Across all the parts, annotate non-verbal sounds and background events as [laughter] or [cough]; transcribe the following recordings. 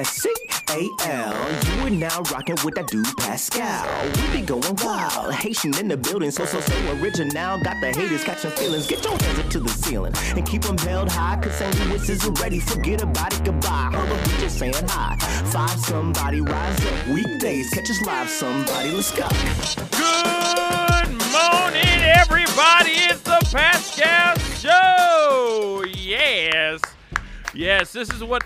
S C A L. You are now rocking with that dude Pascal. We be going wild. Haitian in the building, so so so original. Got the haters catching feelings. Get your hands up to the ceiling and keep them held high. Cause St. Louis isn't ready. Forget about it, goodbye. Hold up, we just saying hi. Five somebody rise up. Weekdays, catch us live, somebody. Let's go. Good morning, everybody. It's the Pascal Show. Yes. Yes, this is what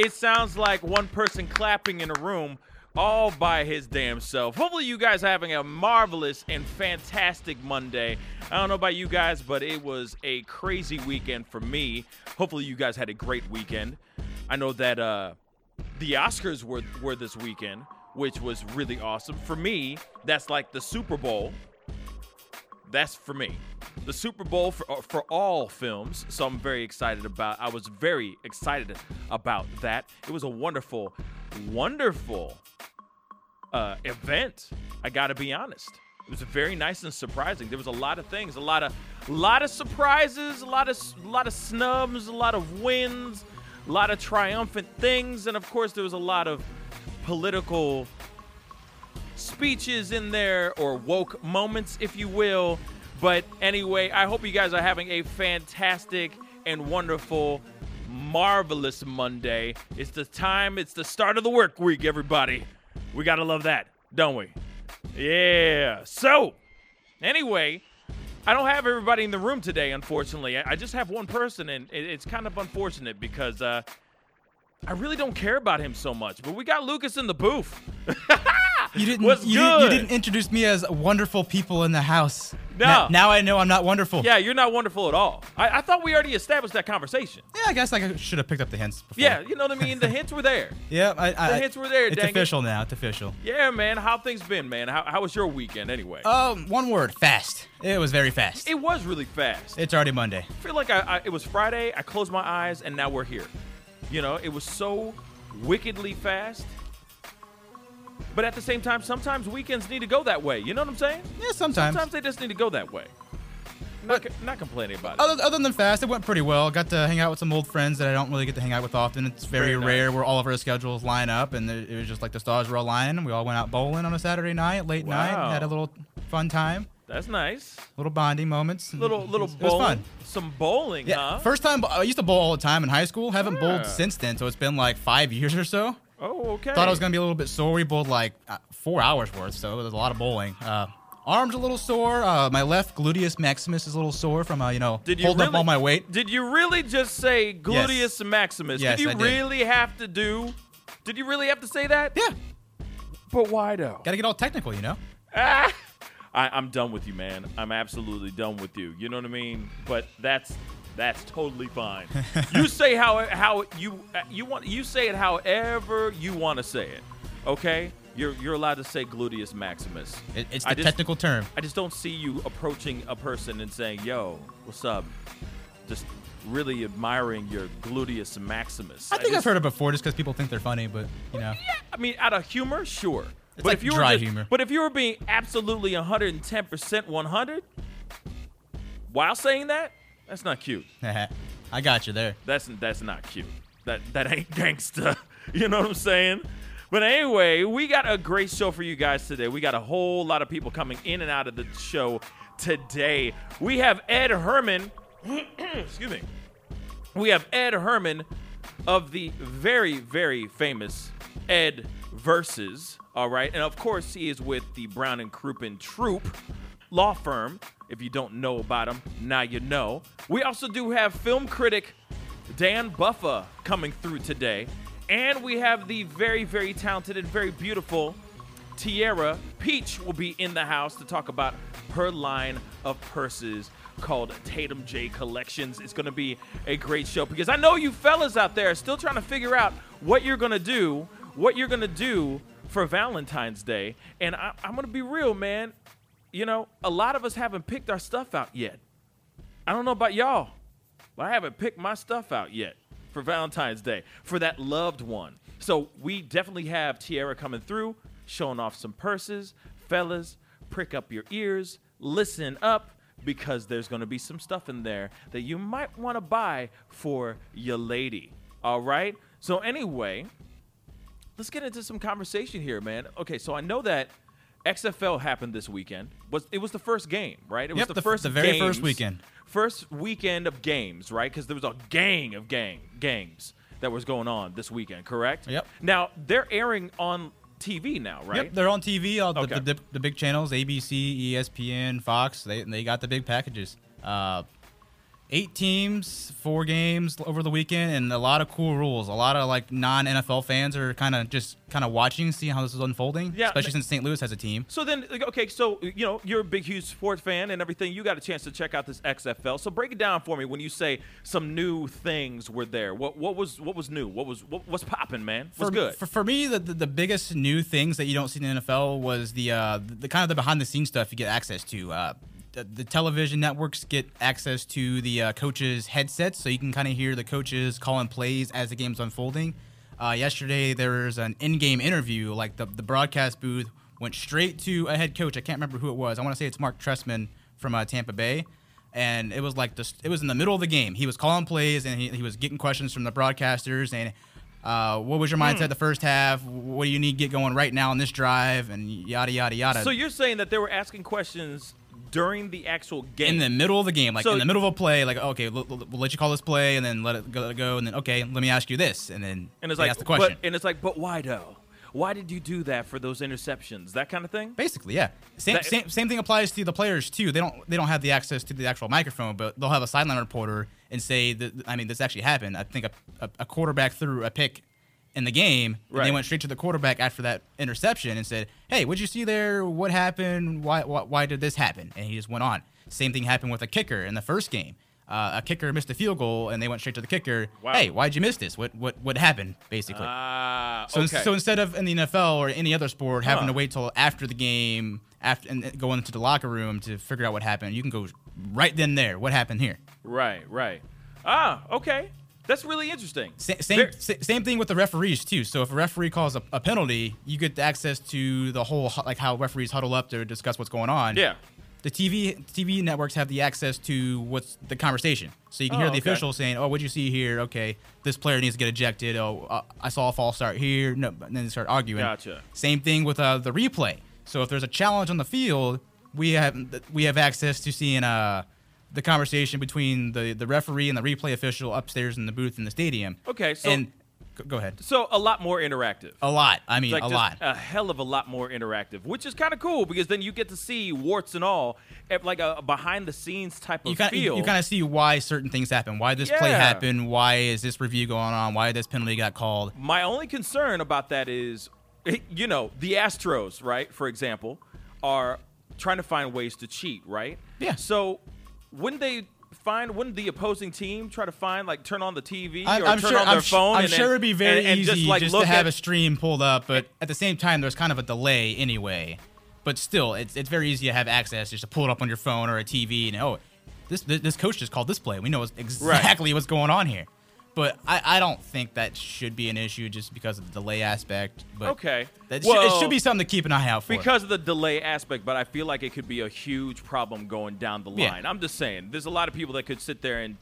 it sounds like one person clapping in a room all by his damn self. Hopefully, you guys are having a marvelous and fantastic Monday. I don't know about you guys, but it was a crazy weekend for me. Hopefully, you guys had a great weekend. I know that uh, the Oscars were, were this weekend, which was really awesome. For me, that's like the Super Bowl. That's for me. The Super Bowl for, uh, for all films, so I'm very excited about. I was very excited about that. It was a wonderful, wonderful uh, event. I got to be honest. It was very nice and surprising. There was a lot of things, a lot of, a lot of surprises, a lot of, a lot of snubs, a lot of wins, a lot of triumphant things, and of course there was a lot of political speeches in there or woke moments, if you will. But anyway, I hope you guys are having a fantastic and wonderful, marvelous Monday. It's the time, it's the start of the work week, everybody. We gotta love that, don't we? Yeah. So, anyway, I don't have everybody in the room today, unfortunately. I just have one person, and it's kind of unfortunate because uh, I really don't care about him so much. But we got Lucas in the booth. [laughs] You didn't. What's you, Didn't, you didn't introduce me as wonderful people in the house. No. Now, now I know I'm not wonderful. Yeah, you're not wonderful at all. I, I thought we already established that conversation. Yeah, I guess I should have picked up the hints before. Yeah, you know what I mean? The hints were there. [laughs] Yeah. I, I, The hints were there, It's dang it. official now. It's official. Yeah, man. How things been, man? How, how was your weekend anyway? Um, one word. Fast. It was very fast. it was really fast. it's already Monday. I feel like I, I, it was Friday. I closed my eyes, and now we're here. You know, it was so wickedly fast. But at the same time, sometimes weekends need to go that way. You know what I'm saying? Yeah, sometimes. Sometimes they just need to go that way. Not, But- not complaining about it. Other, other than fast, it went pretty well. Got to hang out with some old friends that I don't really get to hang out with often. It's very, Very nice. rare where all of our schedules line up, and it was just like the stars were aligning. We all went out bowling on a Saturday night, late night, had a little fun time, That's nice. little bonding moments. Little little it was, it was bowling. fun. Some bowling, Yeah, huh? first time I used to bowl all the time in high school. Haven't Yeah. bowled since then, so it's been like five years or so. oh, okay. Thought I was gonna be a little bit sore. We bowled like uh, four hours worth, so it was a lot of bowling. Uh, arms a little sore. Uh, my left gluteus maximus is a little sore from uh, you know Did you holding really, up all my weight. Did you really just say gluteus maximus? Yes, did you I did. really have to do? Did you really have to say that? Yeah, But why though? gotta get all technical, you know. Ah! [laughs] I, I'm done with you, man. I'm absolutely done with you. You know what I mean? But that's that's totally fine. [laughs] you say how how you uh, you want you say it however you want to say it. Okay? You're you're allowed to say gluteus maximus. It, it's I the just- technical term. I just don't see you approaching a person and saying, "Yo, what's up?" Just really admiring your gluteus maximus. I think I've heard it before, just because people think they're funny, but you know. I mean, out of humor, sure. It's but like if you dry were just- humor. But if you were being absolutely 110% 100 while saying that, that's not cute. [laughs] I got you there. That's that's not cute. That that ain't [laughs] gangsta. You know what I'm saying? But anyway, we got a great show for you guys today. We got a whole lot of people coming in and out of the show today. We have Ed Herman. [clears throat] excuse me. We have Ed Herman of the very, very famous Ed Versus. All right. And of course, he is with the Brown and Crouppen Troop law firm. If you don't know about him, now you know. We also do have film critic Dan Buffa coming through today. And we have the very, very talented and very beautiful Tiara Peach will be in the house to talk about her line of purses called Tatum J Collections. It's going to be a great show because I know you fellas out there are still trying to figure out what you're going to do, what you're going to do for Valentine's Day. And I, I'm going to be real, man. You know, a lot of us haven't picked our stuff out yet. I don't know about y'all, but I haven't picked my stuff out yet for Valentine's Day for that loved one. So we definitely have Tiara coming through, showing off some purses. Fellas, prick up your ears, listen up, because there's to be some stuff in there that you might want to buy for your lady. All right? So, anyway, let's get into some conversation here, man. Okay, so I know that XFL happened this weekend. Was it was the first game, right? It was Yep, the, the first the very games- first weekend. First weekend of games, right? Because there was a gang of gang games that was going on this weekend, correct? Yep. Now they're airing on TV now, right? Yep, they're on TV. All the, Okay. the, the, the big channels, ABC, ESPN, Fox. They they got the big packages. Uh, eight teams, four games over the weekend, and a lot of cool rules. A lot of like non NFL fans are kind of just kind of watching, seeing how this is unfolding. Yeah, especially since St. Louis has a team. So then, okay, so you know you're a big, huge sports fan and everything. You got a chance to check out this XFL. So break it down for me. When you say some new things were there, what what was what was new? What was what, what's popping, man? What's for, good? For, for me, the, the the biggest new things that you don't see in the NFL was the uh, the, the kind of the behind the scenes stuff you get access to. Uh, the, the television networks get access to the uh, coaches' headsets, so you can kind of hear the coaches calling plays as the game's unfolding. Uh, yesterday, there was an in-game interview. Like the the broadcast booth went straight to a head coach. I can't remember who it was. I want to say it's Marc Trestman from uh, Tampa Bay and it was like this it was in the middle of the game he was calling plays and he, he was getting questions from the broadcasters and uh, what was your mindset the first half what do you need to get going right now on this drive and yada yada yada so you're saying that they were asking questions during the actual game? in the middle of the game like So- in the middle of a play like okay we'll, we'll let you call this play and then let it go, let it go and then okay let me ask you this and then and it's like, ask the question but and it's like, but why though? Why did you do that for those interceptions? That kind of thing. Basically, yeah. Same, That- same same thing applies to the players too. They don't they don't have the access to the actual microphone, but they'll have a sideline reporter and say that I mean this actually happened. I think a, a, a quarterback threw a pick in the game, and Right. they went straight to the quarterback after that interception and said, "Hey, what'd you see there? What happened? Why why, why did this happen?" And he just went on. Same thing happened with a kicker in the first game. Uh, a kicker missed a field goal, and they went straight to the kicker. Wow. Hey, why'd you miss this? What what what happened? Basically. Ah, So, okay. so instead of in the NFL or any other sport having Huh. to wait till after the game, after and go into the locker room to figure out what happened, you can go right then there. What happened here? right, right. Ah, okay. That's really interesting. Sa- same same thing with the referees too. So if a referee calls a, a penalty, you get access to the whole like how referees huddle up to discuss what's going on. Yeah. The TV TV networks have the access to what's the conversation, so you can Oh, hear the okay. official saying, "Oh, what'd you see here? Okay, this player needs to get ejected. Oh, uh, I saw a false start here." No, and then they start arguing. Gotcha. Same thing with uh, the replay. So if there's a challenge on the field, we have we have access to seeing uh, the conversation between the, the referee and the replay official upstairs in the booth in the stadium. Okay, so- and go- ahead. So a lot more interactive. A lot. I mean, like a lot. a hell of a lot more interactive, which is kind of cool because then you get to see warts and all, eh, like a behind the scenes type of you kind feel. you, kind of see why certain things happen. Why this play happened. Why is this review going on? Why this penalty got called? My only concern about that is, eh, you know, the Astros, right? For example, are trying to find ways to cheat, right? Yeah. So wouldn't they? Find wouldn't the opposing team try to find like turn on the TV I'm, or I'm turn sure. on their I'm, phone? I'm and sure it'd be very and, and easy just like just to have a stream pulled up, but at the same time, there's kind of a delay anyway. But still, it's it's very easy to have access just to pull it up on your phone or a TV and oh, this this, this coach just called this play. We know exactly what's going on here. But I, I don't think that should be an issue just because of the delay aspect. But Okay. that should, it should be something to keep an eye out for. because of the delay aspect, but I feel like it could be a huge problem going down the Yeah. line. I'm just saying, there's a lot of people that could sit there and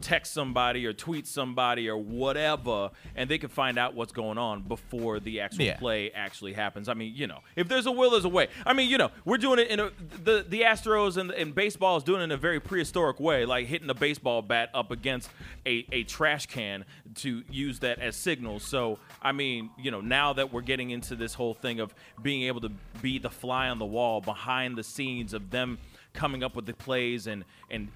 text somebody or tweet somebody or whatever, and they can find out what's going on before the actual Yeah. play actually happens. I mean, you know, if there's a will, there's a way. I mean, you know, we're doing it in a the the Astros and, and baseball is doing it in a very prehistoric way, like hitting a baseball bat up against a, a trash can to use that as signals. So, I mean, you know, now that we're getting into this whole thing of being able to be the fly on the wall behind the scenes of them coming up with the plays and and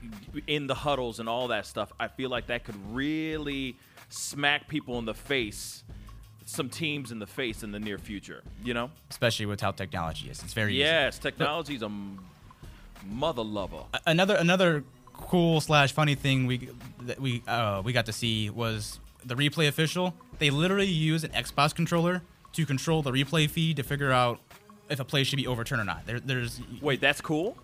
in the huddles and all that stuff, I feel like that could really smack people in the face, some teams in the face in the near future. You know? especially with how technology is, it's very easy. Yes, technology's a mother lover. another another cool slash funny thing we that we uh, we got to see was the replay official. They literally use an Xbox controller to control the replay feed to figure out if a play should be overturned or not. There, there's Wait, that's cool.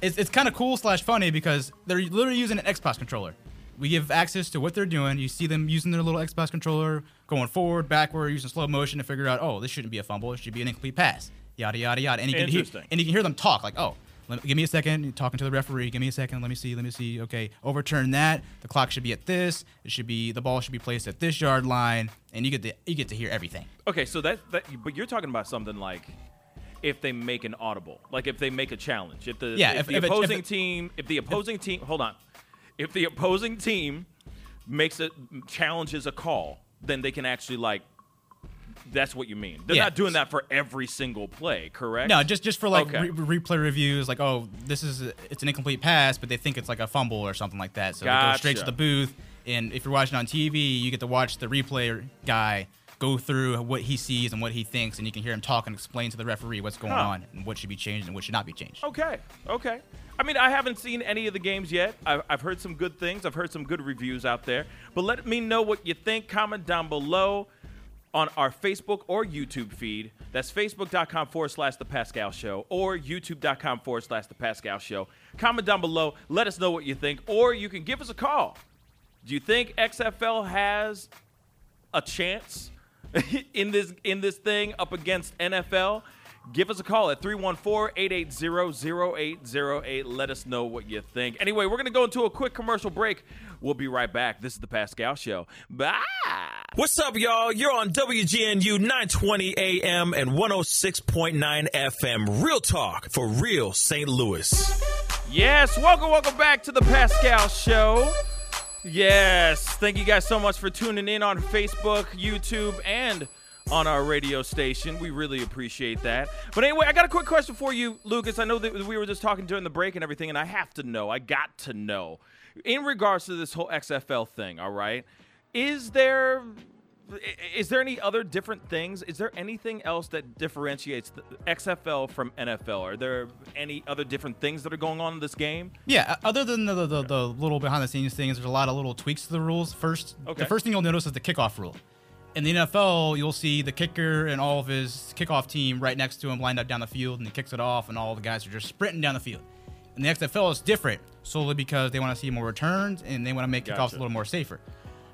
It's, it's kind of cool slash funny because they're literally using an Xbox controller. We give access to what they're doing. You see them using their little Xbox controller, going forward, backward, using slow motion to figure out, oh, this shouldn't be a fumble. It should be an incomplete pass. Yada yada yada. And you can hear, and you can hear them talk like, oh, Let, give me a second. You're talking to the referee. Give me a second. Let me see. Let me see. Okay, overturn that. The clock should be at this. It should be the ball should be placed at this yard line, and you get to you get to hear everything. Okay, so that, that but you're talking about something like if they make an audible, like if they make a challenge, if the Yeah, if, if- the if it- opposing it- team, if the opposing team, hold on, if the opposing team makes a challenges a call, then they can actually like. That's what you mean. They're Yeah. not doing that for every single play, correct? No, just just for like Okay. re- replay reviews, like oh, this is a, it's an incomplete pass, but they think it's like a fumble or something like that. So they go straight to the booth, and if you're watching on TV, you get to watch the replay guy go through what he sees and what he thinks, and you can hear him talk and explain to the referee what's going Huh. on and what should be changed and what should not be changed. Okay, okay. I mean, I haven't seen any of the games yet. I've, I've heard some good things. I've heard some good reviews out there. But let me know what you think. Comment down below on our Facebook or YouTube feed. That's facebook.com forward slash The Pascal Show or youtube.com forward slash The Pascal Show. Comment down below. Let us know what you think. Or you can give us a call. Do you think XFL has a chance [laughs] in this in this thing up against NFL, give us a call at 314-880-0808. Let us know what you think. Anyway, we're going to go into a quick commercial break. We'll be right back. This is the Pascal Show. Bye. What's up, y'all? You're on WGNU 920 AM and 106.9 FM. Real talk for real St. Louis. Yes, welcome, welcome back to the Pascal Show. Yes, thank you guys so much for tuning in on Facebook, YouTube, and on our radio station. We really appreciate that. But anyway, I got a quick question for you, Lucas. I know that we were just talking during the break and everything, and I have to know, I got to know, in regards to this whole XFL thing, all right? Is there is there any other different things? Is there anything else that differentiates the XFL from NFL? Are there any other different things that are going on in this game? Yeah, other than the, the, the, little behind the scenes things, there's a lot of little tweaks to the rules. First, Okay. the first thing you'll notice is the kickoff rule. In the NFL, you'll see the kicker and all of his kickoff team right next to him lined up down the field, and he kicks it off, and all the guys are just sprinting down the field. In the XFL, it's different solely because they want to see more returns and they want to make kickoffs a little more safer.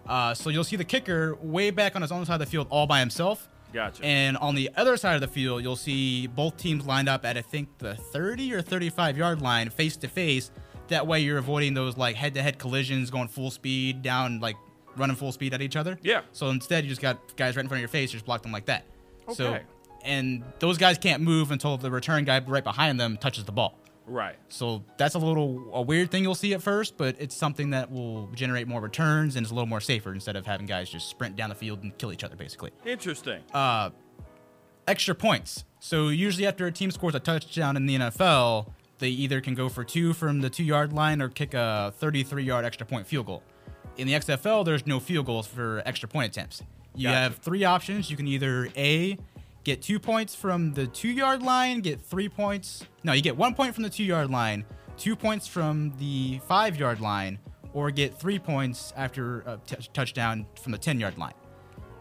Uh, so you'll see the kicker way back on his own side of the field all by himself. Gotcha. And on the other side of the field, you'll see both teams lined up at I think the 30 or 35 yard line, face to face. That way, you're avoiding those like head-to-head collisions, going full speed down, like running full speed at each other. Yeah. So instead, you just got guys right in front of your face, you just block them like that. Okay. So, and those guys can't move until the return guy right behind them touches the ball. Right. So that's a little a weird thing you'll see at first, but it's something that will generate more returns and is a little more safer instead of having guys just sprint down the field and kill each other, basically Interesting. Uh, extra points. So usually after a team scores a touchdown in the NFL, they either can go for two from the two yard line or kick a 33 yard extra point field goal. In the XFL, there's no field goals for extra point attempts. You Gotcha. have three options. You can either A, get two points from the two yard line, get three points. No, you get one point from the two yard line, two points from the five yard line, or get three points after a t- touchdown from the 10 yard line.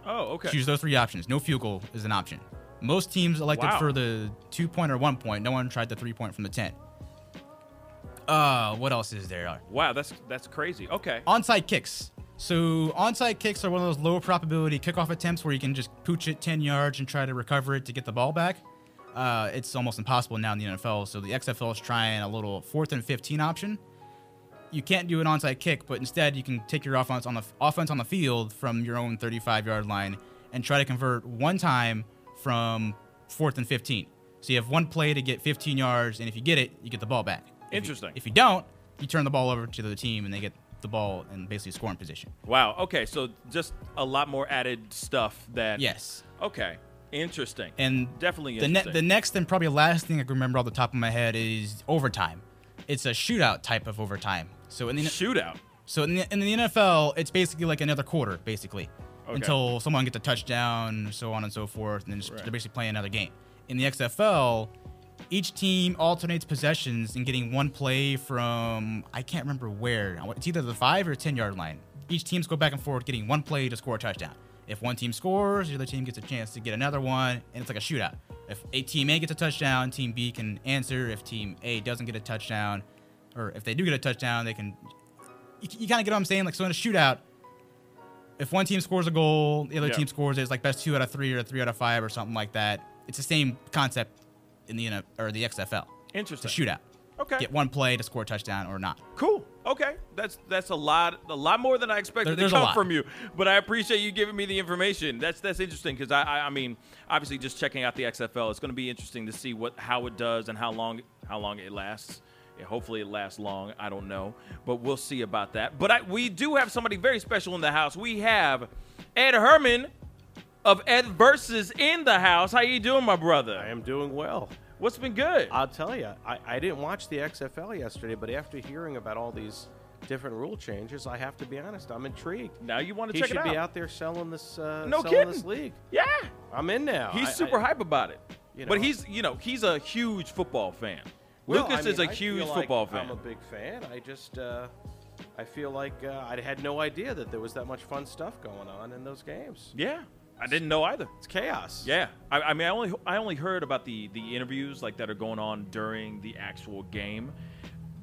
oh, okay. Choose those three options. No field goal is an option. Most teams elected Wow. for the two point or one point. No one tried the three point from the 10. Uh, what else is there? Wow, that's that's crazy. Okay. Onside kicks. So onside kicks are one of those low probability kickoff attempts where you can just pooch it 10 yards and try to recover it to get the ball back. Uh, it's almost impossible now in the NFL. So the XFL is trying a little fourth and 15 option. You can't do an onside kick, but instead you can take your offense on the offense on the field from your own 35 yard line and try to convert one time from fourth and 15. So you have one play to get 15 yards, and if you get it, you get the ball back. If you- Interesting. If you don't, you turn the ball over to the team and they get the ball in basically scoring position. Wow. Okay. So just a lot more added stuff that. Yes. Okay. Interesting. And Definitely the, ne- the next and probably last thing I can remember off the top of my head is overtime. It's a shootout type of overtime. So in the Shootout. so in the, in the NFL, it's basically like another quarter, basically, Okay. until someone gets a touchdown, so on and so forth, and then Right. they're basically playing another game. In the XFL, each team alternates possessions and getting one play from I can't remember where. It's either the five or ten yard line. Each teams go back and forth, getting one play to score a touchdown. If one team scores, the other team gets a chance to get another one, and it's like a shootout. If a team A gets a touchdown, team B can answer. If team A doesn't get a touchdown, or if they do get a touchdown, they can. You, you kind of get what I'm saying? Like so in a shootout, if one team scores a goal, the other Yeah. team scores it, it's like best two out of three or three out of five or something like that. It's the same concept in the or the XFL. Interesting. a shootout. Okay. get one play to score a touchdown or not. Cool. Okay. That's that's a lot a lot more than I expected There- to come from you. But I appreciate you giving me the information. That's that's interesting because I, I I mean obviously just checking out the XFL, it's going to be interesting to see what how it does and how long how long it lasts. Yeah, hopefully it lasts long. I don't know, but we'll see about that. But I, we do have somebody very special in the house. We have Ed Herman of Ed Versus in the house. How you doing, my brother? I am doing well. What's been good? I'll tell you, I, I didn't watch the XFL yesterday, but after hearing about all these different rule changes, I have to be honest, I'm intrigued. now you want to He check should it out? be out there selling this. Uh, No selling this league. Yeah. I'm in now. He's I- super I- hype about it. you but he's, you know, he's a huge football fan. Well, Lucas I is a huge like football fan. I'm a big fan. I just, uh, I feel like uh, I had no idea that there was that much fun stuff going on in those games. yeah, I didn't know either. It's chaos. Yeah, I, I mean, I only I only heard about the the interviews like that are going on during the actual game.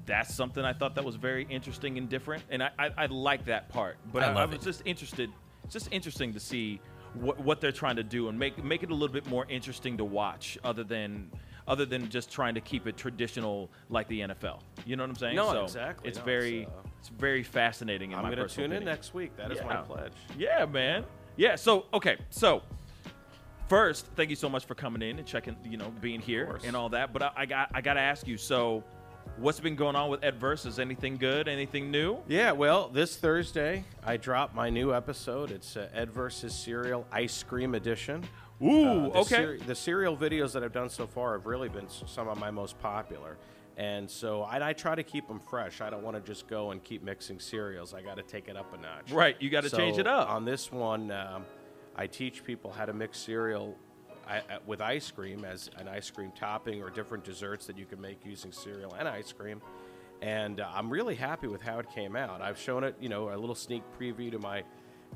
That's something I thought that was very interesting and different, and I I, I like that part. But I I, I love was it. just interested, it's just interesting to see what what they're trying to do and make make it a little bit more interesting to watch, other than. Other than just trying to keep it traditional like the NFL, you know what I'm saying? No, so exactly. It's No, very, it's, uh, it's very fascinating. In I'm going to personal tune in next week. That is my pledge. Yeah, man. Yeah. So okay. So first, thank you so much for coming in and checking. You know, being here and all that. But I, I got I got to ask you. So, what's been going on with Ed Versus? Anything good? Anything new? Yeah, well, this Thursday I dropped my new episode. It's uh, Ed versus Cereal Ice Cream Edition. Ooh. Uh, the okay. the cereal videos that I've done so far have really been some of my most popular. And so I, I try to keep them fresh. I don't want to just go and keep mixing cereals. I got to take it up a notch. Right, you gotta change it up. On this one, um, I teach people how to mix cereal I, I, with ice cream as an ice cream topping or different desserts that you can make using cereal and ice cream. And uh, I'm really happy with how it came out. I've shown it, you know, a little sneak preview to my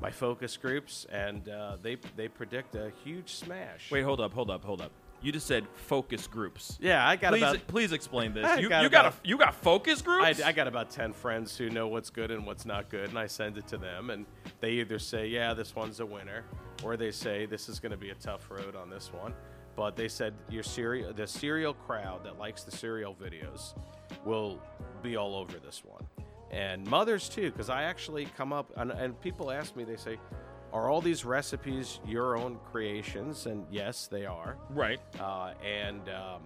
my focus groups, and uh, they they predict a huge smash. Wait. Hold up. Hold up. Hold up. You just said focus groups. Yeah, I got Please, about please explain this. [laughs] I You, got you got a, you got focus I, groups. I got about 10 friends who know what's good and what's not good, and I send it to them, and they either say, yeah, this one's a winner, or they say, this is going to be a tough road on this one. But they said your cereal, the cereal crowd that likes the cereal videos will be all over this one. And mothers too, because I actually come up, and, and people ask me, they say, are all these recipes your own creations? And yes, they are right. uh, and um,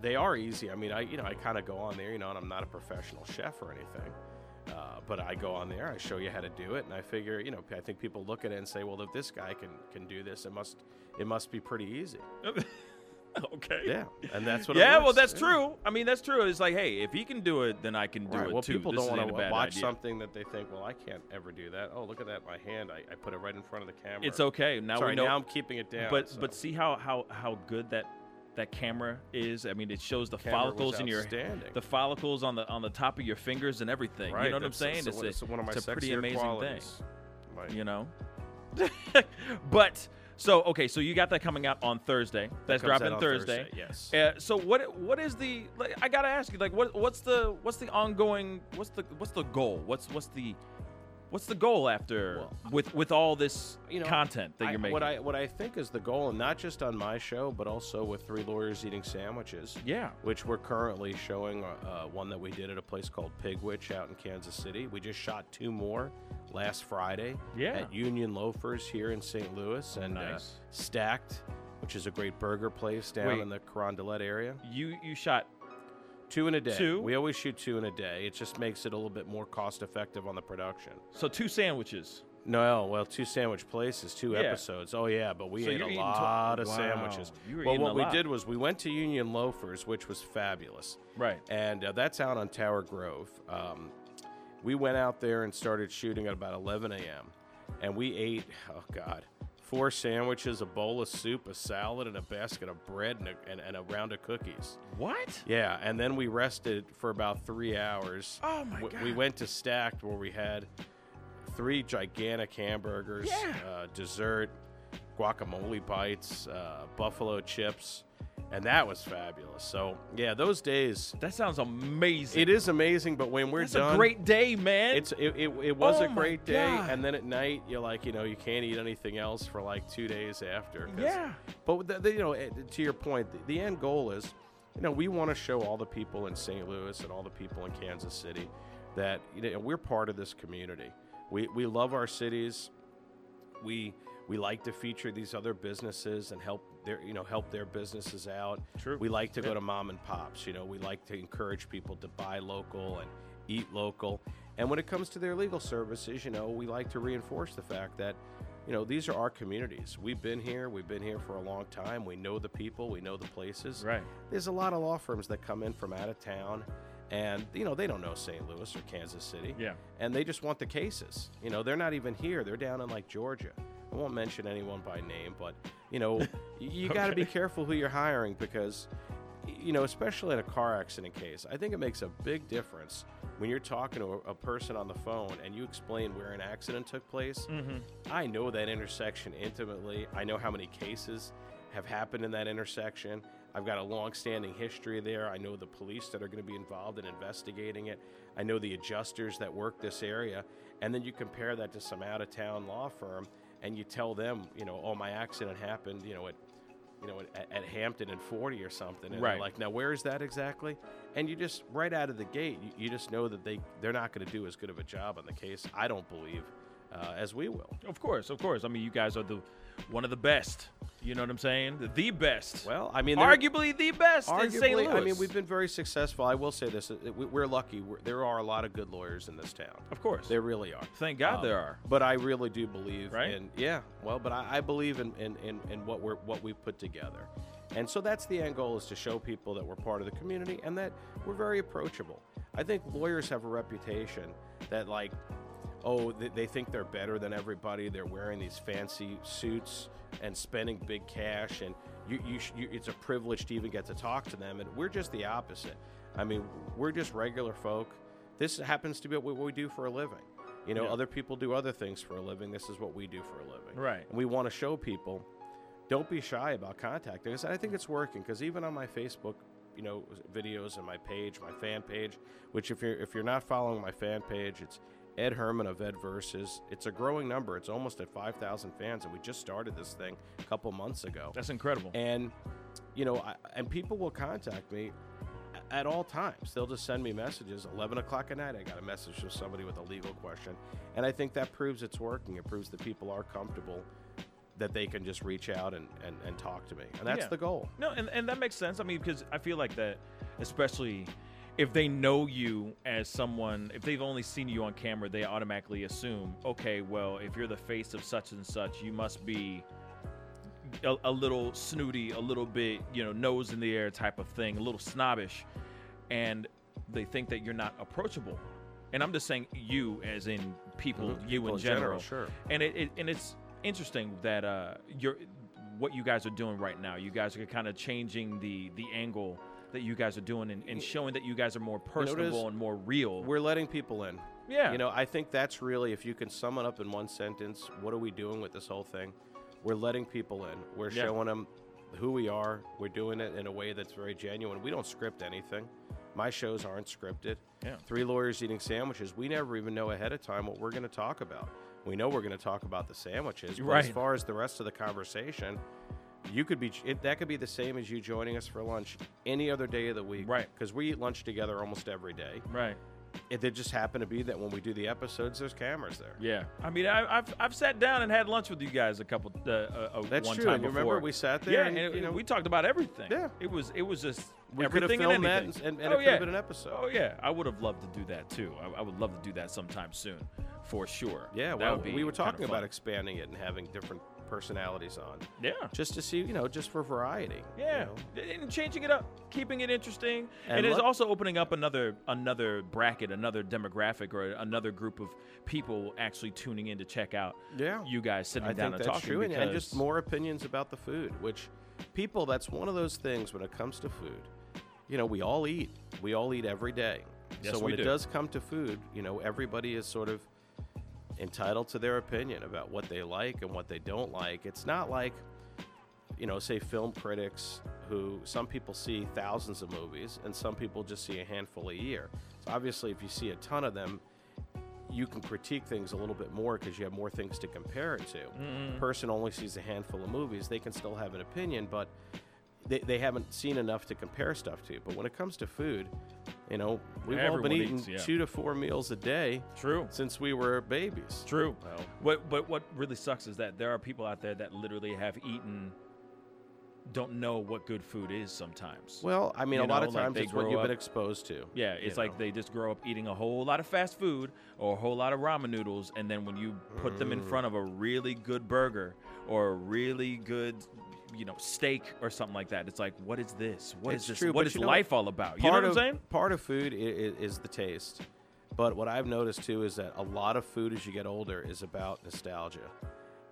they are easy. I mean, I you know I kind of go on there, you know, and I'm not a professional chef or anything, uh, but I go on there, I show you how to do it, and I figure, you know, I think people look at it and say, well, if this guy can can do this, it must it must be pretty easy. [laughs] [laughs] okay. Yeah, and that's what. Yeah, well, that's Yeah. true. I mean, that's true. It's like, hey, if he can do it, then I can do Right. it Well, too. people This don't want to watch idea. something that they think, well, I can't ever do that. Oh, look at that, my hand. I, I put it right in front of the camera. It's okay. Now Sorry, we know. now I'm keeping it down. but so. but see how how how good that that camera is. I mean, it shows the Camera follicles in your the follicles on the on the top of your fingers and everything. right, You know what I'm saying? It's, a, it's one of my it's a pretty amazing qualities. Right. thing. You know. [laughs] but so okay, so you got that coming out on Thursday. That's out dropping Thursday. Thursday, yes. Uh, so what what is the like, I gotta ask you like what what's the what's the ongoing what's the what's the goal what's what's the what's the goal after Well, with with all this you know, content that I- you're making? What I what I think is the goal, and not just on my show, but also with Three Lawyers Eating Sandwiches. Yeah. Which we're currently showing uh, one that we did at a place called Pigwich out in Kansas City. We just shot two more last Friday Yeah. at Union Loafers here in St. Louis and uh, Stacked, which is a great burger place down Wait. in the Carondelet area. you you shot Two in a day. Two? We always shoot two in a day. It just makes it a little bit more cost effective on the production. so two sandwiches. No, well, two sandwich places, two Yeah. episodes. Oh yeah, but we So ate you're a eating to- lot of Wow, sandwiches. you were well, eating what a we lot. did was we went to Union Loafers, which was fabulous, Right. and uh, that's out on Tower Grove. Um, we went out there and started shooting at about 11 a.m. and we ate. Oh God. Four sandwiches, a bowl of soup, a salad, and a basket of bread and a, and, and a round of cookies. What? Yeah, and then we rested for about three hours. Oh, my W- God. We went to Stacked where we had three gigantic hamburgers, Yeah. uh, dessert, guacamole bites, uh, buffalo chips, and that was fabulous. So yeah, those days. That sounds amazing. It is amazing, but when we're That's done, a great day, man. It's it, it, it was Oh a great day, God. and then at night you're like, you know, you can't eat anything else for like two days after. Yeah. But the, the, you know, to your point, the, the end goal is you know, we want to show all the people in St. Louis and all the people in Kansas City that you know we're part of this community. We we love our cities. We we like to feature these other businesses and help their you know help their businesses out. True. We like to Yeah. go to mom and pops. You know, we like to encourage people to buy local and eat local. And when it comes to their legal services, you know, we like to reinforce the fact that you know these are our communities. We've been here. We've been here for a long time. We know the people. We know the places. Right. There's a lot of law firms that come in from out of town. And you know they don't know St. Louis or Kansas City, Yeah. and they just want the cases. You know they're not even here; they're down in like Georgia. I won't mention anyone by name, but you know, [laughs] you got to be careful who you're hiring because, you know, especially in a car accident case, I think it makes a big difference when you're talking to a, a person on the phone and you explain where an accident took place. Mm-hmm. I know that intersection intimately. I know how many cases have happened in that intersection. I've got a long-standing history there. I know the police that are going to be involved in investigating it. I know the adjusters that work this area. And then you compare that to some out-of-town law firm, and you tell them, you know, oh, my accident happened, you know, at you know, at, at Hampton and 40 or something. And Right. they're like, now where is that exactly? And you just, right out of the gate, you, you just know that they, they're not going to do as good of a job on the case, I don't believe, uh, as we will. Of course, of course. I mean, you guys are the one of the best. You know what I'm saying? The, best. Well, I mean, arguably the best in St. Louis. I mean, we've been very successful. I will say this: uh, we- we're lucky. We're, there are a lot of good lawyers in this town. Of course. There really are. Thank God Um, there are. But I really do believe Right? in yeah. Well, but I, I believe in, in, in, in what we're what we put together. And so that's the end goal is to show people that we're part of the community and that we're very approachable. I think lawyers have a reputation that like oh they, they think they're better than everybody. They're wearing these fancy suits and spending big cash and you, you, sh- you it's a privilege to even get to talk to them and we're just the opposite. I mean, we're just regular folk. This happens to be what we do for a living. You know, Yeah. other people do other things for a living. This is what we do for a living. Right. And we want to show people don't be shy about contacting us. And I think it's working because even on my Facebook, you know, videos and my page, my fan page, which if you're if you're not following my fan page, it's Ed Herman of Ed Versus. It's a growing number. It's almost at 5,000 fans, and we just started this thing a couple months ago. That's incredible. And you know, I, and people will contact me at all times. They'll just send me messages. 11 o'clock at night, I got a message from somebody with a legal question, and I think that proves it's working. It proves that people are comfortable that they can just reach out and, and, and talk to me, and that's Yeah. the goal. No, and, and that makes sense. I mean, because I feel like that, especially if they know you as someone, if they've only seen you on camera, they automatically assume, okay, well, if you're the face of such and such, you must be a, a little snooty, a little bit, you know, nose in the air type of thing, a little snobbish, and they think that you're not approachable. And I'm just saying you, as in people, Mhm. you People in in general. general, sure. And it, it and it's interesting that uh, you're what you guys are doing right now. You guys are kind of changing the the angle that you guys are doing and, and showing that you guys are more what it is? personable and more real. We're letting people in. yeah, You know, I think that's really, if you can sum it up in one sentence, what are we doing with this whole thing? We're letting people in. We're Yeah. showing them who we are. We're doing it in a way that's very genuine. We don't script anything. My shows aren't scripted. Yeah. Three lawyers eating sandwiches. We never even know ahead of time what we're going to talk about. We know we're going to talk about the sandwiches, but as far as the rest of the conversation, you could be it, that could be the same as you joining us for lunch any other day of the week, Right. Because we eat lunch together almost every day. right. It did just happen to be that when we do the episodes, there's cameras there. Yeah, I mean, I, I've I've sat down and had lunch with you guys a couple uh, uh, That's one true, time and you before. remember we sat there Yeah, and, and, you know- we talked about everything. Yeah. it was it was just We could have everything and filmed that anything. and, and, and oh, it could yeah. have been an episode. Oh yeah, I would have loved to do that too. I, I would love to do that sometime soon, for sure. Yeah, That well, would be we were kinda talking fun. about expanding it and having different personalities on, Yeah. just to see, you know, just for variety. you Yeah, know. and changing it up, keeping it interesting, and, And it's also opening up another another bracket, another demographic, or another group of people actually tuning in to check out. Yeah. you guys sitting I down think and that's talking true, and, and just more opinions about the food. Which people, that's one of those things when it comes to food. You know, we all eat. We all eat every day. Yes, so when it do. does come to food, you know, everybody is sort of entitled to their opinion about what they like and what they don't like. It's not like, you know, say film critics who some people see thousands of movies and some people just see a handful a year. So obviously, if you see a ton of them, you can critique things a little bit more because you have more things to compare it to. A person only sees a handful of movies, they can still have an opinion, but they, they haven't seen enough to compare stuff to. But when it comes to food, you know, we've all been eating eats, yeah. two to four meals a day True. since we were babies. True. Well- What but what really sucks is that there are people out there that literally have eaten don't know what good food is sometimes. Well, I mean, You a lot of times it's what you've been exposed to. yeah, it's like know. they just grow up eating a whole lot of fast food or a whole lot of ramen noodles and then when you put them in Mm. front of a really good burger or a really good you know, steak or something like that. It's like, what is this? What is It's this? true, what is life all about? You know what I'm saying? Part of food is, is the taste. But what I've noticed too is that a lot of food as you get older is about nostalgia.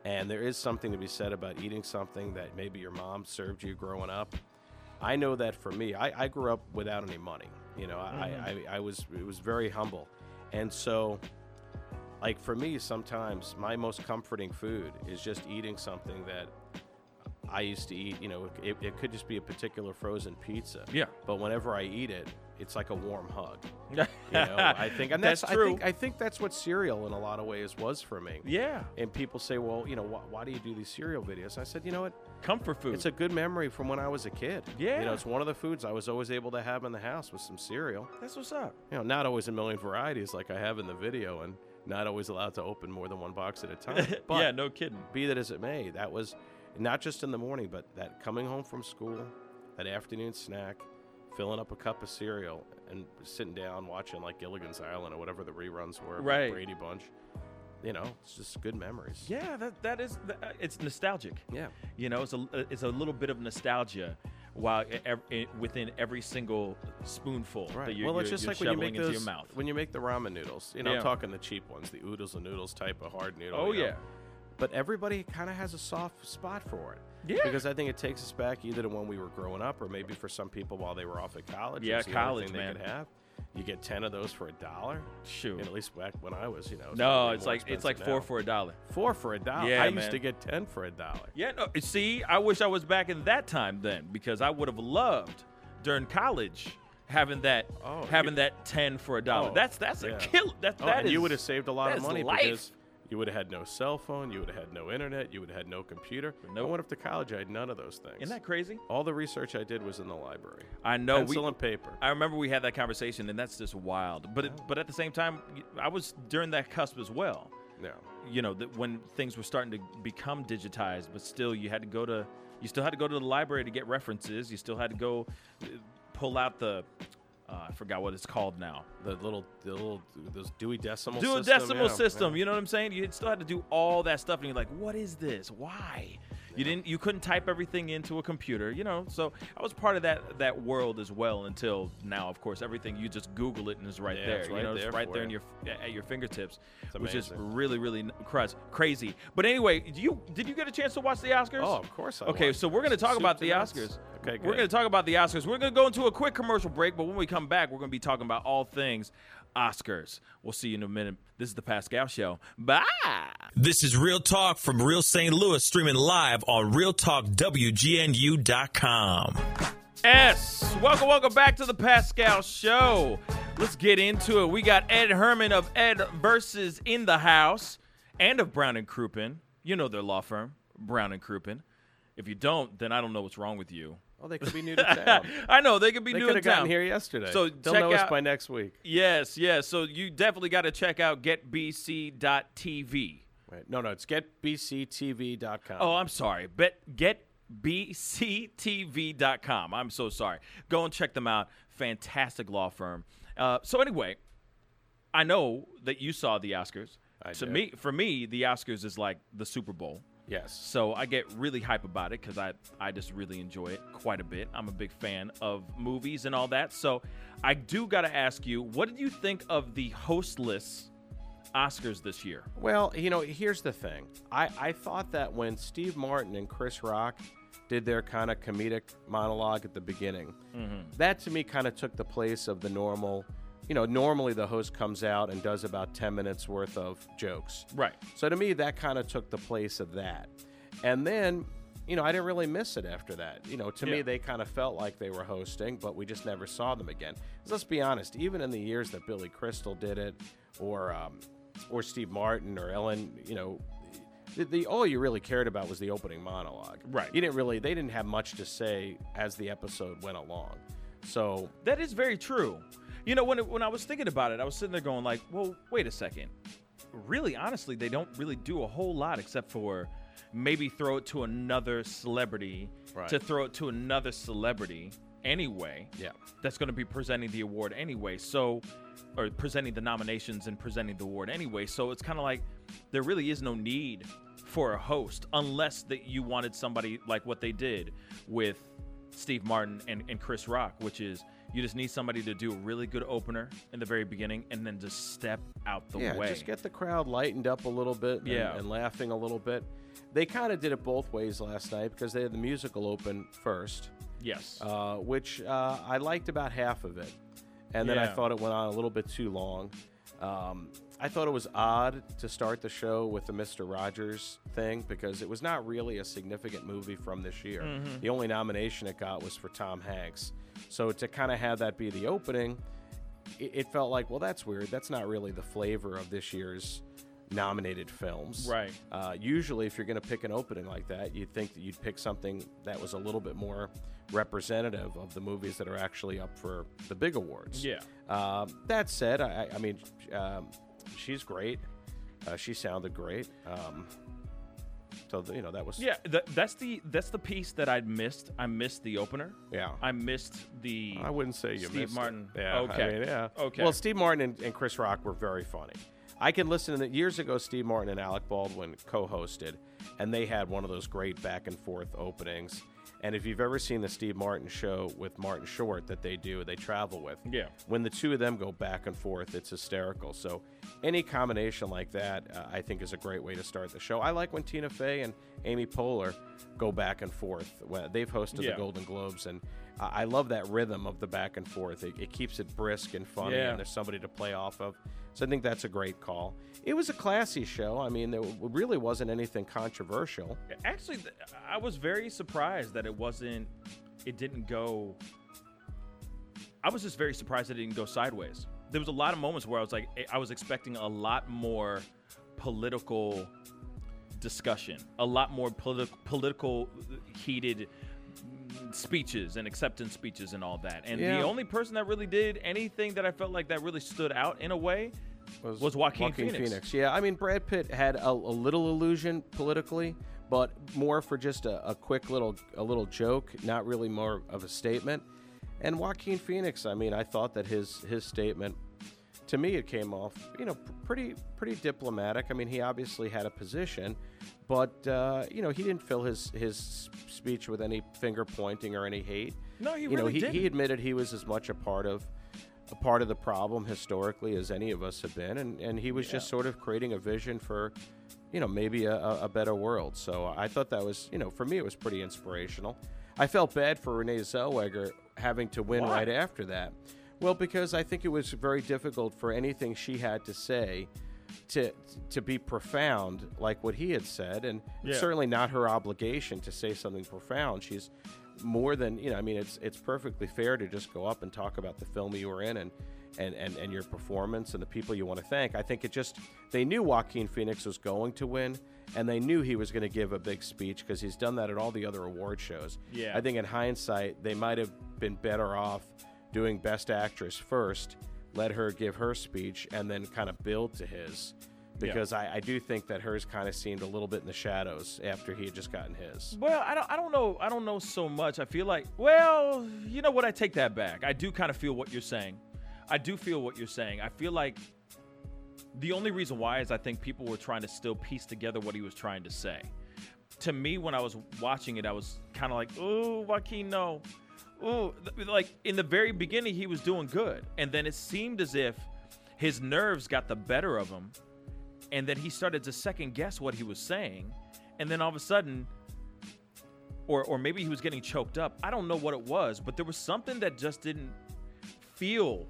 And there is something to be said about eating something that maybe your mom served you growing up. I know that for me, I, I grew up without any money. You know, I, I, mm-hmm. I was it was very humble. And so like for me, sometimes my most comforting food is just eating something that I used to eat. You know, it, it could just be a particular frozen pizza. Yeah. But whenever I eat it, it's like a warm hug. You [laughs] You know, I think, and that's, That's I true. think I think that's what cereal in a lot of ways was for me. yeah. And people say, well, you know, why, why do you do these cereal videos? I said, you know what? Comfort food. It's a good memory from when I was a kid. Yeah. You know, it's one of the foods I was always able to have in the house with some cereal. That's what's up. You know, not always a million varieties like I have in the video, and not always allowed to open more than one box at a time. [laughs] But yeah, no kidding. be that as it may, that was not just in the morning, but that coming home from school, that afternoon snack, filling up a cup of cereal, and sitting down watching like Gilligan's Island or whatever the reruns were, Right. Brady Bunch. You know, it's just good memories. Yeah, that that is that, uh, it's nostalgic. Yeah. You know, it's a it's a little bit of nostalgia while within every single spoonful Right. that you're, well, it's you're- just you're like when you make into those your mouth. when you make the ramen noodles. You know, Yeah. I'm talking the cheap ones, the oodles and noodles type of hard noodle. Oh you know. yeah. But everybody kind of has a soft spot for it. Yeah. Because I think it takes us back either to when we were growing up, or maybe for some people while they were off at college. Yeah, college, man. They could have. You get ten of those for a dollar. Shoot. And at least back when I was, you know. No, it's like it's like four now. for a dollar. four for a dollar. Yeah, I used to get ten for a dollar. Yeah, no. See, I wish I was back in that time then because I would have loved during college having that Oh, having you- that ten for a dollar. Oh, that's that's a yeah. kill. That Oh, that and you would have saved a lot of money life. because you would have had no cell phone, you would have had no internet, you would have had no computer. Nope. I went up to college, I had none of those things. Isn't that crazy? All the research I did was in the library. I know. Pencil we, and paper. I remember we had that conversation, and that's just wild. But it, but at the same time, I was during that cusp as well. No. You know, that when things were starting to become digitized, but still, you had to go to, you still had to go to the library to get references. You still had to go uh, pull out the, uh, I forgot what it's called now. The little, the little, those Dewey Decimal a system. decimal yeah, system. yeah. You know what I'm saying? You still had to do all that stuff, and you're like, "What is this? Why?" You didn't. You couldn't type everything into a computer. You know. So I was part of that that world as well until now. Of course, everything you just Google it and it's right Yeah, there. it's you right know, it's there right there in you. your at your fingertips, It's which is really really crazy. But anyway, you did you get a chance to watch the Oscars? Oh, of course. I Okay, watched. so we're going to talk Soup about the nuts. Oscars. Okay, We're going to talk about the Oscars. We're going to go into a quick commercial break, but when we come back, we're going to be talking about all things Oscars. We'll see you in a minute. This is the Pascal Show. Bye. This is Real Talk from Real St. Louis, streaming live on RealTalkWGNU.com. S. Welcome, welcome back to the Pascal Show. Let's get into it. We got Ed Herman of Ed versus in the house and of Brown and Crouppen. You know their law firm, Brown and Crouppen. If you don't, then I don't know what's wrong with you. Oh, they could be new to town. [laughs] I know they could be they new could in have gotten here yesterday. So they'll check know out- us by next week. Yes, yes. So you definitely got to check out getbc.tv. Wait, no, no, it's getbctv.com. Oh, I'm sorry. Bet getbctv.com. I'm so sorry. Go and check them out. Fantastic law firm. Uh, so anyway, I know that you saw the Oscars. I to did. me, for me, the Oscars is like the Super Bowl. Yes. So I get really hype about it because I, I just really enjoy it quite a bit. I'm a big fan of movies and all that. So I do got to ask you, what did you think of the hostless Oscars this year? Well, you know, here's the thing. I, I thought that when Steve Martin and Chris Rock did their kind of comedic monologue at the beginning, mm-hmm. that to me kind of took the place of the normal. You know, normally the host comes out and does about 10 minutes worth of jokes. Right. So to me, that kind of took the place of that. And then, you know, I didn't really miss it after that. You know, to Yeah. me, they kind of felt like they were hosting, but we just never saw them again. let's be honest, even in the years that Billy Crystal did it, or um, or Steve Martin or Ellen, you know, the, the all you really cared about was the opening monologue. Right. You didn't really. They didn't have much to say as the episode went along. So That is very true. You know, when it, when I was thinking about it, I was sitting there going like, "Well, wait a second. Really, honestly, they don't really do a whole lot except for maybe throw it to another celebrity Right. to throw it to another celebrity anyway. Yeah. That's going to be presenting the award anyway. So or presenting the nominations and presenting the award anyway. So it's kind of like there really is no need for a host unless that you wanted somebody like what they did with Steve Martin and, and Chris Rock, which is you just need somebody to do a really good opener in the very beginning and then just step out the yeah, way. just get the crowd lightened up a little bit. And, Yeah. and laughing a little bit. They kind of did it both ways last night because they had the musical open first. yes. uh, which uh, I liked about half of it, and then I thought it went on a little bit too long. Um, I thought it was odd to start the show with the Mister Rogers thing because it was not really a significant movie from this year. Mm-hmm. The only nomination it got was for Tom Hanks, so to kind of have that be the opening, it, it felt like well that's weird. That's not really the flavor of this year's nominated films. Right. Uh, usually, if you're going to pick an opening like that, you'd think that you'd pick something that was a little bit more representative of the movies that are actually up for the big awards. Yeah. Um, that said, I, I mean, um, she's great. Uh, she sounded great. Um, so you know that was yeah, th- that's the that's the piece that I missed. I missed the opener. yeah. I missed the I wouldn't say you Steve missed it. Martin. Yeah. Okay. I mean, yeah. Okay. Well, Steve Martin and, and Chris Rock were very funny. I can listen to the years ago. Steve Martin and Alec Baldwin co-hosted, and they had one of those great back and forth openings. And if you've ever seen the Steve Martin show with Martin Short that they do, they travel with. Yeah. When the two of them go back and forth, it's hysterical. So any combination like that, uh, I think, is a great way to start the show. I like when Tina Fey and Amy Poehler go back and forth. When they've hosted Yeah. the Golden Globes, and I I love that rhythm of the back and forth. It, it keeps it brisk and funny, Yeah. and there's somebody to play off of. So I think that's a great call. It was a classy show. I mean, there really wasn't anything controversial. Actually, I was very surprised that it wasn't. It didn't go. I was just very surprised that it didn't go sideways. There was a lot of moments where I was like, eh, I was expecting a lot more political discussion, a lot more politi- political heated mm, speeches and acceptance speeches and all that. And Yeah. the only person that really did anything that I felt like that really stood out in a way was Joaquin Phoenix. Yeah, I mean, Brad Pitt had a, a little illusion politically, but more for just a, a quick little a little joke, not really more of a statement. And Joaquin Phoenix, I mean, I thought that his his statement, to me, it came off, you know, pr- pretty pretty diplomatic. I mean, he obviously had a position, but uh, you know, he didn't fill his his speech with any finger pointing or any hate. No, he you know, really he, didn't. he admitted he was as much a part of a part of the problem historically as any of us have been, and, and he was just sort of creating a vision for, you know, maybe a, a a better world. So I thought that was, you know, for me it was pretty inspirational. I felt bad for Renee Zellweger having to win Why? right after that. Well, because I think it was very difficult for anything she had to say to to be profound like what he had said, and it's certainly not her obligation to say something profound. She's more than you know. I mean, it's it's perfectly fair to just go up and talk about the film you were in and. And, and, and your performance and the people you want to thank. I think it just, they knew Joaquin Phoenix was going to win, and they knew he was going to give a big speech because he's done that at all the other award shows. Yeah. I think in hindsight, they might have been better off doing Best Actress first, let her give her speech, and then kind of build to his. Because I, I do think that hers kind of seemed a little bit in the shadows after he had just gotten his. Well, I don't, I don't know. I don't know so much. I feel like, well, you know what? I take that back. I do kind of feel what you're saying. I do feel what you're saying. I feel like the only reason why is I think people were trying to still piece together what he was trying to say. To me, when I was watching it, I was kind of like, "Oh, Joaquin, no." Ooh, like in the very beginning, he was doing good, and then it seemed as if his nerves got the better of him, and then he started to second guess what he was saying, and then all of a sudden, or or maybe he was getting choked up. I don't know what it was, but there was something that just didn't feel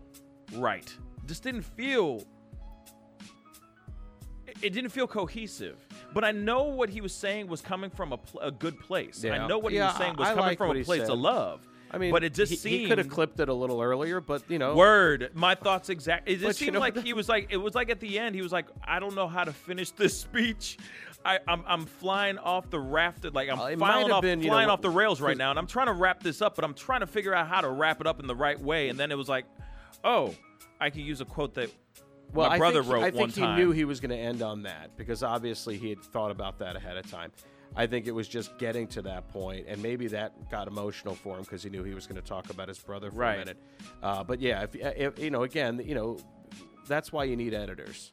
right. Just didn't feel. it- It didn't feel cohesive. But I know what he was saying was coming from a, pl- a good place. Yeah. I know what he was saying was I coming like from a place said. of love. I mean, but it just he, seemed he could have clipped it a little earlier, but you know, Word. My thoughts exactly. It just seemed know like [laughs] he was like. It was like at the end. He was like, "I don't know how to finish this speech. I, I'm I'm flying off the rafted Like I'm Uh, flying off been, you know, off the rails right now, and I'm trying to wrap this up, but I'm trying to figure out how to wrap it up in the right way. And then it was like, oh, I can use a quote that Well, my I brother think, wrote I think one he time. knew he was going to end on that because obviously he had thought about that ahead of time. I think it was just getting to that point, and maybe that got emotional for him because he knew he was going to talk about his brother for Right. a minute. Uh, but yeah, if, if you know, again, you know, that's why you need editors.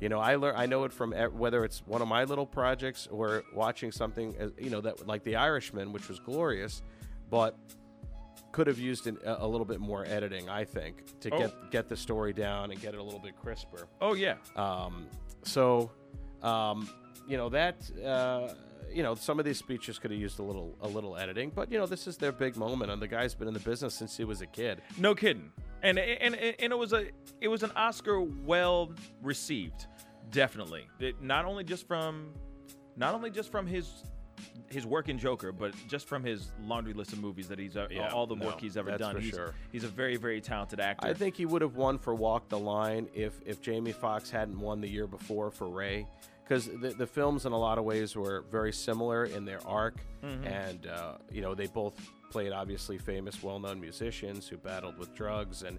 You know, I learn. I know it from whether it's one of my little projects or watching something, as, you know, that like The Irishman, which was glorious, but could have used an, a a little bit more editing. I think to Oh. get get the story down and get it a little bit crisper. oh yeah, Um, so, um, you know that uh, you know some of these speeches could have used a little a little editing, but you know this is their big moment, and the guy's been in the business since he was a kid. no kidding. And and and it was a it was an Oscar well received, definitely. It, not only just from not only just from his his work in Joker, but just from his laundry list of movies that he's uh, Yeah, all the no, work he's ever that's done. for he's, sure. he's a very very talented actor. I think he would have won for Walk the Line if if Jamie Foxx hadn't won the year before for Ray, because the, the films in a lot of ways were very similar in their arc, and uh, you know they both played obviously famous, well-known musicians who battled with drugs, and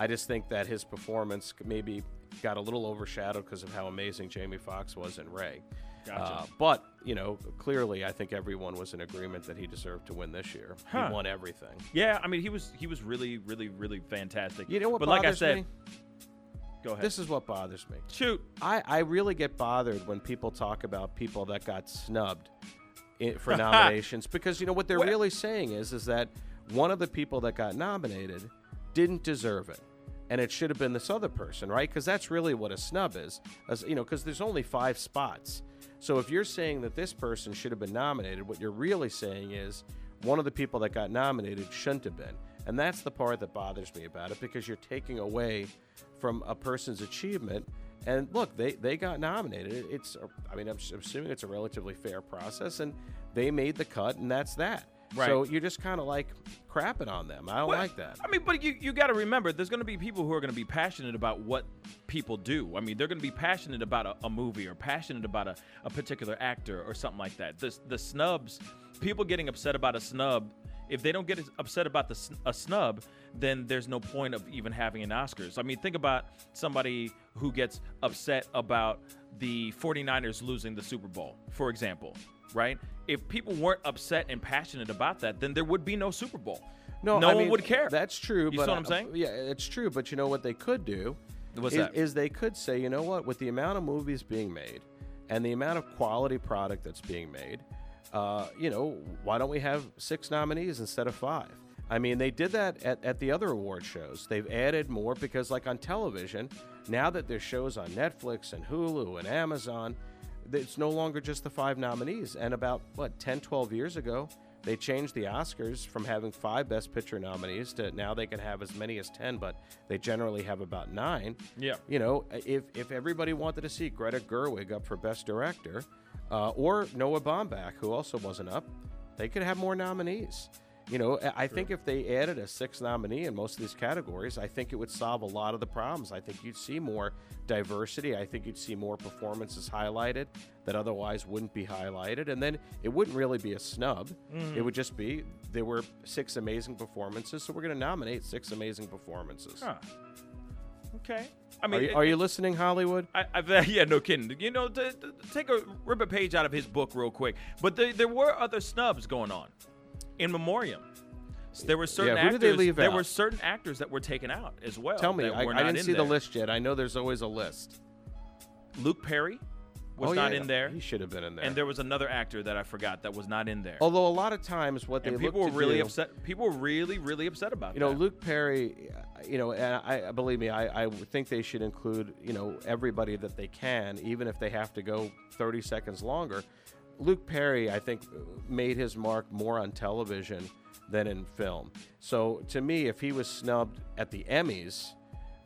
I just think that his performance maybe got a little overshadowed because of how amazing Jamie Foxx was in Ray. Gotcha. Uh, but you know, clearly, I think everyone was in agreement that he deserved to win this year. Huh. He won everything. yeah, I mean he was he was really really really fantastic. You know what But like I said, me? Go ahead. This is what bothers me. Shoot. I, I really get bothered when people talk about people that got snubbed i for [laughs] nominations because you know what they're Well- really saying is is that one of the people that got nominated didn't deserve it and it should have been this other person right because that's really what a snub is as you know because there's only five spots so if you're saying that this person should have been nominated what you're really saying is one of the people that got nominated shouldn't have been and that's the part that bothers me about it because you're taking away from a person's achievement and look, they, they got nominated. It's, I mean, I'm assuming it's a relatively fair process, and they made the cut, and that's that. Right. So you're just kind of like crapping on them. I don't Well, like that. I mean, but you, you got to remember, there's going to be people who are going to be passionate about what people do. I mean, they're going to be passionate about a, a movie or passionate about a, a particular actor or something like that. The, the snubs, people getting upset about a snub, if they don't get upset about the a snub, then there's no point of even having an Oscars. I mean, think about somebody who gets upset about the 49ers losing the Super Bowl, for example, right? If people weren't upset and passionate about that, then there would be no Super Bowl. No, no I one mean, would care. That's true. You but what I'm saying? Yeah, it's true. But you know what they could do? What's is, that? is they could say, you know what, with the amount of movies being made and the amount of quality product that's being made, uh, you know, why don't we have six nominees instead of five? I mean, they did that at, at the other award shows. They've added more because, like on television, now that there's shows on Netflix and Hulu and Amazon, it's no longer just the five nominees. And about, what, 10, 12 years ago, they changed the Oscars from having five Best Picture nominees to now they can have as many as 10, but they generally have about nine. Yeah. You know, if, if everybody wanted to see Greta Gerwig up for Best Director uh, or Noah Baumbach, who also wasn't up, they could have more nominees. You know, I- think if they added a sixth nominee in most of these categories, I think it would solve a lot of the problems. I think you'd see more diversity. I think you'd see more performances highlighted that otherwise wouldn't be highlighted. And then it wouldn't really be a snub. It mm. would just be there were six amazing performances, so we're going to nominate six amazing performances. Huh. Okay. I Are mean, you, it- are you listening, Hollywood? I, I, [laughs] yeah, no kidding. You know, to, to take a rip a page out of his book real quick. But there, there were other snubs going on in memoriam. So there were certain who actors. did they leave there out? were certain actors that were taken out as well. Tell me, I, I didn't see the list yet. I know there's always a list. Luke Perry was oh, not yeah, in there, He should have been in there. and there was another actor that I forgot that was not in there. Although a lot of times what they and look people were really do- upset. People were really, really upset about You know, that. Luke Perry, you know, and I believe me, I, I think they should include, you know, everybody that they can, even if they have to go 30 seconds longer. Luke Perry, I think, made his mark more on television than in film. So to me, if he was snubbed at the Emmys,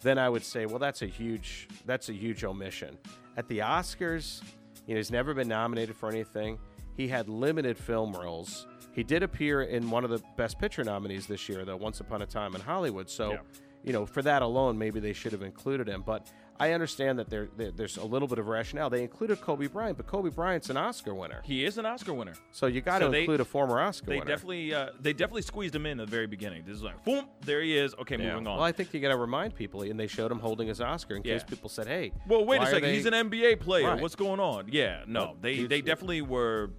then I would say, well, that's a huge, that's a huge omission. At the Oscars, you know, he's never been nominated for anything. He had limited film roles. He did appear in one of the Best Picture nominees this year, though, Once Upon a Time in Hollywood. So, Yeah. you know, for that alone, maybe they should have included him. But I understand that there, there there's a little bit of rationale. They included Kobe Bryant, but Kobe Bryant's an Oscar winner, He is an Oscar winner. so you got to So they- include a former Oscar They winner. definitely uh, they definitely squeezed him in at the very beginning. This is like, boom, there he is. Okay, Yeah. moving on. Well, I think you got to remind people, and they showed him holding his Oscar in case people said, "Hey, Well, wait why a second. they- He's an NBA player. Right. What's going on? Yeah, no, Well, they they definitely were.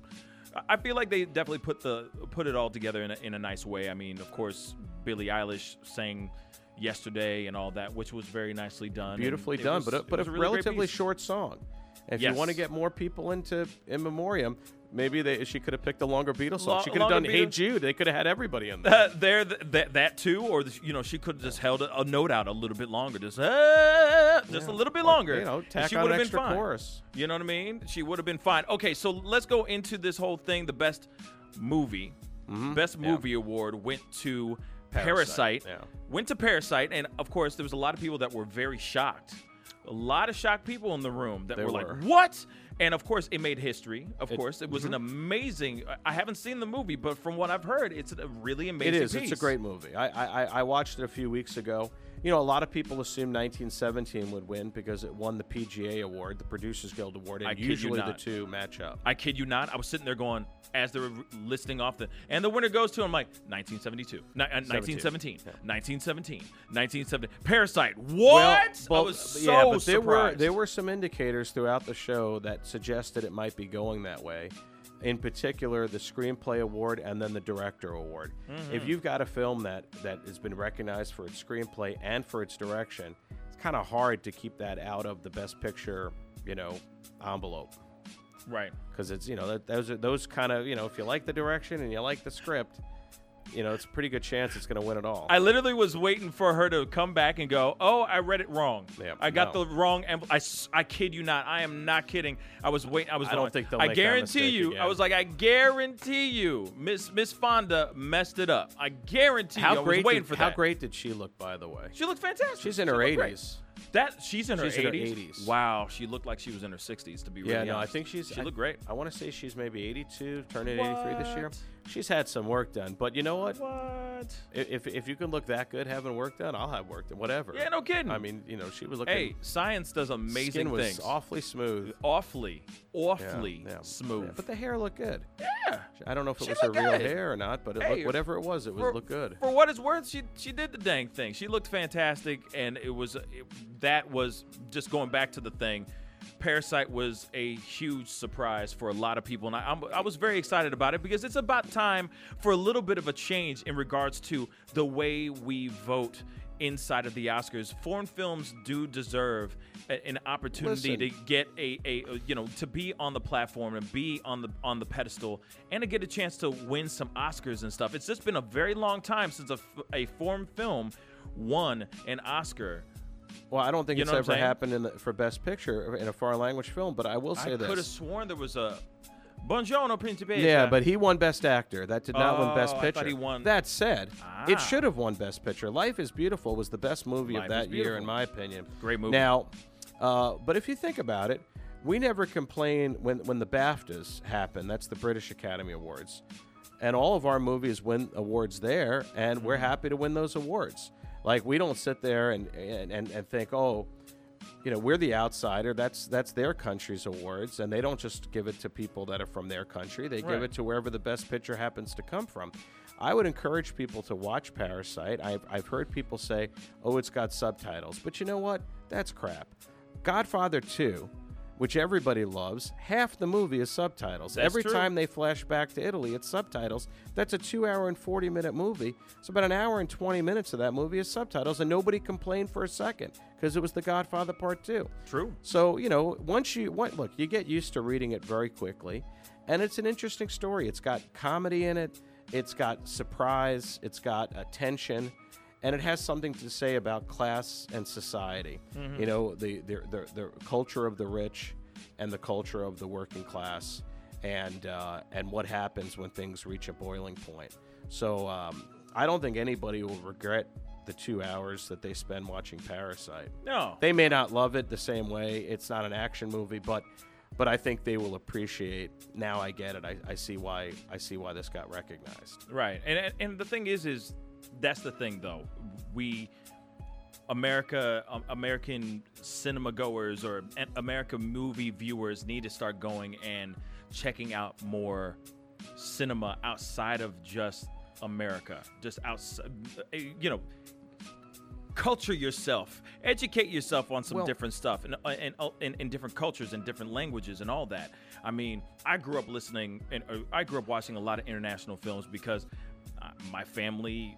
I feel like they definitely put the put it all together in a, in a nice way. I mean, of course, Billie Eilish sang yesterday and all that, which was very nicely done. beautifully done, was- but a, but a was really relatively short song. If Yes. you want to get more people into in memoriam, maybe they, she could have picked a longer Beatles song. She could have done longer "Hey Jude." They could have had everybody in there. Uh, there, th- that that too, or the, you know, she could have just held a, a note out a little bit longer, just uh, just a little bit longer. you know, tack she on would have extra been fine. chorus. You know what I mean? She would have been fine. Okay, so let's go into this whole thing. The best movie, best movie award went to Parasite. Mm-hmm. yeah. Went to Parasite, and of course, there was a lot of people that were very shocked. A lot of shocked people in the room that were, were. like, "What?" And of course, it made history. Of It- course, it was an Mm-hmm. amazing. I haven't seen the movie, but from what I've heard, it's a really amazing. It is. It's a great movie. I I- I watched it a few weeks ago. You know, a lot of people assume 1917 would win because it won the PGA award, the Producers Guild award, and I usually the two match up. I kid you not. I was sitting there going, as they were listing off the, and the winner goes to, I'm like, 1972, ni- uh, 1917, 1917, 1917. Parasite. What? Well, I was so yeah, but there were there were some indicators throughout the show that suggested it might be going that way. In particular, the screenplay award and then the director award. Mm-hmm. If you've got a film that that has been recognized for its screenplay and for its direction, it's kind of hard to keep that out of the best picture, you know, envelope right. because it's you know that, those are those kind of you know if you like the direction and you like the script, you know it's a pretty good chance it's going to win it all. I literally was waiting for her to come back and go, "Oh, I read it wrong. Yeah, I got no. the wrong." I, I kid you not. I am not kidding. I was waiting. I was. I don't think they'll I guarantee you. I was like, I guarantee you, Miss Miss Fonda messed it up. I guarantee you. I how was great waiting did, for how that. great did she look by the way? She looked fantastic. She's in She her 80s. That she's in her She's her 80s. 80s. Wow, she looked like she was in her 60s. To be real. Yeah, really no, I think she's. She I, looked great. I want to say she's maybe 82, turning 83 this year. She's had some work done, but you know what? What? If if you can look that good having work done, I'll have work done. Whatever. Yeah, no kidding. I mean, you know, she was looking. Hey, science does amazing skin was things. awfully smooth. awfully, awfully yeah, smooth. yeah, but the hair looked good. yeah. I don't know if it She was her looked real hair or not, but it Hey, looked, whatever it was, it was for, looked good. For what it's worth, she she did the dang thing. She looked fantastic, and it was it, that was just going back to the thing. Parasite was a huge surprise for a lot of people, and I, I'm, I was very excited about it because it's about time for a little bit of a change in regards to the way we vote inside of the Oscars. Foreign films do deserve a- an opportunity Listen. to get a, a a- you know to be on the platform and be on the on the pedestal and to get a chance to win some Oscars and stuff. It's just been a very long time since a, a foreign film won an Oscar. Well, I don't think You it's know what I'm ever happened in the, for Best Picture in a foreign language film, but I will say I this. I could have sworn there was a Buongiorno Principe. Yeah, but he won Best Actor. That did not win Best Oh, Picture. he won- That said, Ah. it should have won Best Picture. Life is Beautiful was the best movie Life of that year, in my opinion. Great movie. Now, uh, but if you think about it, we never complain when when the BAFTAs happen. That's the British Academy Awards, and all of our movies win awards there, and we're Mm-hmm. happy to win those awards. Like we don't sit there and and, and, and think, oh, you know we're the outsider. That's that's their country's awards and they don't just give it to people that are from their country. They Right. give it to wherever the best picture happens to come from. I would encourage people to watch parasite. I've, I've heard people say oh it's got subtitles. But you know what? That's crap. Godfather 2 which everybody loves half the movie is subtitles. That's every true. time they flash back to italy it's subtitles. That's a two hour and 40 minute movie. So about an hour and 20 minutes of that movie is subtitles and nobody complained for a second because it was the godfather part 2 True. so you know, once you what look, you get used to reading it very quickly, and it's an interesting story. It's got comedy in it, it's got surprise, it's got uh, tension, and it has something to say about class and society. You know, the, the the the culture of the rich and the culture of the working class, and uh, and what happens when things reach a boiling point. So um, I don't think anybody will regret the two hours that they spend watching Parasite. No. They may not love it the same way. It's not an action movie, but but I think they will appreciate. Now I get it. I, I see why I see why this got recognized. Right, and- and the thing is, is that's the thing though. We America, um, American cinema goers or a- American movie viewers need to start going and checking out more cinema outside of just America, just outside, you know, culture yourself, educate yourself on some Well- different stuff and and in, in different cultures and different languages and all that. I mean, I grew up listening and uh, I grew up watching a lot of international films because uh, my family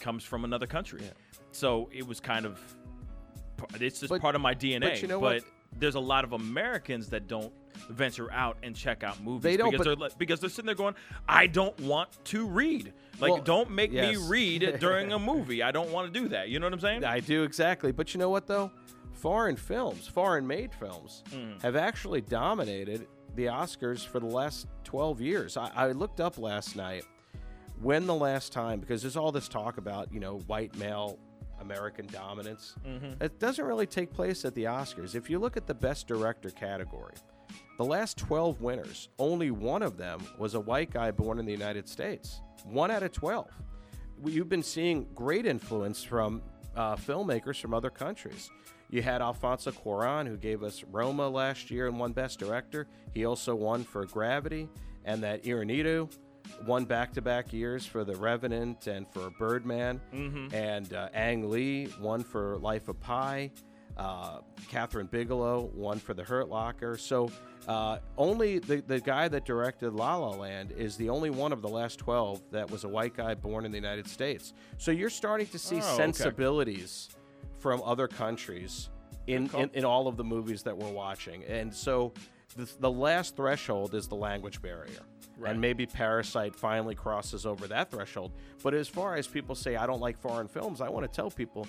comes from another country, so it was kind of it's just But- part of my DNA. but you know what? there's a lot of Americans that don't venture out and check out movies They don't, because but- they're because they're sitting there going, I don't want to read. Like, Well, don't make yes. me read [laughs] during a movie. I don't want to do that. You know what I'm saying? I do exactly. But you know what though? Foreign films, foreign made films, Mm. have actually dominated the Oscars for the last 12 years. I, I looked up last night when the last time, because there's all this talk about, you know, white male American dominance. Mm-hmm. It doesn't really take place at the Oscars. If you look at the best director category, the last 12 winners, only one of them was a white guy born in the United States. One out of 12. We- You've been seeing great influence from uh, filmmakers from other countries. You had Alfonso Cuarón, who gave us Roma last year and won Best Director. He also won for Gravity, and that Iñárritu won back-to-back years for The Revenant and for Birdman. And uh, Ang Lee won for Life of Pi. Uh, Kathryn Bigelow won for The Hurt Locker. So uh, only the, the guy that directed La La Land is the only one of the last 12 that was a white guy born in the United States. So you're starting to see Oh, okay. sensibilities from other countries in, in, in all of the movies that we're watching. And so the, the last threshold is the language barrier. And maybe Parasite finally crosses over that threshold. But as far as people say, I don't like foreign films, I want to tell people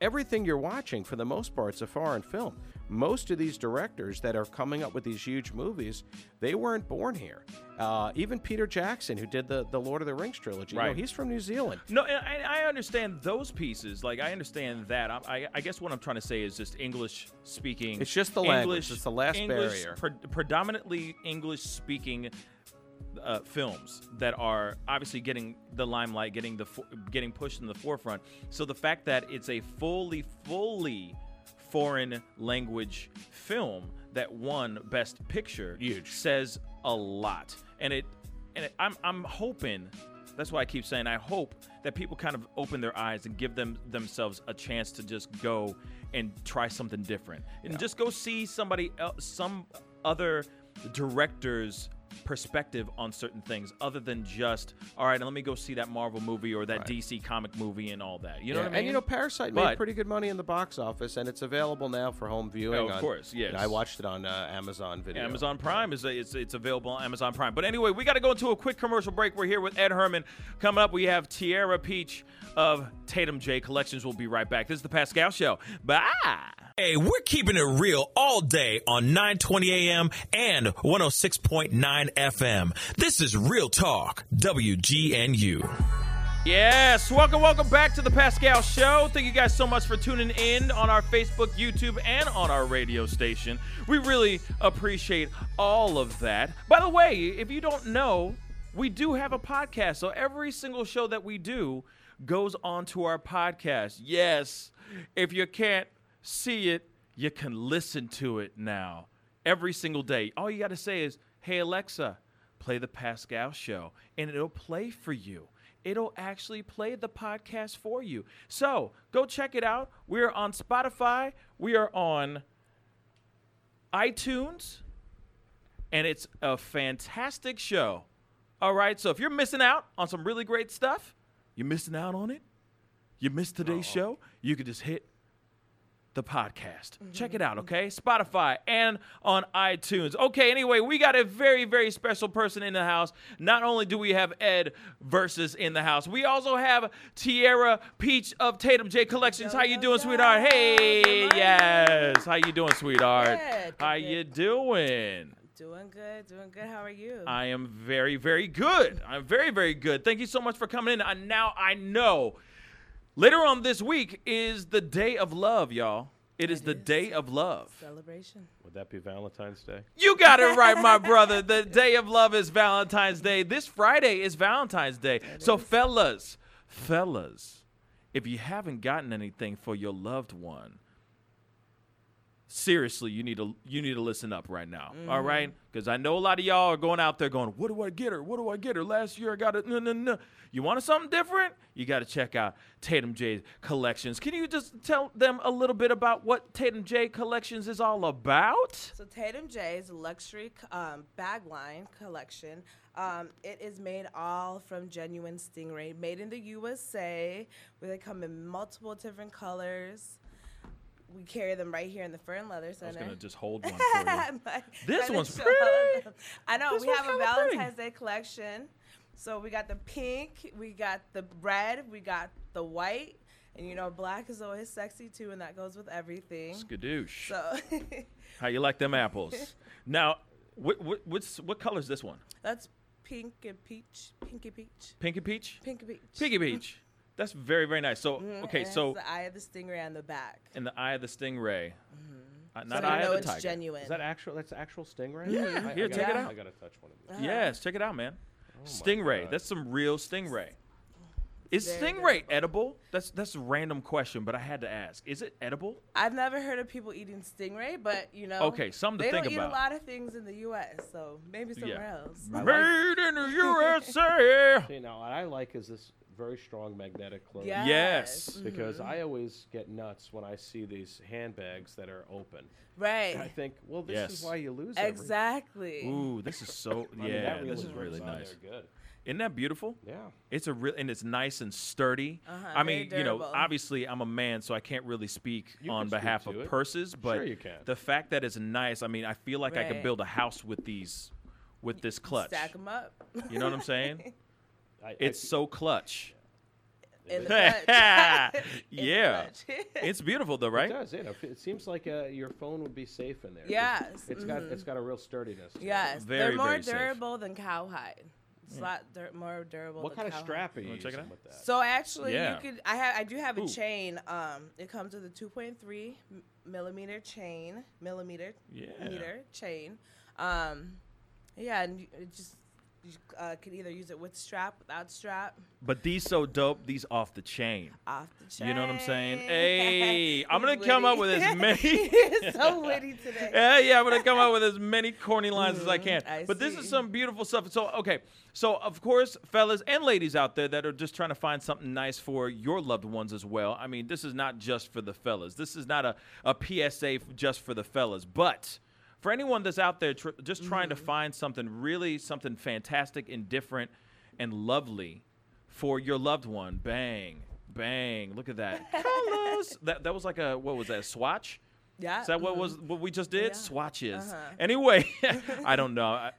everything you're watching, for the most part, is a foreign film. Most of these directors that are coming up with these huge movies, they weren't born here. Uh, even Peter Jackson, who did the, the Lord of the Rings trilogy, you know, he's from New Zealand. No, I, I understand those pieces. Like I understand that. I, I, I guess what I'm trying to say is just English speaking. It's just the language. It's the last English, barrier. pre- predominantly English speaking uh, films that are obviously getting the limelight, getting the getting pushed in the forefront. So the fact that it's a fully, fully foreign language film that won Best Picture Huge. says a lot, and it and it, I'm I'm hoping. That's why I keep saying I hope that people kind of open their eyes and give them themselves a chance to just go and try something different and just go see somebody else, some other director's perspective on certain things other than just all right let me go see that marvel movie or that dc comic movie and all that you know Yeah, what i mean And you know, Parasite made pretty good money in the box office, and it's available now for home viewing. Oh, of on- course, yes. I watched it on uh, Amazon Video. Amazon Prime is it's, it's available on Amazon Prime. But anyway, we got to go into a quick commercial break. We're here with Ed Herman. Coming up, we have Tiara Peach of Tatum J Collections. We'll be right back. This is the Pascal Show. Bye. Hey, we're keeping it real all day on 920 AM and 106.9 FM. This is Real Talk, WGNU. Yes, welcome, welcome back to the Pascal Show. Thank you guys so much for tuning in on our Facebook, YouTube, and on our radio station. We really appreciate all of that. By the way, if you don't know, we do have a podcast. So every single show that we do goes onto our podcast. Yes, if you can't see it, you can listen to it now. Every single day. All you got to say is, hey, Alexa, play the Pascal Show, and it'll play for you it'll actually play the podcast for you. So go check it out. We're on Spotify, we are on iTunes, and it's a fantastic show. All right, so if you're missing out on some really great stuff, you're missing out on it. You missed today's show, you could just hit the podcast. Mm-hmm. Check it out, okay? Spotify and on iTunes. Okay, anyway, we got a very, very special person in the house. Not only do we have Ed versus in the house, we also have Tiara Peach of Tatum J Collections. How you doing, sweetheart? Hey, yes. How you doing, sweetheart? Good, How good, you doing? Doing good, doing good. How are you? I am very, very good. I'm very, very good. Thank you so much for coming in. And now I know later on this week is the day of love, y'all. It is It the is. day of love. Celebration. Would that be Valentine's Day? You got it right, my brother. The day of love is Valentine's Day. This Friday is Valentine's Day. so, fellas, fellas, if you haven't gotten anything for your loved one, seriously, you need to you need to listen up right now. all right? Because I know a lot of y'all are going out there going, "What do I get her? What do I get her?" Last year I got it. No, no, no. You want something different? You got to check out Tatum J Collections. Can you just tell them a little bit about what Tatum J Collections is all about? So Tatum J's luxury um, bag line collection. Um, it is made all from genuine stingray, made in the USA, where they come in multiple different colors. We carry them right here in the Fur and Leather I was gonna just hold [laughs] one for you. [laughs] This one's show all of pretty. [laughs] I know. This we have a kinda pretty. Valentine's Day collection. So we got the pink, we got the red, we got the white, and you know black is always sexy too, and that goes with everything. Skadoosh. So How you like them apples? now, what what what's, what color is this one? that's pink and peach, pinky peach, Pinky peach. pinky peach. Pinky peach. That's very very nice. So Mhm, okay, and it so the eye of the stingray on the back. in the eye of the stingray, uh, So not you eye know of the it's tiger. genuine. Is that actual? That's actual stingray. Yeah. I, I Here, gotta, take it out. I gotta touch one of these. Uh-huh. Yes, check it out, man. Oh stingray. God. That's some real stingray. Is Very stingray edible. edible? That's that's a random question, but I had to ask. Is it edible? I've never heard of people eating stingray, but you know, Okay, something to they think don't eat about. a lot of things in the U.S., so maybe somewhere else. I like- Made in the [laughs] USA. See, now what I like is this very strong magnetic close. Yes. Yes. Mm-hmm. Because I always get nuts when I see these handbags that are open. Right. And I think, well, this Yes. is why you lose. every- Exactly. Ooh, this is so [laughs] I mean, yeah. that this is really really on nice. there Good. Isn't that beautiful? Yeah. It's a real and it's nice and sturdy. Uh-huh, I very mean, you know, obviously I'm a man, so I can't really speak You on can speak behalf of it. purses, but Sure you can. the fact that it's nice, I mean, I feel like I could build a house with these with this clutch. Stack them up. You know what I'm saying? [laughs] I, I- It's so clutch. In the [laughs] yeah. [laughs] In the It's beautiful though, It right? does. It, it seems like uh, your phone would be safe in there. Yes, It's got mhm. it's got a real sturdiness. to it. yes, Very, they're more very safe. durable than cowhide. It's a lot dur- more durable. What than kind of cowhide. strap are you Wanna check it using out? with that? So actually, Yeah. you could. I have. I do have a Ooh. chain. Um, it comes with a 2.3 m- millimeter chain, millimeter Yeah. meter chain. Um, yeah, and you- it just you uh, could either use it with strap, without strap, But these so dope, these off the chain. off the chain. You know what I'm saying? Hey, [laughs] I'm gonna come up with as many- [laughs] so witty today. [laughs] Yeah, yeah, I'm gonna come up with as many corny lines as I can. Mm, I but this is some beautiful stuff. So, okay, so of course, fellas and ladies out there that are just trying to find something nice for your loved ones as well. I mean, this is not just for the fellas. This is not a, a PSA just for the fellas, but for anyone that's out there tr- just trying to Mm-hmm. find something really something fantastic and different and lovely for your loved one. Bang, bang! Look at that [laughs] colors. that that was like a what was that? A swatch. Yeah. Is that what mhm. was what we just did? Yeah. Swatches. Uh-huh. Anyway, [laughs] [laughs] I don't know. I,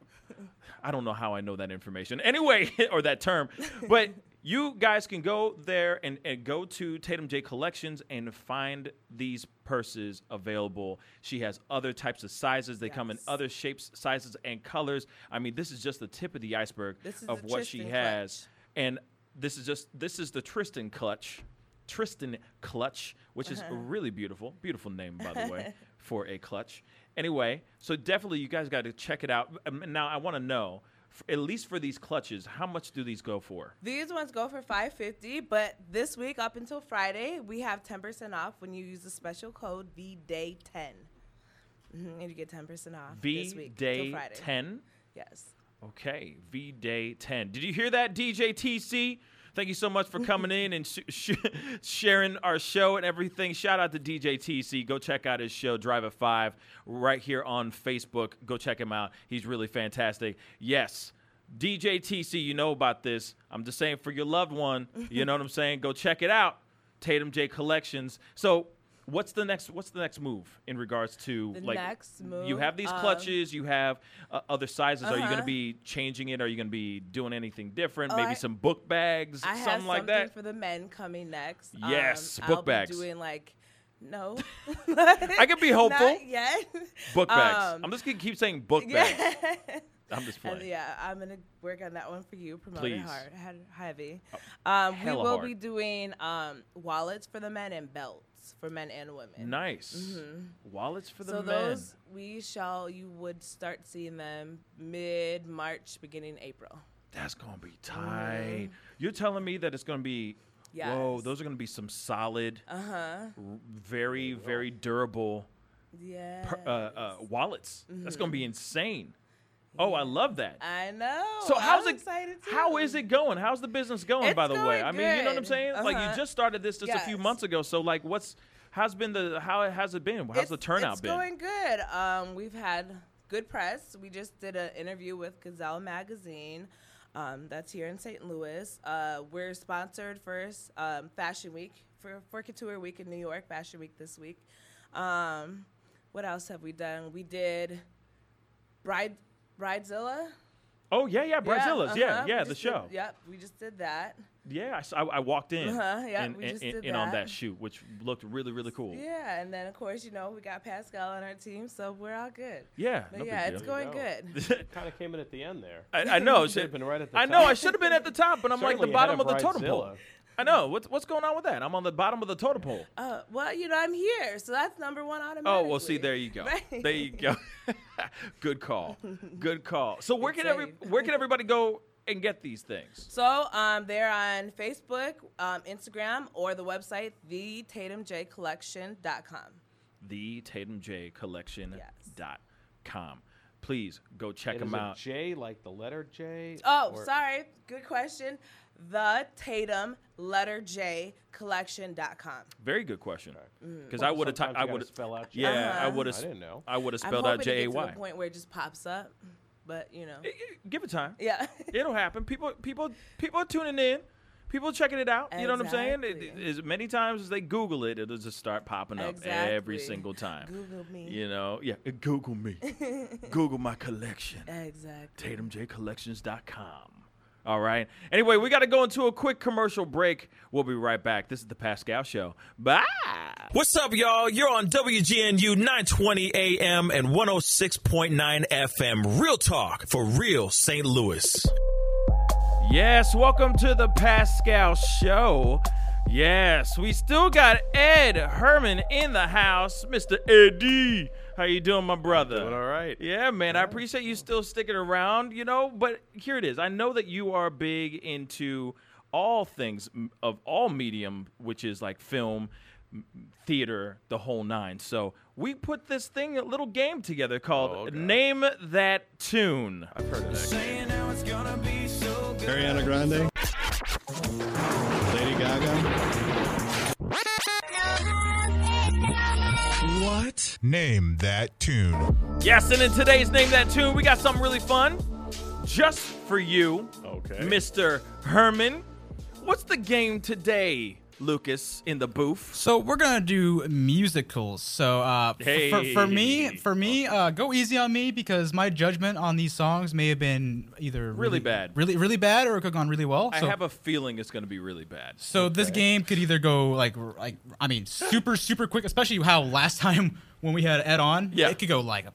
I don't know how I know that information. Anyway, or that term. But you guys can go there and, and go to Tatum J Collections and find these purses available. She has other types of sizes. They come in other shapes, sizes, and colors. I mean, this is just the tip of the iceberg of what she has. clutch. And this is just this is the Tristan clutch. Tristan clutch, which is Uh-huh. really beautiful. Beautiful name, by the way, [laughs] for a clutch. Anyway, so definitely you guys got to check it out. Um, Now I want to know, at least for these clutches, how much do these go for? These ones go for 550, but this week up until Friday, we have 10% off when you use the special code VDAY10. Mm-hmm, and you get 10% off this V week till Day Friday. 10. Yes. Okay, V Day 10. Did you hear that, DJ TC? Thank you so much for coming in and sh- sh- [laughs] sharing our show and everything. Shout out to DJ TC. Go check out his show, Drive at 5, right here on Facebook. Go check him out. He's really fantastic. Yes, DJ TC, you know about this. I'm just saying for your loved one, you know what I'm saying? Go check it out. Tatum J Collections. So, what's the next what's the next move in regards to The like next you have these um, clutches, you have uh, other sizes. Are you going to Uh-huh. be changing it? Are you going to be doing anything different? Oh, Maybe I- some book bags, I something something like that. for the men coming next. Yes, um, book I'll bags. Be doing like, no. [laughs] [laughs] I can be hopeful. Not yet. book bags. Um, I'm just going to keep saying book [laughs] bags. I'm just And playing. yeah, I'm gonna work on that one for you. Promote Please. Oh, it hard, heavy. Um, we will hard. be doing um, wallets for the men and belts for men and women. Nice. Wallets for the Mm-hmm. so those we shall you would start seeing them mid March, beginning April. That's going to be tight. You're telling me that it's going to be Yes. Whoa, those are going to be some solid, uh-huh. very, very durable Yeah. per, uh, uh, wallets. That's going to Mm-hmm. be insane. Oh, I love that. I know. So how's I'm it? Excited too. How is it going? How's the business going? It's by the way, going I mean, you know what I'm saying? Like you Uh-huh. just started this just a few months ago. So like, what's how's been the how has it been? How's the turnout it's been? It's going good. Um, we've had good press. We just did an interview with Gazelle Magazine. Um, that's here in St. Louis. Uh, we're sponsored first um, Fashion Week for for Couture Week in New York. Fashion Week this week. Um, what else have we done? We did Bride Bridezilla. oh yeah, yeah, Brazilla's, yeah, uh-huh. yeah, We the just did- show. yep, we just did that. Yeah, I, I walked in Uh-huh, yeah, and, we and- just and- did and on that that. shoot, which looked really really cool. Yeah, and then of course you know we got Pascal on our team, so we're all good. Yeah, But no yeah, it's going go. good. [laughs] kind of came in at the end there. I, I know. [laughs] Should have been right at the I know. I should have been at the top, but I'm like the bottom of the totem pole. Bridezilla. I know. What's what's going on with that? I'm on the bottom of the totem pole. Uh, well, you know, I'm here, so that's number one automatically. Oh, well, see, there you go. [laughs] Right. There you go. [laughs] Good call. Good call. So where can every where can everybody go and get these things? So um, they're on Facebook, um, Instagram, or the website thetatumjcollection.com. The Tatum J Yes. dot com. Please go check And them is out. J like the letter J? Oh, or- sorry. Good question. The Tatum letter J collection.com. Very good question. Mm. Because I would have. Sometimes I you gotta would. spell out J. Yeah, I Uh-huh. would have. I didn't know. I would have I'm spelled hoping out to get J A to Y. the point where it just pops up, but you know, Give it time. yeah. [laughs] It'll happen. People, people, people are tuning in. People are checking it out. You know what I'm saying? It- Exactly. as many times as they Google it, it'll just start popping up every Exactly. single time. Google me. You know, yeah. Google me. [laughs] Google my collection. Exactly. TatumJCollections.com. All right. Anyway, we got to go into a quick commercial break. We'll be right back. This is the Pascal Show. Bye. What's up, y'all? You're on WGNU 920 AM and 106.9 FM. Real talk for real St. Louis. Yes, welcome to the Pascal Show. Yes, we still got Ed Herman in the house, Mr. Eddie. How you doing, my brother? Doing all right. Yeah, man. I appreciate you still sticking around. You know, but here it is. I know that you are big into all things of all medium, which is like film, theater, the whole nine. So we put this thing, a little game together called Oh, God. Name That Tune. I've heard of that. game. Ariana Grande. Lady Gaga. What? Name that tune. Yes, and in today's Name That Tune, we got something really fun just for you, Okay. Mr. Herman. What's the game today, Lucas, in the booth? So we're gonna do musicals. So uh, f- for, for me, for me, uh, go easy on me because my judgment on these songs may have been either Really bad. really really bad, or it could have gone really well. I have a feeling it's going to be really bad. so this game could either go like like I mean super [gasps] super quick, especially how last [laughs] time when we had Ed on, Yeah. it could go like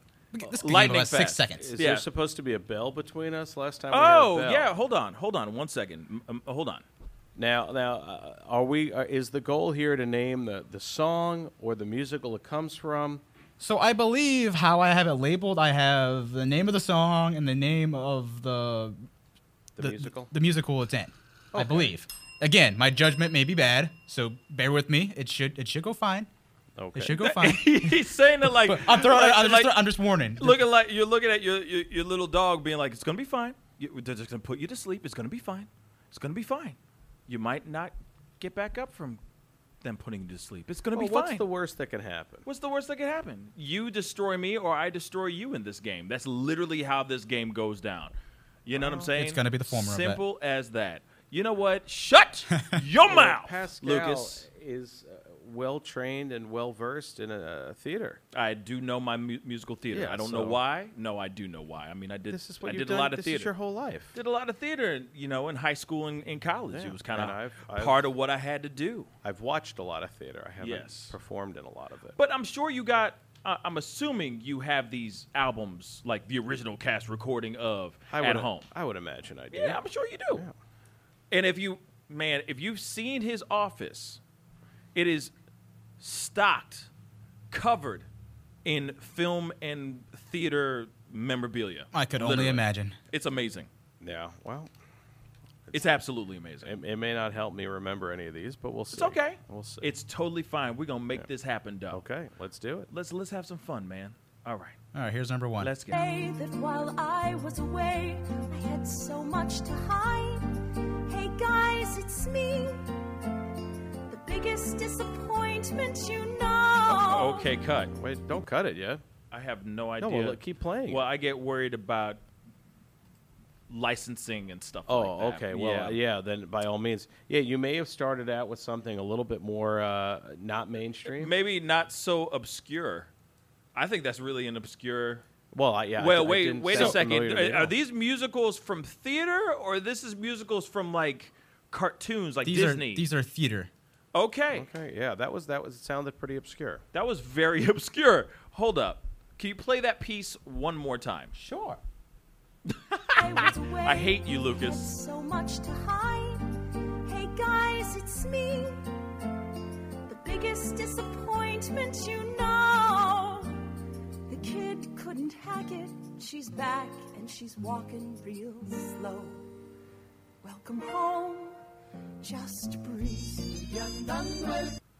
this could Lightning go like six seconds. Is Yeah. there supposed to be a bell between us? Last time. we Oh, had a bell. yeah. Hold on. Hold on. One second. M- Um, hold on. Now, now, uh, are we? Uh, is the goal here to name the the song or the musical it comes from? So I believe how I have it labeled, I have the name of the song and the name of the The, musical. the musical it's in. I believe. Again, my judgment may be bad, so bear with me. It should it should go fine. okay. It should go [laughs] fine. He's saying it like I'm throwing. like- I'm, just, like- throw- I'm just warning. looking like you're looking at your, your your little dog, being like, "It's gonna be fine. They're just gonna put you to sleep. It's gonna be fine. It's gonna be fine. You might not get back up from them putting you to sleep. It's gonna Well, be what's fine. What's the worst that can happen? What's the worst that could happen? You destroy me, or I destroy you in this game. That's literally how this game goes down. You know what I'm saying? It's gonna be the former of that. Simple as that. You know what? Shut [laughs] your mouth, Pascal Lucas. is uh, well trained and well versed in a, a theater. I do know my mu- musical theater. Yeah, I don't know why. No, I do know why. I mean, I did. This is what I did done. a lot of this theater. is your whole life. did a lot of theater, you know, in high school and in college. Yeah, It was kind of I've- part of what I had to do. I've watched a lot of theater. I haven't Yes. performed in a lot of it. But I'm sure you got. Uh, I'm assuming you have these albums, like the original cast recording of I at home. I would imagine I do. Yeah, I'm sure you do. And if you, man, if you've seen his office, it is stocked, covered in film and theater memorabilia. I could only imagine. It's amazing. Yeah. Well, It's absolutely amazing. It, it may not help me remember any of these, but we'll see. It's okay. We'll see. It's totally fine. We're gonna make this happen, Doug. okay. Let's do it. Let's let's have some fun, man. All right. All right, here's number one. Let's go. Say that while I was away, I had so much to hide. Hey guys, it's me. The biggest disappointment you know. Okay, cut. Wait, don't cut it yet. I have no idea. No, well, look, keep playing. Well, I get worried about licensing and stuff Oh, like that. okay. Well, yeah. Then by all means, yeah. You may have started out with something a little bit more uh, not mainstream. Maybe not so obscure. I think that's really an obscure. Well, I, yeah. Well, d- it wait, didn't wait a second. familiar to me Are, are these musicals from theater or this is musicals from like cartoons, like these Disney? are these are theater. Okay. Okay. Yeah, that was that was sounded pretty obscure. that was very [laughs] obscure. Hold up. Can you play that piece one more time? Sure. I, was away, [laughs] I hate you, Lucas. so much to hide. Hey guys, it's me. The biggest disappointment you know. The kid couldn't hack it. She's back and she's walking real slow. Welcome home. Just breathe.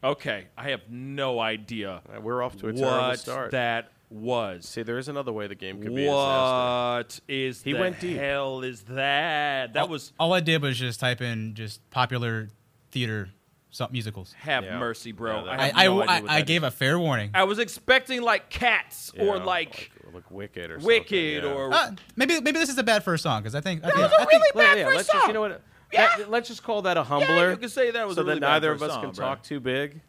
Okay, I have no idea Uh, we're off to a terrible what start. that was. See, there is another way the game could be. a. What is He the went deep. hell is that? That all, was all I did was just type in just popular theater some musicals. have Yeah. mercy, bro. Yeah, I, I no I, I gave is. a fair warning. I was expecting like cats or Yeah, like, like Wicked or Wicked something, yeah. or Uh, maybe maybe this is a bad first song because I think I think, was a I think really Well, bad yeah, first let's just song. you know what. Yeah. that- let's just call that a humbler. Yeah, you could say that was so a really that neither of us song, can bro. talk too big.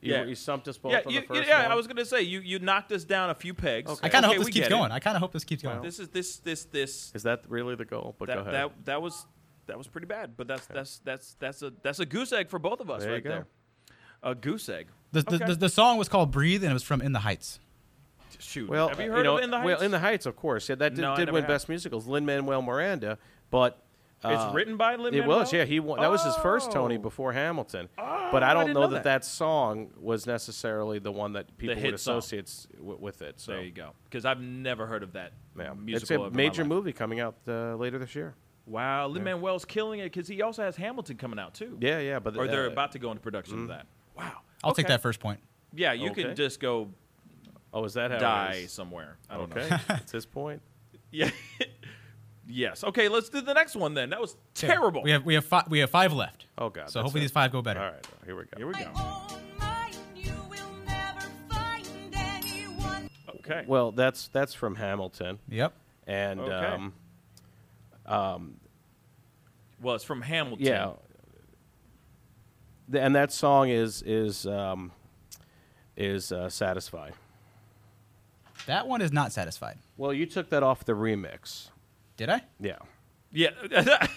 You, Yeah. you stumped us both yeah, on you, the first yeah. one. I was gonna say you you knocked us down a few pegs. Okay. I kind of Okay, hope this keeps get it. going. I kind of hope this keeps going. This is this this this Is that really the goal? But go that, ahead. that that was that was pretty bad. But that's that's that's that's a that's a goose egg for both of us There right there. A goose egg. the, the, Okay. the, the song was called "Breathe" and it was from In the Heights. Shoot. well, have you heard know, of In the Heights? Well, In the Heights, of course. Yeah, that did, No, did win have. Best Musicals. Lin Manuel Miranda, but It's uh, written by Lin It was, yeah. He won. That was his first Tony Oh. before Hamilton. but I I don't didn't know, know that, that. that song was necessarily the one that people hit would song. associate s- w- with it. So There you go. Because I've never heard of that yeah. musical. it's a in my major life. movie coming out uh, later this year. Wow, Lin Manuel's killing it because he also has Hamilton coming out too. Yeah, yeah. But Or they're uh, about to go into production of that. Wow. I'll take Okay. that first point. Yeah, you Okay. can just go Oh, is that how? it die is? somewhere. I don't Okay, [laughs] know. that's his point. Yeah. [laughs] yes. Okay, let's do the next one then. That was terrible. We have we have five we have five left. Oh God. So hopefully it. these five go better. All right, here we go. Here we go. own mine, you will never find anyone. Okay. Well, that's that's from Hamilton, Yep. and Okay. um, Well, it's from Hamilton. yeah, Th- and that song is is um, is uh, satisfied. That one is not satisfied. Well, you took that off the remix. Did I? Yeah, Yeah. [laughs]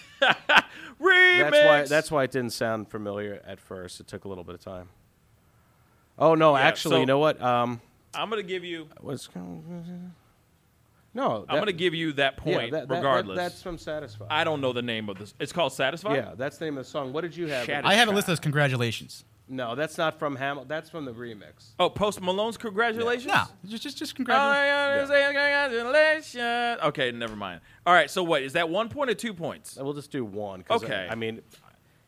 Remix. that's why that's why it didn't sound familiar at first. It took a little bit of time. Oh no, Yeah, actually, so- you know what? Um, I'm gonna give you. what's no? I'm gonna give you that yeah, point that- that- that- regardless. that's from Satisfied. I don't know the name of this. It's called Satisfied. yeah, that's the name of the song. What did you have? Shattered I have a Sky. list as congratulations. No, that's not from Hamilton. That's from the remix. Oh, Post Malone's congratulations. No, just just just congratulations. yeah, congratulations. Okay, never mind. All right, so what is that? One point or two points? We'll just do one. 'cause, Okay. I, I mean,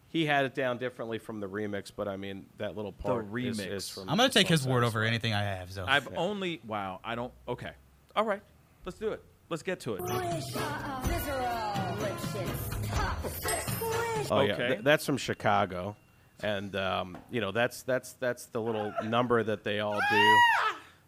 he had it down differently from the remix, but I mean that little part is- remix. Is, from. I'm gonna take his word over anything I have. So I've only. Wow, I don't. Okay. All right, let's do it. Let's get to it. Oh yeah, Okay. Th- that's from Chicago, and um, you know that's that's that's the little number that they all do.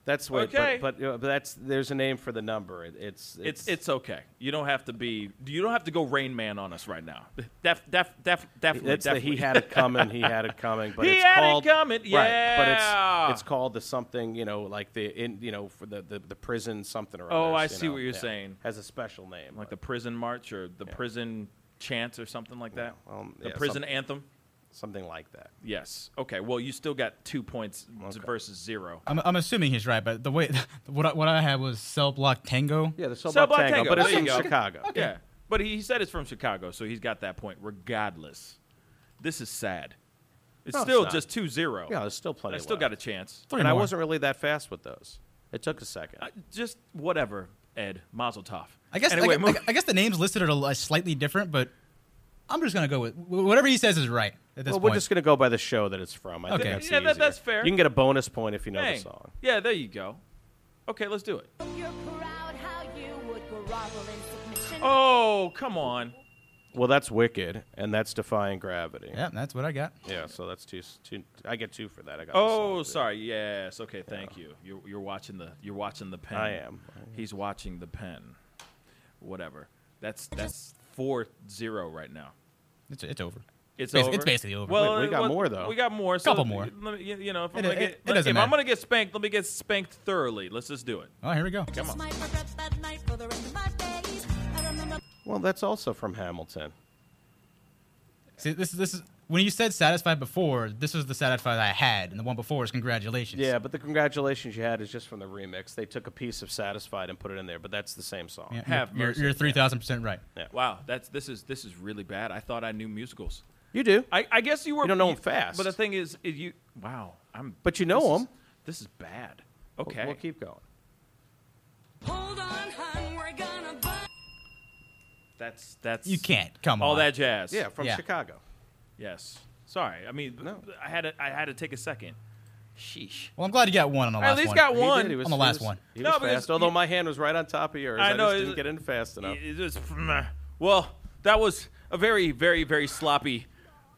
That's what. Okay. But, but, uh, but that's there's a name for the number. It, it's, It's it's okay. You don't have to be. You don't have to go Rain Man on us right now. Def, def, def, definitely. It's the he had it coming. He had it coming. But [laughs] He it's had it called, coming, Right. But it's it's called the something. You know, like the in you know for the the, the prison something or other. Oh, others, I see know, what you're yeah. saying. Has a special name. like the prison march or the prison chant or something like that. Yeah, um, the yeah, prison anthem. Something like that. Yes. Okay. Well, you still got two points Okay. versus zero. I'm, I'm assuming he's right, but the way [laughs] what I, what I had was cell block tango. Yeah, the Cell Cell Block Block Tango, Tango, but it's from you go. Chicago. [laughs] Yeah. But he, he said it's from Chicago, so he's got that point regardless. This is sad. It's No, still not. just 2-0. Yeah, there's still plenty. I still left. got a chance. Three and I wasn't really that fast with those. It took a second. Uh, just whatever, Ed. Mazel tov. I guess Anyway, I, move- I, I guess the names listed are slightly different, but I'm just gonna go with whatever he says is right at this Well, point. we're just gonna go by the show that it's from. I Okay. think that's Yeah, that- that's fair. You can get a bonus point if you know Hey. the song. Yeah, there you go. Okay, let's do it. You're proud how you would grovel in submission. Oh, come on. Well, that's Wicked, and that's Defying Gravity. yeah, that's what I got. Yeah, so that's two. two I get two for that. I got. Oh, too. sorry. Yes. Okay. Thank you. You're you're watching the you're watching the pen. I am. He's watching the pen. Whatever. That's that's four zero right now. It's it's over. It's Basi- over. it's basically over. Well, Wait, we got well, more, though. We got more. So Couple more. Let me, you- you know, if, I'm It- gonna it- get, it doesn't if I'm gonna get spanked, let me get spanked thoroughly. Let's just do it. Oh, here we go. Come on. Might regret that night for the rest of my days. I remember Well, that's also from Hamilton. See, this is this is when you said satisfied before. This was the satisfied I had, and the one before is congratulations. Yeah, but the congratulations you had is just from the remix. They took a piece of Satisfied and put it in there, but that's the same song. Yeah, Have you're, mercy. you're three thousand percent right. Yeah. Wow. That's this is this is really bad. I thought I knew musicals. You do, I, I guess you were. You don't know 'em fast. But the thing is, is you. Wow. I'm. but you know this is- them. This is bad. We'll- Okay. we'll keep going. Hold on, hun, we're gonna burn. That's that's. You can't come all on. that jazz. Yeah, from Yeah. Chicago. Yes. Sorry. I mean, No. I had to, I had to take a second. Sheesh. Well, I'm glad you got one on the I last one. at least one. got one. did, he was- On the he last was- one. He No, was because fast, although you- my hand was right on top of yours. I I, know, just it- didn't get in fast enough. It was, well, that was a very, very, very sloppy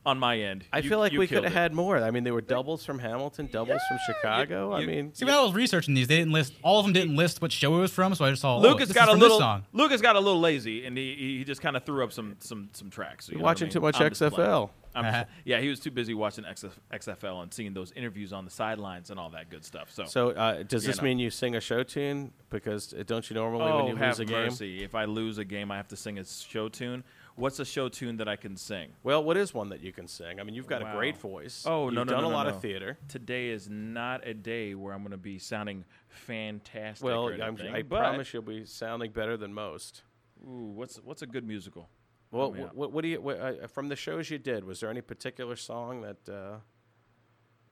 on my end. I You- feel like we could have had more. I mean, they were doubles from Hamilton, doubles from Chicago. I you- mean, See, when I was researching these, they didn't list all of them. Didn't list what show it was from, so I just saw. oh, Lucas this got a little. Song. Lucas got a little lazy, and he he just kind of threw up some some some tracks. You You're know what I watching mean? too much I'm just. XFL. Uh-huh. just- yeah, he was too busy watching XF, XFL and seeing those interviews on the sidelines and all that good stuff. So, So, uh, does this know. mean you sing a show tune? Because uh, don't you normally oh, when you have lose a game? mercy! If I lose a game, I have to sing a show tune. What's a show tune that I can sing? Well, what is one that you can sing? I mean, you've got Wow. a great voice. Oh You've no, no, done no, a lot no. of theater. Today is not a day where I'm going to be sounding fantastic. Well, anything, I promise you'll be sounding better than most. Ooh, what's what's a good musical? Well, what, what do you what, uh, from the shows you did? Was there any particular song that, uh,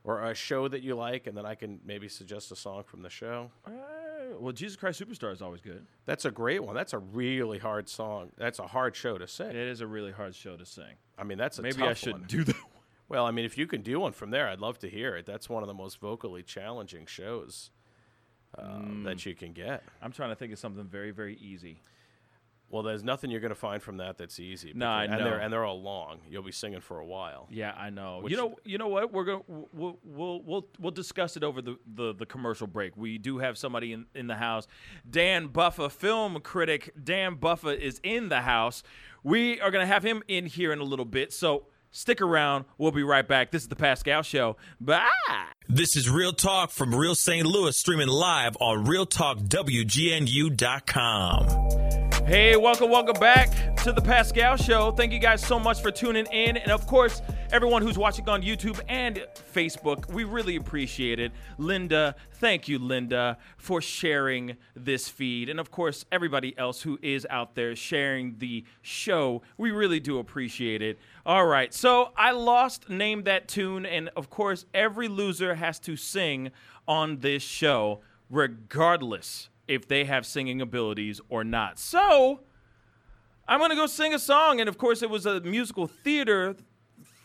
or a show that you like, and then I can maybe suggest a song from the show? Uh, well, Jesus Christ Superstar is always good. That's a great one. That's a really hard song. That's a hard show to sing. It is a really hard show to sing. I mean, that's a Maybe I should one. do that. [laughs] Well, I mean, if you can do one from there, I'd love to hear it. That's one of the most vocally challenging shows uh, Mm. that you can get. I'm trying to think of something very, very easy. Well, there's nothing you're going to find from that that's easy. No, I because- and They're, know. and they're all long. You'll be singing for a while. Yeah, I know. Which- you know, you know what? We're going to we'll, we'll we'll we'll discuss it over the, the, the commercial break. We do have somebody in, in the house. Dan Buffa, film critic. Dan Buffa is in the house. We are going to have him in here in a little bit. So stick around. We'll be right back. This is the Pascal Show. Bye. This is Real Talk from Real St. Louis, streaming live on RealTalkWGNU.com. Hey, welcome, welcome back to the Pascal Show. Thank you guys so much for tuning in. And of course, everyone who's watching on YouTube and Facebook, we really appreciate it. Linda, thank you, Linda, for sharing this feed. And of course, everybody else who is out there sharing the show, we really do appreciate it. All right, so I lost Name That Tune. And of course, every loser has to sing on this show, regardless if they have singing abilities or not. So, I'm going to go sing a song. And of course, it was a musical theater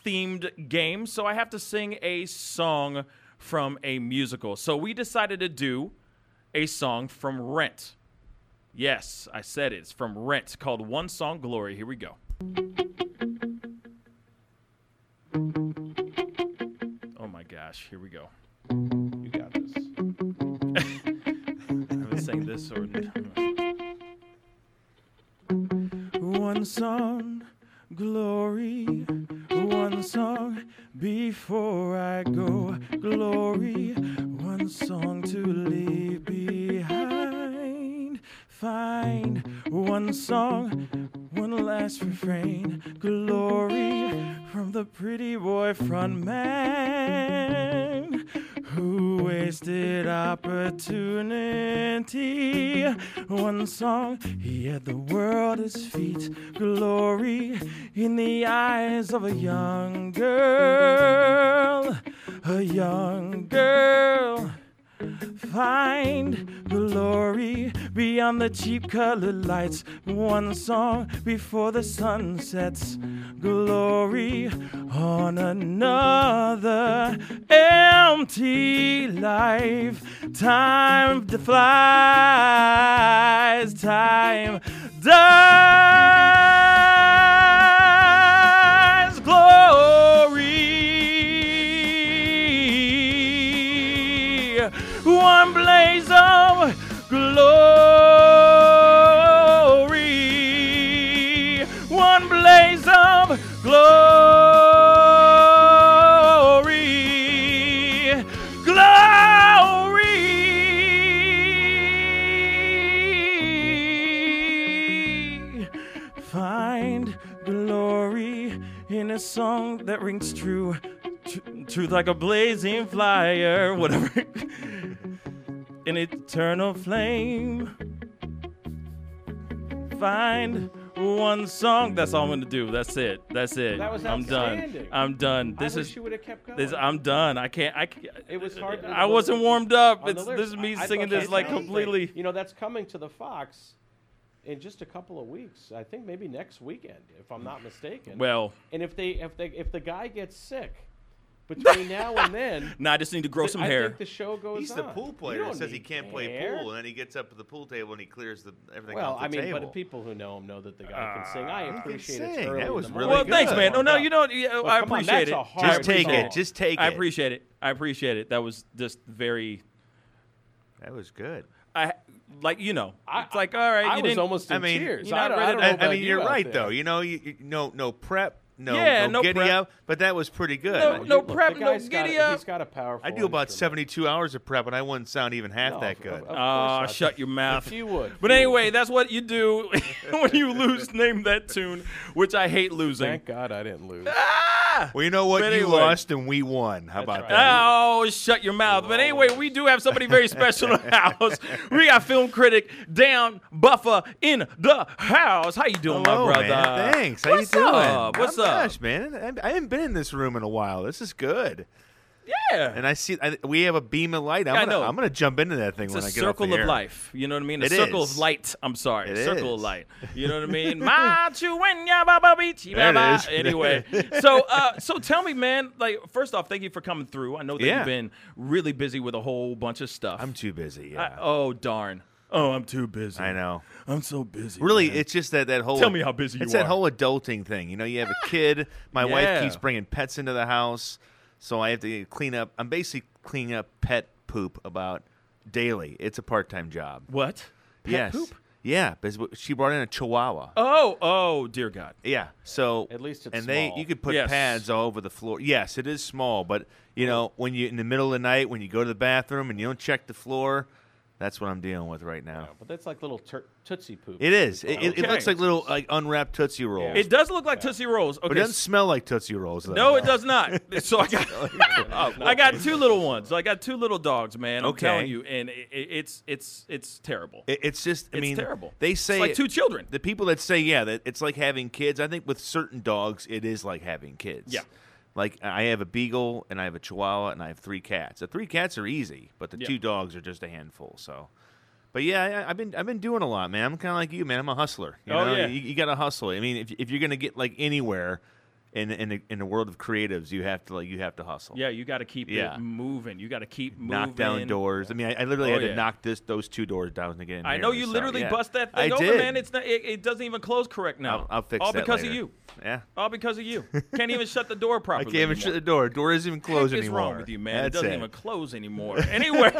themed game. So, I have to sing a song from a musical. So, we decided to do a song from Rent. Yes, I said it. It's from Rent called One Song Glory. Here we go. Oh my gosh, here we go. Sang this or. One song, glory. One song before I go, glory. One song to leave behind. Find one song, one last refrain, glory from the pretty boy front man who wasted opportunity. One song, he had the world at his feet, glory in the eyes of a young girl, a young girl. Find glory beyond the cheap colored lights. One song before the sun sets. Glory on another empty life. Time flies, time dies. One blaze of glory, one blaze of glory, glory. Find glory in a song that rings true. Truth like a blazing fire, whatever. An eternal flame. Find one song. That's all I'm gonna do. That's it. That's it. That was I'm done. I'm done. I This is. you would have kept going. This, I'm done. I can't. I. Can't, It was hard. to I wasn't warmed up. It's this is me I- I singing thought this like completely. You know, that's coming to the Fox in just a couple of weeks. I think maybe next weekend, if I'm not mistaken. Well, and if they if they if the guy gets sick between now and then, [laughs] no, I just need to grow th- some I hair. think the show goes He's on. the pool player that says he can't play hair. pool, and then he gets up to the pool table and he clears the everything Well, off the I mean, table. but people who know him know that the guy can sing. I appreciate it. Early That was the really well, morning. thanks, man. Oh no, you know, yeah, Well, I come on, appreciate that's it. a I hard Just take appreciate it. Just take it. I appreciate it. I appreciate it. That was just very. that was good. I like you know. I- It's like all right. I you was didn't, almost in I mean, tears. you're I don't, I don't know I, about I mean, you you're out right there. though. You know, you, you, no no prep, no Yeah, no, no giddy prep. up, but that was pretty good. No- no Look, prep, no guy's got up. He's got a powerful. I do about instrument. 72 hours of prep, and I wouldn't sound even half No, that good. of- of Ah, course shut your mouth. If you would. But you anyway, would. that's what you do [laughs] [laughs] when you lose. Name that tune, which I hate losing. Thank God I didn't lose. Ah! well, you know what? But You lost and we won. How about right. that? Oh, shut your mouth. But anyway, we do have somebody very [laughs] special in the house. We got film critic Dan Buffa in the house. How you doing, Hello, my brother? man. Thanks. How What's you doing? up? What's Not much, man. I- I haven't been in this room in a while. This is good. Yeah. And I see I, we have a beam of light. I'm I gonna. Jump into that thing It's when I get off the circle of air. life. You know what I mean? A It circle is. of light. I'm sorry. It circle of light. You know what I mean? [laughs] Ba. [laughs] Anyway, so uh, so tell me, man. Like, first off, thank you for coming through. I know that Yeah. you've been really busy with a whole bunch of stuff. I'm too busy. I- Yeah. oh darn. Oh, I'm too busy. I know. I'm so busy. Really, man. it's just that that whole. Tell me how busy you are. It's that are. whole adulting thing. You know, you have a kid. My Yeah. wife keeps bringing pets into the house, so I have to clean up. I'm basically cleaning up pet poop about daily. It's a part-time job. what? Pet yes. poop? Yeah, because she brought in a Chihuahua. Oh, oh, dear God. Yeah. So At least it's and they small. you could put Yes. pads all over the floor. Yes, it is small, but you know when you in the middle of the night when you go to the bathroom and you don't check the floor, that's what I'm dealing with right now. But that's like little tur- tootsie poop. It is. It, it, it looks like little like unwrapped tootsie rolls, It does look like Tootsie Rolls. Okay. but it doesn't smell like tootsie rolls. Though. no, it does not. [laughs] So I got, [laughs] I got two little ones. I got two little dogs, man. I'm Okay. telling you, and it, it, it's it's it's terrible. It- it's just. I It's mean, terrible. They It's say like two children. The people that say yeah, that it's like having kids. I think with certain dogs, it is like having kids. Yeah. Like I have a beagle and I have a chihuahua and I have three cats. The three cats are easy, but the Yeah. two dogs are just a handful. So, but yeah, I, I've been I've been doing a lot, man. I'm kind of like you, man. I'm a hustler. You Oh, know? yeah. you, you got to hustle. I mean, if if you're gonna get like anywhere in in the, in the world of creatives, you have to like you have to hustle. Yeah, you got to keep Yeah. it moving. You got to keep moving. Knock down doors. I mean, I, I literally Oh, had to yeah. knock this those two doors down to get in. I here, know you so, literally yeah. bust that I thing open, did. man. It's not. It, it doesn't even close correct now. I'll, I'll fix All because later. of you. Yeah. All because of you. Can't even shut the door [laughs] properly. I can't even anymore. shut the door. Door isn't even closed Heck anymore. wrong with you, man? That's it doesn't it. even close anymore. [laughs] Anyway,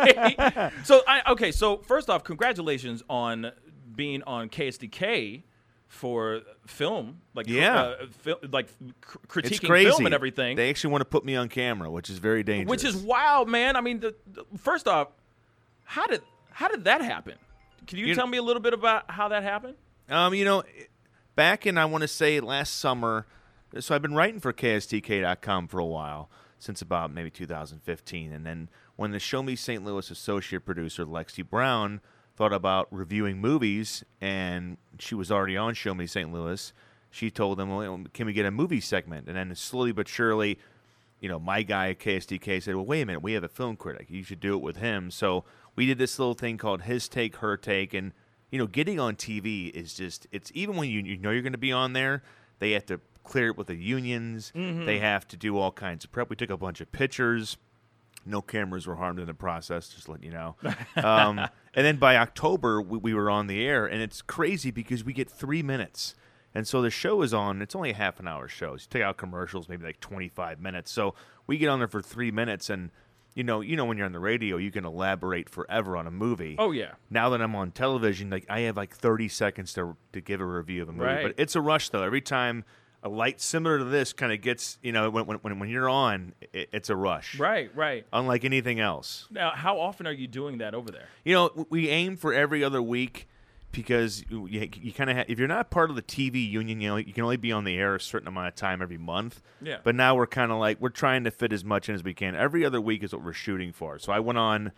so I okay. So first off, congratulations on being on KSDK for film, like Yeah. uh, fil- like cr- critiquing film and everything. They actually want to put me on camera, which is very dangerous. which is wild, man. I mean, the, the- first off, how did how did that happen? Can you, You- tell me a little bit about how that happened? Um, you know, back in I want to say last summer. So I've been writing for KSDK.com for a while, since about maybe 2015, and then when the Show Me St. Louis associate producer Lexi Brown thought about reviewing movies, and she was already on Show Me St. Louis, she told them, well, "Can we get a movie segment?" And then slowly but surely. you know, my guy at KSDK said, "Well, wait a minute, we have a film critic. You should do it with him." So we did this little thing called his take, her take, and you know, getting on TV is just it's even when you you know you're going to be on there, they have to clear it with the unions. Mm-hmm. They have to do all kinds of prep. We took a bunch of pictures. No cameras were harmed in the process, just letting you know. [laughs] Um, and then by October, we, we were on the air, and it's crazy because we get three minutes. And so the show is on. It's only a half an hour show. So you take out commercials, maybe like 25 minutes. So we get on there for three minutes, and you know, you know, when you're on the radio, you can elaborate forever on a movie. Oh, yeah. Now that I'm on television, like I have like 30 seconds to to give a review of a movie. Right. But it's a rush though. Every time a light similar to this kind of gets, you know, when when when, you're on, it, it's a rush. Right, right. Unlike anything else. Now, how often are you doing that over there? You know, we aim for every other week because you, you kind of ha- if you're not part of the TV union, you know, you can only be on the air a certain amount of time every month. Yeah. But now we're kind of like we're trying to fit as much in as we can. Every other week is what we're shooting for. So I went on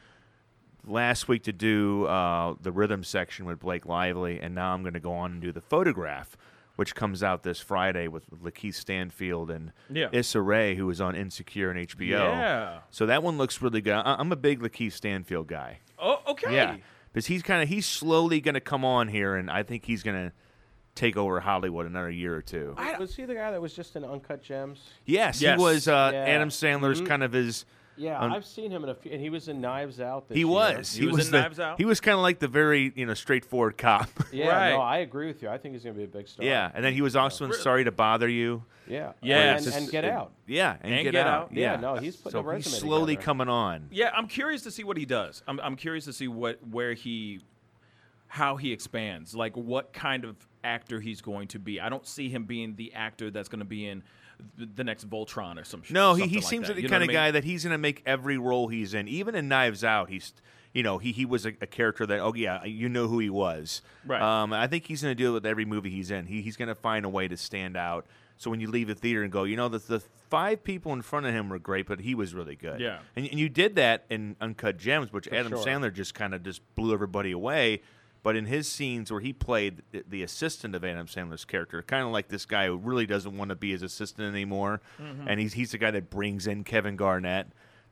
last week to do uh, the rhythm section with Blake Lively, and now I'm going to go on and do the photograph. Which comes out this Friday with Lakeith Stanfield and Yeah. Issa Rae, who was on Insecure and HBO. Yeah. So that one looks really good. I- I'm a big Lakeith Stanfield guy. Oh, okay. Yeah, because he's kind of he's slowly going to come on here, and I think he's going to take over Hollywood another year or two. was he the guy that was just in Uncut Gems? yes, Yes. he was uh, Yeah. Adam Sandler's Mhm. kind of his. Yeah, Un- I've seen him in a few, and he was in Knives Out. This He year. was. He was in the, Knives Out? He was kind of like the very you know straightforward cop. [laughs] Yeah, Right. no, I agree with you. I think he's going to be a big star. yeah, and then he was also in Sorry to Bother You. yeah, Yeah, and, it's and Get Out. Yeah, and, And Get, Get Out. Out. Yeah, Yeah, no, he's putting so a resume he's slowly together. coming on. Yeah, I'm curious to see what he does. I'm, I'm curious to see what where he, how he expands. Like what kind of actor he's going to be. I don't see him being the actor that's going to be in th- the next Voltron or some. sh- No, he, he like seems that. like the kind of I mean? guy that he's going to make every role he's in. Even in Knives Out, he's you know he he was a, a character that oh yeah you know who he was. Right. Um, I think he's going to deal with every movie he's in. He, he's going to find a way to stand out. So when you leave the theater and go, you know, the, the five people in front of him were great, but he was really good. Yeah. And, and you did that in Uncut Gems, which Adam sure. Sandler just kind of just blew everybody away. But in his scenes where he played the, the assistant of Adam Sandler's character, kind of like this guy who really doesn't want to be his assistant anymore, Mm-hmm. and he's he's the guy that brings in Kevin Garnett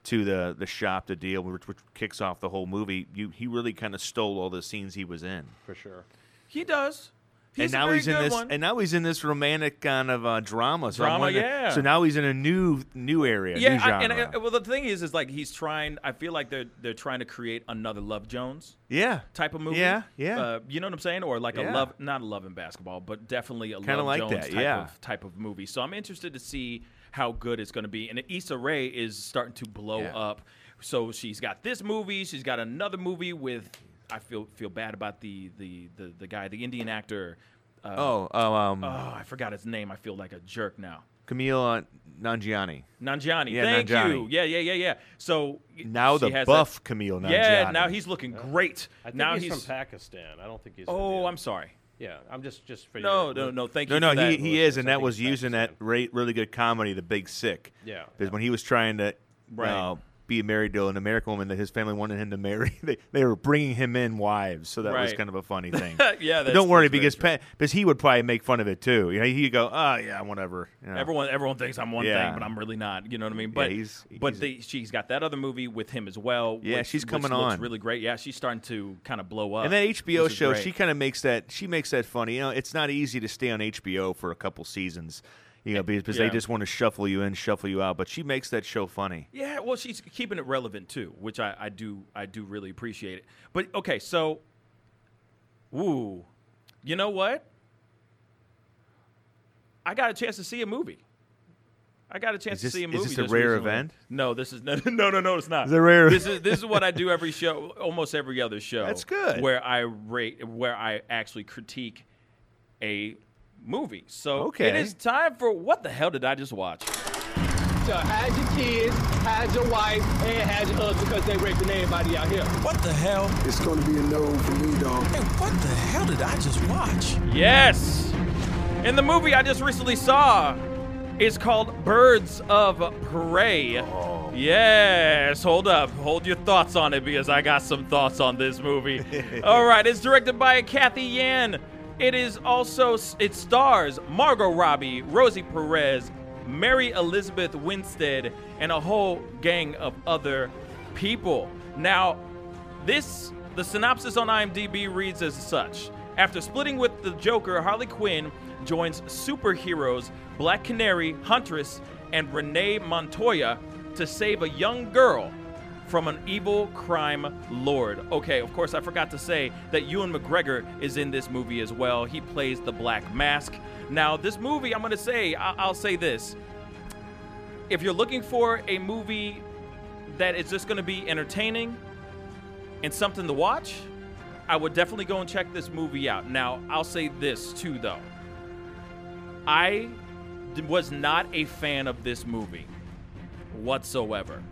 to the the shop to deal, which, which kicks off the whole movie. You he really kind of stole all the scenes he was in, for sure. He does. He's and now he's in this, one. and now he's in this romantic kind of uh, drama. So Drama, yeah. So now he's in a new new area, new yeah, I, and I, well, the thing is, is like he's trying. I feel like they're they're trying to create another Love Jones yeah, type of movie. Yeah, yeah. Uh, you know what I'm saying? Or like Yeah. a love, not a love in basketball, but definitely a Kinda Love like Jones that, type yeah. of type of movie. So I'm interested to see how good it's going to be. And Issa Rae is starting to blow Yeah. up. So she's got this movie. She's got another movie with. I feel feel bad about the the the, the guy, the Indian actor. Uh, Oh, oh, um, oh, I forgot his name. I feel like a jerk now. Kumail uh, Nanjiani. Nanjiani. Yeah, Thank Nanjiani. you. Yeah, yeah, yeah, yeah. So Now the buff that- Kumail Nanjiani. Yeah, now he's looking great. I think now he's, from Pakistan. I don't think he's. Oh, Indian. I'm sorry. Yeah, I'm just just for No, your- no, no. Thank No, you. no, for that. he, he is, and that was it's using that re- really good comedy, The Big Sick. Yeah, Because when he was trying to Right. uh, be married to an American woman that his family wanted him to marry, [laughs] they, they were bringing him in wives, so that was kind of a funny [laughs] thing. yeah, that's, don't worry, because because he would probably make fun of it too. You know, he'd go, "Oh yeah, whatever." You know. Everyone, everyone thinks I'm one Yeah. thing, but I'm really not. You know what I mean? But he's- but he's- they, she's got that other movie with him as well. Yeah, which- she's coming looks on. really great. Yeah, she's starting to kind of blow up. And that HBO show, great. she kind of makes that she makes that funny. You know, it's not easy to stay on HBO for a couple seasons, you know, because, Yeah. they just want to shuffle you in, shuffle you out. But she makes that show funny. Yeah, well, she's keeping it relevant too, which I, I do I do really appreciate it. But okay, so, ooh, you know what? I got a chance to see a movie. I got a chance this- to see a movie. is this a just rare recently. event? No, this is [laughs] no, no, no, no. It's not. Is it rare? This is this is what I do every show, almost every other [laughs] show. That's good. Where I rate, where I actually critique a movie. So Okay. it is time for what the hell did I just watch? So hide your kids, hide your wife, and hide your husband because they raping everybody out here. What the hell? It's gonna be a no for me, dog. Hey, what the hell did I just watch? Yes. And the movie I just recently saw is called Birds of Prey. Oh. Yes, hold up. Hold your thoughts on it because I got some thoughts on this movie. [laughs] All right, it's directed by Kathy Yan. It is also it stars Margot Robbie, Rosie Perez, Mary Elizabeth Winstead, and a whole gang of other people. Now, this the synopsis on IMDb reads as such. After splitting with the Joker, Harley Quinn joins superheroes Black Canary, Huntress, and Renee Montoya to save a young girl from an evil crime lord. Okay, of course, I forgot to say that Ewan McGregor is in this movie as well. He plays the Black Mask. Now, this movie, I'm going to say, I- I'll say this. If you're looking for a movie that is just going to be entertaining and something to watch, I would definitely go and check this movie out. Now, I'll say this too, though. I was not a fan of this movie whatsoever.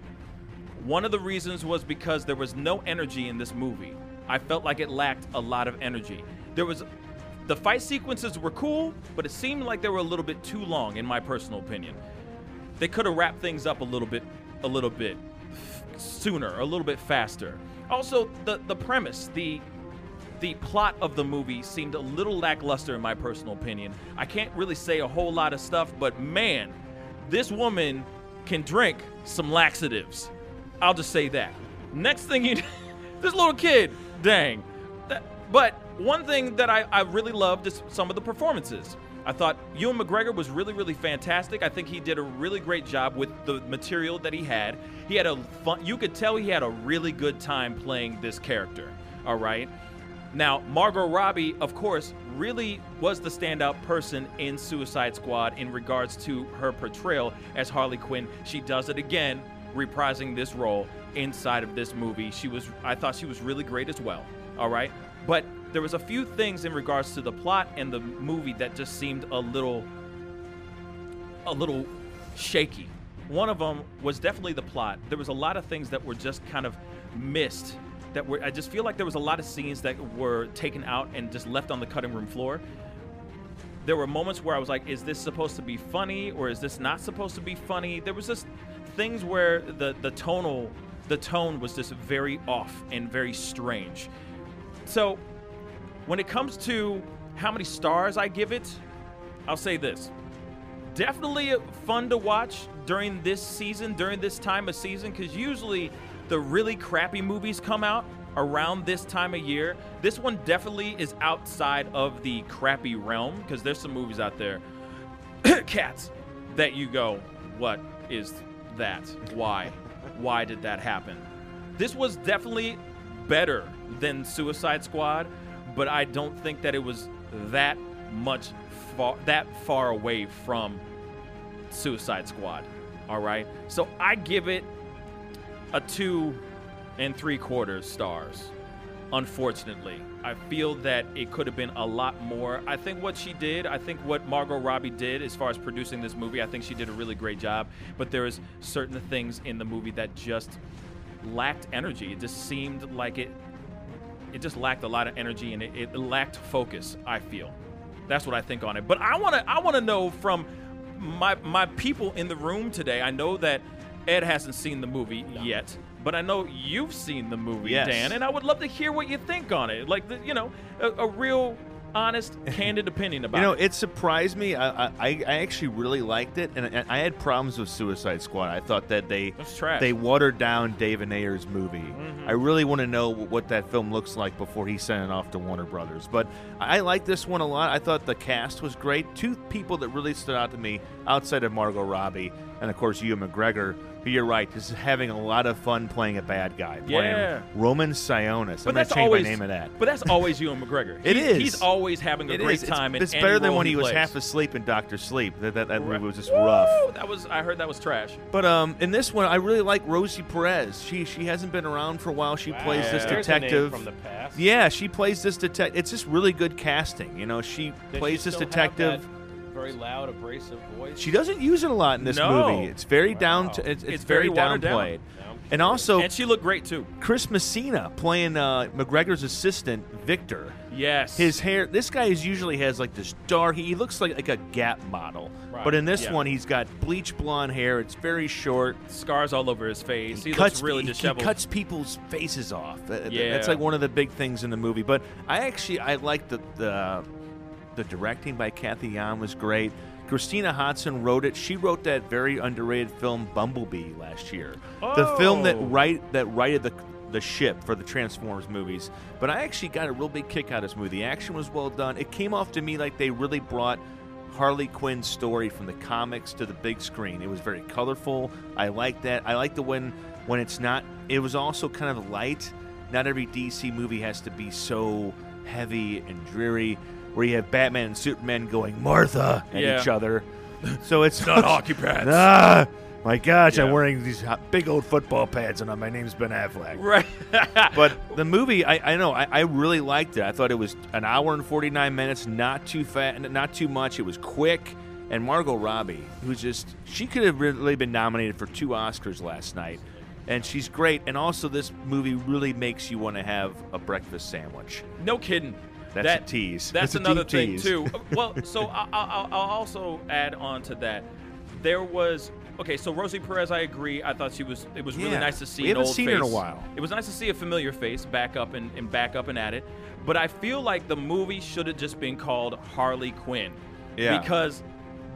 One of the reasons was because there was no energy in this movie. I felt like it lacked a lot of energy. There was the fight sequences were cool, but it seemed like they were a little bit too long in my personal opinion. They could have wrapped things up a little bit a little bit sooner, a little bit faster. Also, the the premise, the the plot of the movie seemed a little lackluster in my personal opinion. I can't really say a whole lot of stuff, but man, this woman can drink some laxatives. I'll just say that. Next thing you [laughs] this little kid, dang. That, but one thing that I, I really loved is some of the performances. I thought Ewan McGregor was really, really fantastic. I think he did a really great job with the material that he had. He had a fun, you could tell he had a really good time playing this character. All right. Now, Margot Robbie, of course, really was the standout person in Suicide Squad in regards to her portrayal as Harley Quinn. She does it again, reprising this role inside of this movie. She was I thought she was really great as well. All right? But there was a few things in regards to the plot and the movie that just seemed a little a little shaky. One of them was definitely the plot. There was a lot of things that were just kind of missed. That were I just feel like there was a lot of scenes that were taken out and just left on the cutting room floor. There were moments where I was like, is this supposed to be funny or is this not supposed to be funny? There was just things where the the tonal the tone was just very off and very strange. So, when it comes to how many stars I give it, I'll say this. Definitely fun to watch during this season, during this time of season, because usually the really crappy movies come out around this time of year. This one definitely is outside of the crappy realm, because there's some movies out there, [coughs] cats, that you go, what is that? Why? Why did that happen? This was definitely better than Suicide Squad, but I don't think that it was that much far that far away from Suicide Squad. All right. So I give it a two and three quarters stars. Unfortunately, I feel that it could have been a lot more. I think what she did, I think what Margot Robbie did as far as producing this movie, I think she did a really great job. But there is certain things in the movie that just lacked energy. It just seemed like it it just lacked a lot of energy and it, it lacked focus, I feel. That's what I think on it. But I wanna I wanna know from my my people in the room today. I know that Ed hasn't seen the movie yet, but I know you've seen the movie, Yes. Dan, and I would love to hear what you think on it. Like the, you know, a, a real honest, [laughs] candid opinion about it. You know, it. it surprised me. I, I, I actually really liked it, and I, I had problems with Suicide Squad. I thought that they they watered down David Ayer's movie. Mhm. I really want to know what that film looks like before he sent it off to Warner Brothers. But I like this one a lot. I thought the cast was great. Two people that really stood out to me outside of Margot Robbie and of course Ewan McGregor. Who you're right, This is having a lot of fun playing a bad guy. Playing Yeah. Roman Sionis. But I'm that's gonna change always my name of that. But that's always Ewan McGregor. [laughs] It He- is. He's always having a It great is. It's- time. in It's, better than when he, was half asleep in Doctor Sleep. That that, that Right. movie was just rough. That was I heard that was trash. But um, in this one, I really like Rosie Perez. She she hasn't been around for a while. She plays this There's a name detective from the past. Yeah, she plays this detective. It's just really good casting. You know, she Does plays she this detective. That very loud, abrasive voice. She doesn't use it a lot in this No. movie. It's very down. To, it's, it's, It's very, very watered down. downplayed. And also, And she looked great too. Chris Messina playing uh, McGregor's assistant, Victor. Yes. His hair. This guy is usually has like this dark. He looks like like a Gap model. Right. But in this Yeah. one, he's got bleach blonde hair. It's very short. Scars all over his face. He, cuts looks really he- disheveled. He cuts people's faces off. Uh, th- Yeah. That's like one of the big things in the movie. But I actually I like the the The directing by Kathy Yan was great. Christina Hodson wrote it. She wrote that very underrated film Bumblebee last year. The film that Oh. right that righted the the ship for the Transformers movies. But I actually got a real big kick out of this movie. The action was well done. It came off to me like they really brought Harley Quinn's story from the comics to the big screen. It was very colorful. I like that. I like the when when it's not. It was also kind of light. Not every DC movie has to be so heavy and dreary, where you have Batman and Superman going Martha at Yeah. each other. [laughs] So it's Not [laughs] hockey pads. Ah, my gosh, Yeah. I'm wearing these hot- big old football pads, and uh, my name's Ben Affleck. Right. [laughs] but the movie, I, I know, I, I really liked it. I thought it was an hour and 49 minutes, not too fat, not too much. It was quick. And Margot Robbie, who's just, she could have really been nominated for two Oscars last night. And she's great. And also, this movie really makes you want to have a breakfast sandwich. No kidding. That's that, a tease. That's, That's a another thing tease. too. [laughs] well, so I, I'll I'll also add on to that. There was okay. So Rosie Perez, I agree. I thought she was. It was really Yeah. nice to see We an haven't old seen face. her in a while. It was nice to see a familiar face back up and, and back up and at it. But I feel like the movie should have just been called Harley Quinn. Yeah. Because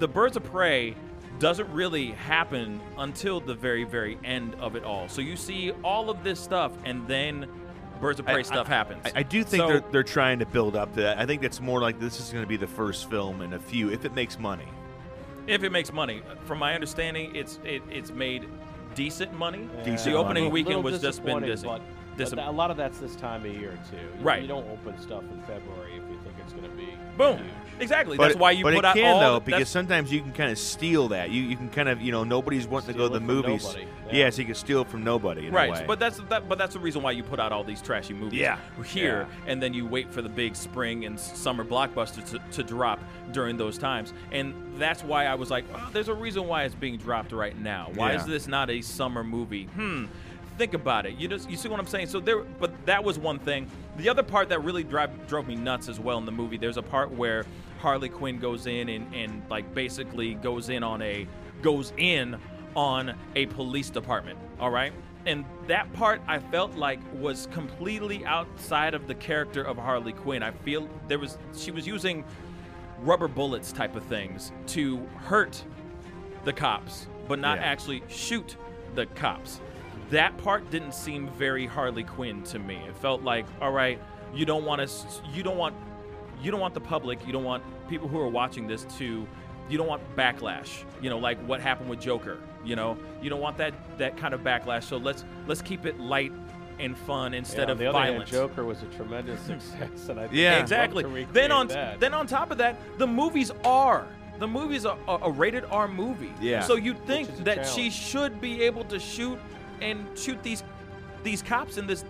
the Birds of Prey doesn't really happen until the very, very end of it all. So you see all of this stuff, and then Birds of Prey I- stuff I- happens. I, I do think So- they're, they're trying to build up to that. I think it's more like this is going to be the first film in a few, if it makes money. if it makes money. From my understanding, it's it, it's made decent money. Decent the opening money. weekend was just been disappointing, busy. But, Dis- but a lot of that's this time of year too. You, Right. You don't open stuff in February if you think it's going to be Boom. huge. Exactly. But that's why you but put it out can all. though, the- because sometimes you can kind of steal that. You you can kind of you know nobody's wanting to go to the movies. Yeah. Yeah. so you can steal from nobody. In A Right, but that's that, but that's the reason why you put out all these trashy movies Yeah. here, and then you wait for the big spring and summer blockbusters to, to drop during those times, and that's why I was like, oh, there's a reason why it's being dropped right now. Why is this not a summer movie? Hmm. Think about it. You just you see what I'm saying? So there, but that was one thing. The other part that really drive, drove me nuts as well in the movie. There's a part where Harley Quinn goes in and, and like basically goes in on a goes in on a police department. All right. And that part I felt like was completely outside of the character of Harley Quinn. I feel there was she was using rubber bullets type of things to hurt the cops, but not Yeah. actually shoot the cops. That part didn't seem very Harley Quinn to me. It felt like, all right, you don't want to you don't want, you don't want the public, you don't want people who are watching this to, you don't want backlash. You know, like what happened with Joker. You know, you don't want that that kind of backlash. So let's let's keep it light and fun instead Yeah, of the other hand. Joker was a tremendous [laughs] success, and I think Yeah. Exactly. Then on that. then on top of that, the movies are the movies are a, a rated R movie. Yeah. So you'd think that she should be able to shoot and shoot these these cops in this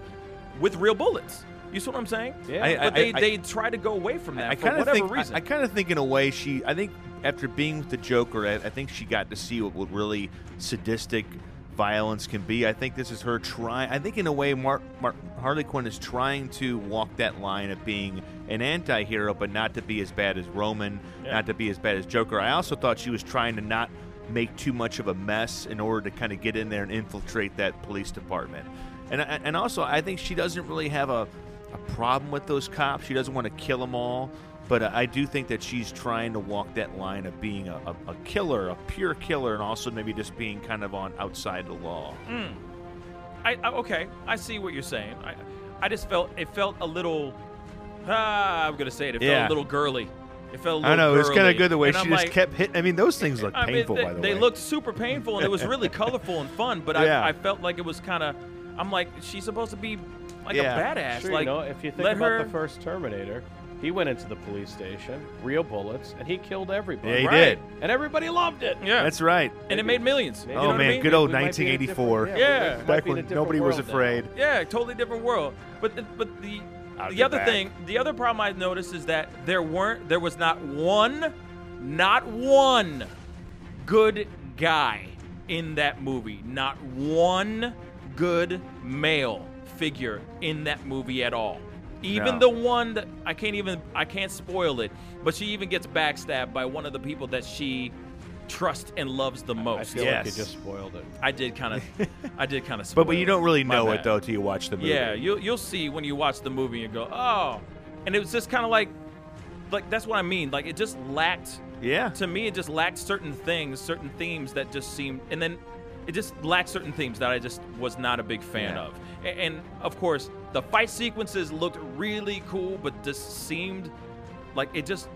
with real bullets. You see what I'm saying? Yeah. I- But they, I- they try to go away from that I for whatever think reason. I, I kind of think in a way she I think after being with the Joker I, I think she got to see what, what really sadistic violence can be. I think this is her trying. I think in a way Mar- Mar- Harley Quinn is trying to walk that line of being an anti-hero but not to be as bad as Roman, Yeah. not to be as bad as Joker. I also thought she was trying to not make too much of a mess in order to kind of get in there and infiltrate that police department. And and also I think she doesn't really have a a problem with those cops. She doesn't want to kill them all, but uh, I do think that she's trying to walk that line of being a, a, a killer, a pure killer, and also maybe just being kind of on outside the law. I, I okay, I see what you're saying. I I just felt it felt a little ah, I'm gonna say it. It Yeah. felt a little girly. It felt a little I know it's kind of good the way And she I'm just like, kept hitting. I mean, those things look I mean, painful, they, by the they way. They looked super painful, and it was really colorful and fun. But [laughs] Yeah. I, I felt like it was kind of. I'm like, she's supposed to be like Yeah. a badass. Sure, like, you know, if you think about her, the first Terminator, he went into the police station, real bullets, and he killed everybody. Yeah, he Right. did. And everybody loved it. yeah, That's right. and it made millions. Maybe- You Oh know what I man, mean? good old We might be in a different- 1984. yeah, Yeah. might- might Back be in a when nobody was world now. afraid. Yeah, totally different world. But the, but the I'll the other back. thing, the other problem I noticed is that there weren't there was not one, not one good guy in that movie. Not one good male figure in that movie at all. Even No. the one that I can't even I can't spoil it, but she even gets backstabbed by one of the people that she trusts and loves the most. I most. feel like you just spoiled it. I did kind of, I did kind of. But, but you don't really know it though till you watch the movie. Yeah, you'll you'll see when you watch the movie and go, oh, and it was just kind of like, like that's what I mean. Like it just lacked. Yeah. To me, it just lacked certain things, certain themes that just seemed, and then it just lacked certain themes that I just was not a big fan Yeah. of. And, of course, the fight sequences looked really cool, but just seemed like it just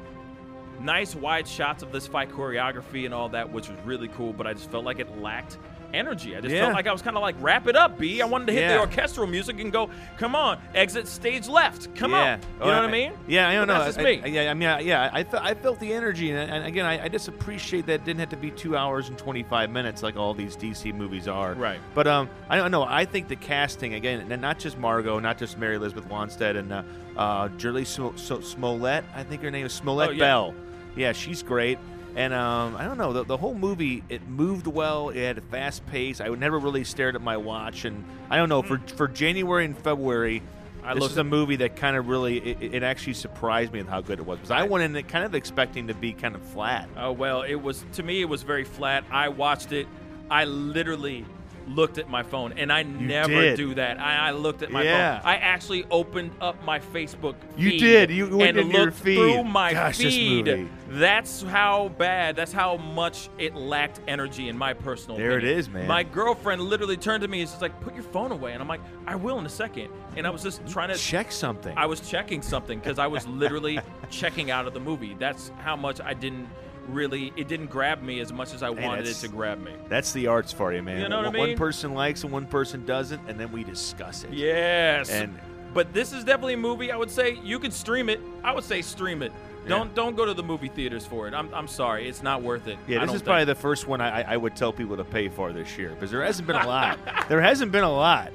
nice wide shots of this fight choreography and all that, which was really cool. But I just felt like it lacked energy. I just Yeah. felt like I was kind of like wrap it up, B. I wanted to hit the orchestral music and go, come on, exit stage left, come yeah. on. You Oh, know what I mean? Yeah, I don't But know. That's I- me. I- yeah, I mean, I, yeah, I, fe- I felt the energy, and, and again, I, I just appreciate that it didn't have to be two hours and twenty five minutes like all these DC movies are. Right. But um, I don't know. I think the casting again, and not just Margot, not just Mary Elizabeth Winstead, and uh, uh, Julie Smollett. I think her name is Smollett Oh, yeah. Bell. Yeah, she's great. And um, I don't know, the, the whole movie it moved well. It had a fast pace. I would never really stared at my watch, and I don't know for for January and February. I this is a movie that kind of really it, it actually surprised me with how good it was because I went in it kind of expecting to be kind of flat. Oh well, it was to me. It was very flat. I watched it. I literally looked at my phone, and I never did. do that. I, I looked at my Yeah. phone. I actually opened up my Facebook. You did. You went and looked feed. through my Gosh, this feed. movie. That's how bad. That's how much it lacked energy in my personal. There it opinion. is, man. My girlfriend literally turned to me and she's like, "Put your phone away," and I'm like, "I will in a second. And I was just trying to Check something. I was checking something because I was literally [laughs] checking out of the movie. That's how much I didn't really. It didn't grab me as much as I Hey, wanted it that's- to grab me. That's the arts for you, man. You know what I One- One mean? person likes and one person doesn't, and then we discuss it. Yes. And but this is definitely a movie. I would say you can stream it. I would say stream it. Don't don't go to the movie theaters for it. I'm, I'm sorry, it's not worth it. yeah, this don't is probably think. the first one I, I- I would tell people to pay for this year because there hasn't been a lot. there hasn't been a lot.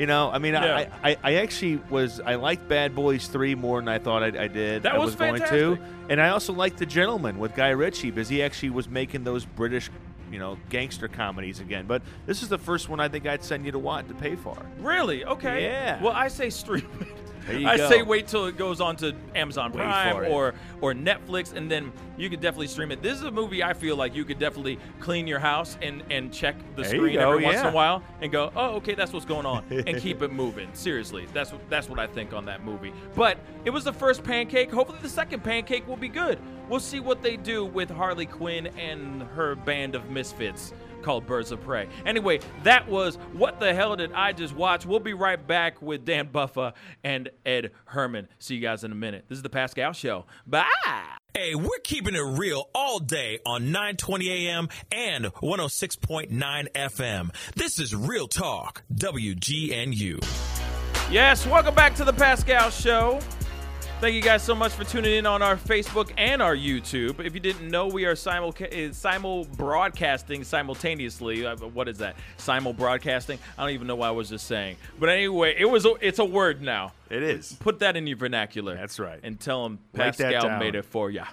You know, I mean, Yeah. I, I, I actually was I liked Bad Boys Three more than I thought I, I did. That I was was going to, and I also liked The Gentleman with Guy Ritchie because he actually was making those British, you know, gangster comedies again. But this is the first one I think I'd send you to want to pay for. Really? Okay. Yeah. Well, I say stream [laughs] it. I go. say wait till it goes on to Amazon Wait Prime or or Netflix, and then you could definitely stream it. This is a movie I feel like you could definitely clean your house and and check the There screen every once in a while and go, oh, okay, that's what's going on, and [laughs] keep it moving. Seriously, that's what that's what I think on that movie. But it was the first pancake. Hopefully, the second pancake will be good. We'll see what they do with Harley Quinn and her band of misfits called Birds of Prey. Anyway, that was What the Hell Did I Just Watch? We'll be right back with Dan Buffa and Ed Herman. See you guys in a minute. This is the Pascal Show. Bye. Hey, we're keeping it real all day on 920 AM and 106.9 FM. This is Real Talk, WGNU. Yes, welcome back to the Pascal Show. Thank you guys so much for tuning in on our Facebook and our YouTube. If you didn't know, we are simul, uh, simul broadcasting simultaneously. Uh, What is that? Simul broadcasting? I don't even know what I was just saying. But anyway, it was. A, it's a word now. It is. Put that in your vernacular. That's right. And tell them Pascal made it for ya.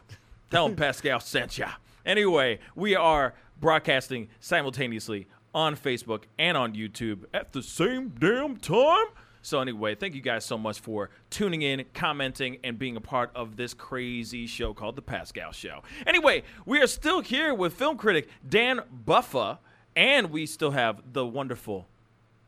Tell them Pascal sent ya. Anyway, we are broadcasting simultaneously on Facebook and on YouTube at the same damn time. So anyway, thank you guys so much for tuning in, commenting, and being a part of this crazy show called The Pascal Show. Anyway, we are still here with film critic Dan Buffa, and we still have the wonderful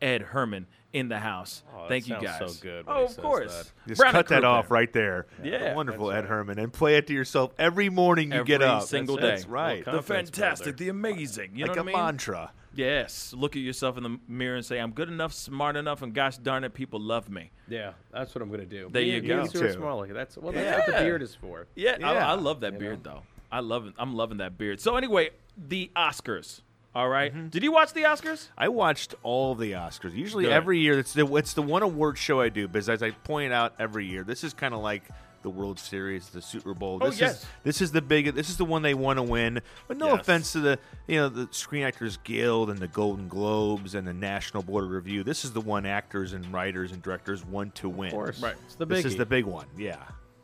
Ed Herman in the house. Oh, that thank you guys. so good when Oh, he of says course. that. Just Brandon cut that off right there. Yeah. The wonderful Ed right. Herman, and play it to yourself every morning you get up. Every up. single that's, day. That's right. The fantastic, builder. the amazing. You like know a what I mean? mantra. Yes. Look at yourself in the mirror and say, I'm good enough, smart enough, and gosh darn it, people love me. Yeah, that's what I'm gonna do. There Me you go. Me and Stuart. Smalley. That's well, that's what the beard is for. Yeah, I, I love that You beard know? though. I love it. I'm loving that beard. So anyway, the Oscars. All right? Mm-hmm. Did you watch the Oscars? I watched all the Oscars. Usually Good. every year, it's the it's the one award show I do because as I point out every year, this is kind of like the World Series, the Super Bowl. Oh, This yes. is this is the big. This is the one they want to win. But no Yes. offense to the you know the Screen Actors Guild and the Golden Globes and the National Board of Review. This is the one actors and writers and directors want to win. Of course, Right. It's the big. This is the big one. Yeah.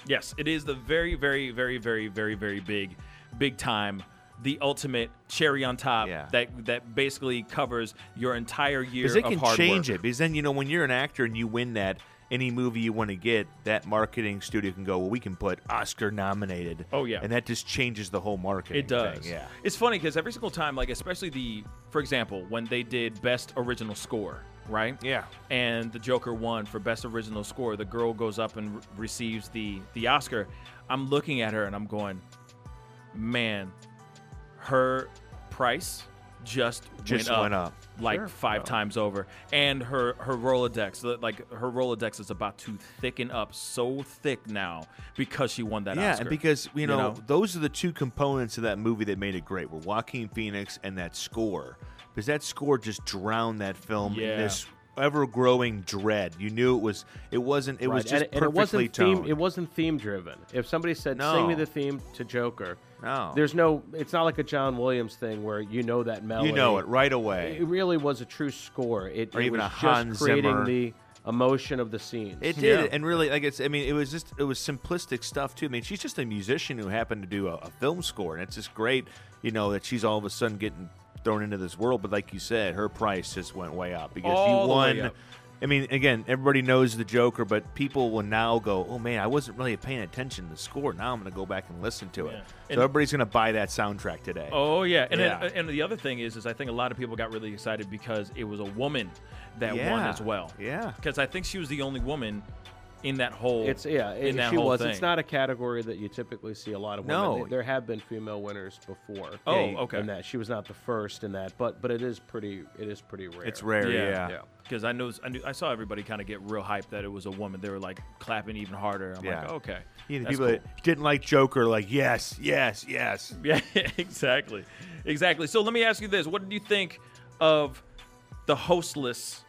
Yes, it is the very, very, very, very, very, very big, big time, the ultimate cherry on top Yeah. that that basically covers your entire year Because they of can hard change work. it. Because then you know when you're an actor and you win that. Any movie you want to get, that marketing studio can go. Well, we can put Oscar nominated. Oh, yeah. and that just changes the whole marketing. It does. thing, Yeah. It's funny because every single time, like especially the, for example, when they did best original score, right? Yeah. And the Joker won for best original score. The girl goes up and re- receives the the Oscar. I'm looking at her and I'm going, man, her price just, Just went, went up, up. like Sure. five times over, and her her Rolodex, like her Rolodex is about to thicken up so thick now because she won that yeah, Oscar. and because you know, those are the two components of that movie that made it great were Joaquin Phoenix and that score. Because that score just drowned that film Yeah. in this ever growing dread. You knew it was it wasn't it was just and, and it perfectly wasn't theme. toned. It wasn't theme driven. If somebody said, "Sing me the theme to Joker," No. there's no. It's not like a John Williams thing where you know that melody. You know it right away. It really was a true score. It, Or it even was a just creating Zimmer. the emotion of the scenes. It did, and really, like it's. I mean, it was just it was simplistic stuff too. I mean, she's just a musician who happened to do a, a film score, and it's just great, you know, that she's all of a sudden getting thrown into this world. But like you said, her price just went way up because All you won. I mean, again, everybody knows the Joker, but people will now go, "Oh man, I wasn't really paying attention to the score. Now I'm going to go back and listen to it." Yeah. So And- everybody's going to buy that soundtrack today. Oh yeah, and Yeah. Then, and the other thing is, is I think a lot of people got really excited because it was a woman that won as well. yeah. because I think she was the only woman in that whole. It's yeah, in it, that she whole was. thing. It's not a category that you typically see a lot of women. No. There- There have been female winners before. Oh, Yeah, okay. In that she was not the first in that, but but it is pretty. It is pretty rare. It's rare, yeah. yeah. Because I know I, knew, I saw everybody kind of get real hyped that it was a woman. They were like clapping even harder. I'm Yeah. like, okay, You know, people cool. that didn't like Joker, like yes, yes, yes. [laughs] Yeah, exactly, exactly. So let me ask you this: What did you think of the hostless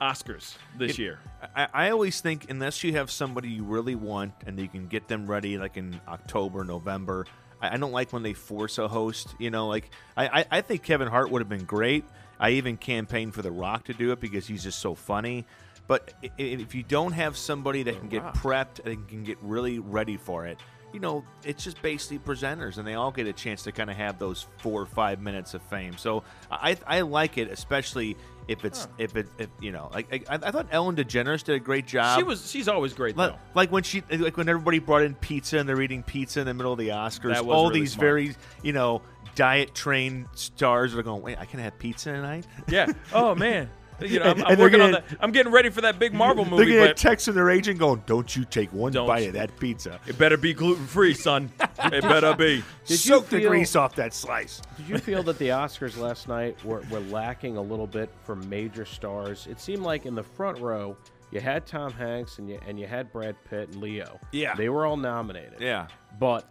Oscars this It- year? I, I always think unless you have somebody you really want and you can get them ready like in October, November. I, I don't like when they force a host. You know, like I, I, I think Kevin Hart would have been great. I even campaigned for The Rock to do it because he's just so funny. But if you don't have somebody that can get prepped and can get really ready for it, you know, it's just basically presenters, and they all get a chance to kind of have those four or five minutes of fame. So I, I like it, especially if it's if it if, you know, like I, I thought Ellen DeGeneres did a great job. she was. She's always great Like, though. like when she, like when everybody brought in pizza and they're eating pizza in the middle of the Oscars. That was all really these smart. very, you know, diet trained stars are going. Wait, I can have pizza tonight. Yeah. [laughs] Oh man. You know, I'm, I'm working on gonna- that. I'm getting ready for that big Marvel movie. They're movie, gonna text from their agent going, "Don't you take one Don't bite you- of that pizza. it better be gluten free, son. [laughs] It better be. Did you Soak the grease off that slice." Did you feel that the Oscars last night were, were lacking a little bit for major stars? It seemed like in the front row, you had Tom Hanks and you and you had Brad Pitt and Leo. Yeah. they were all nominated. Yeah. but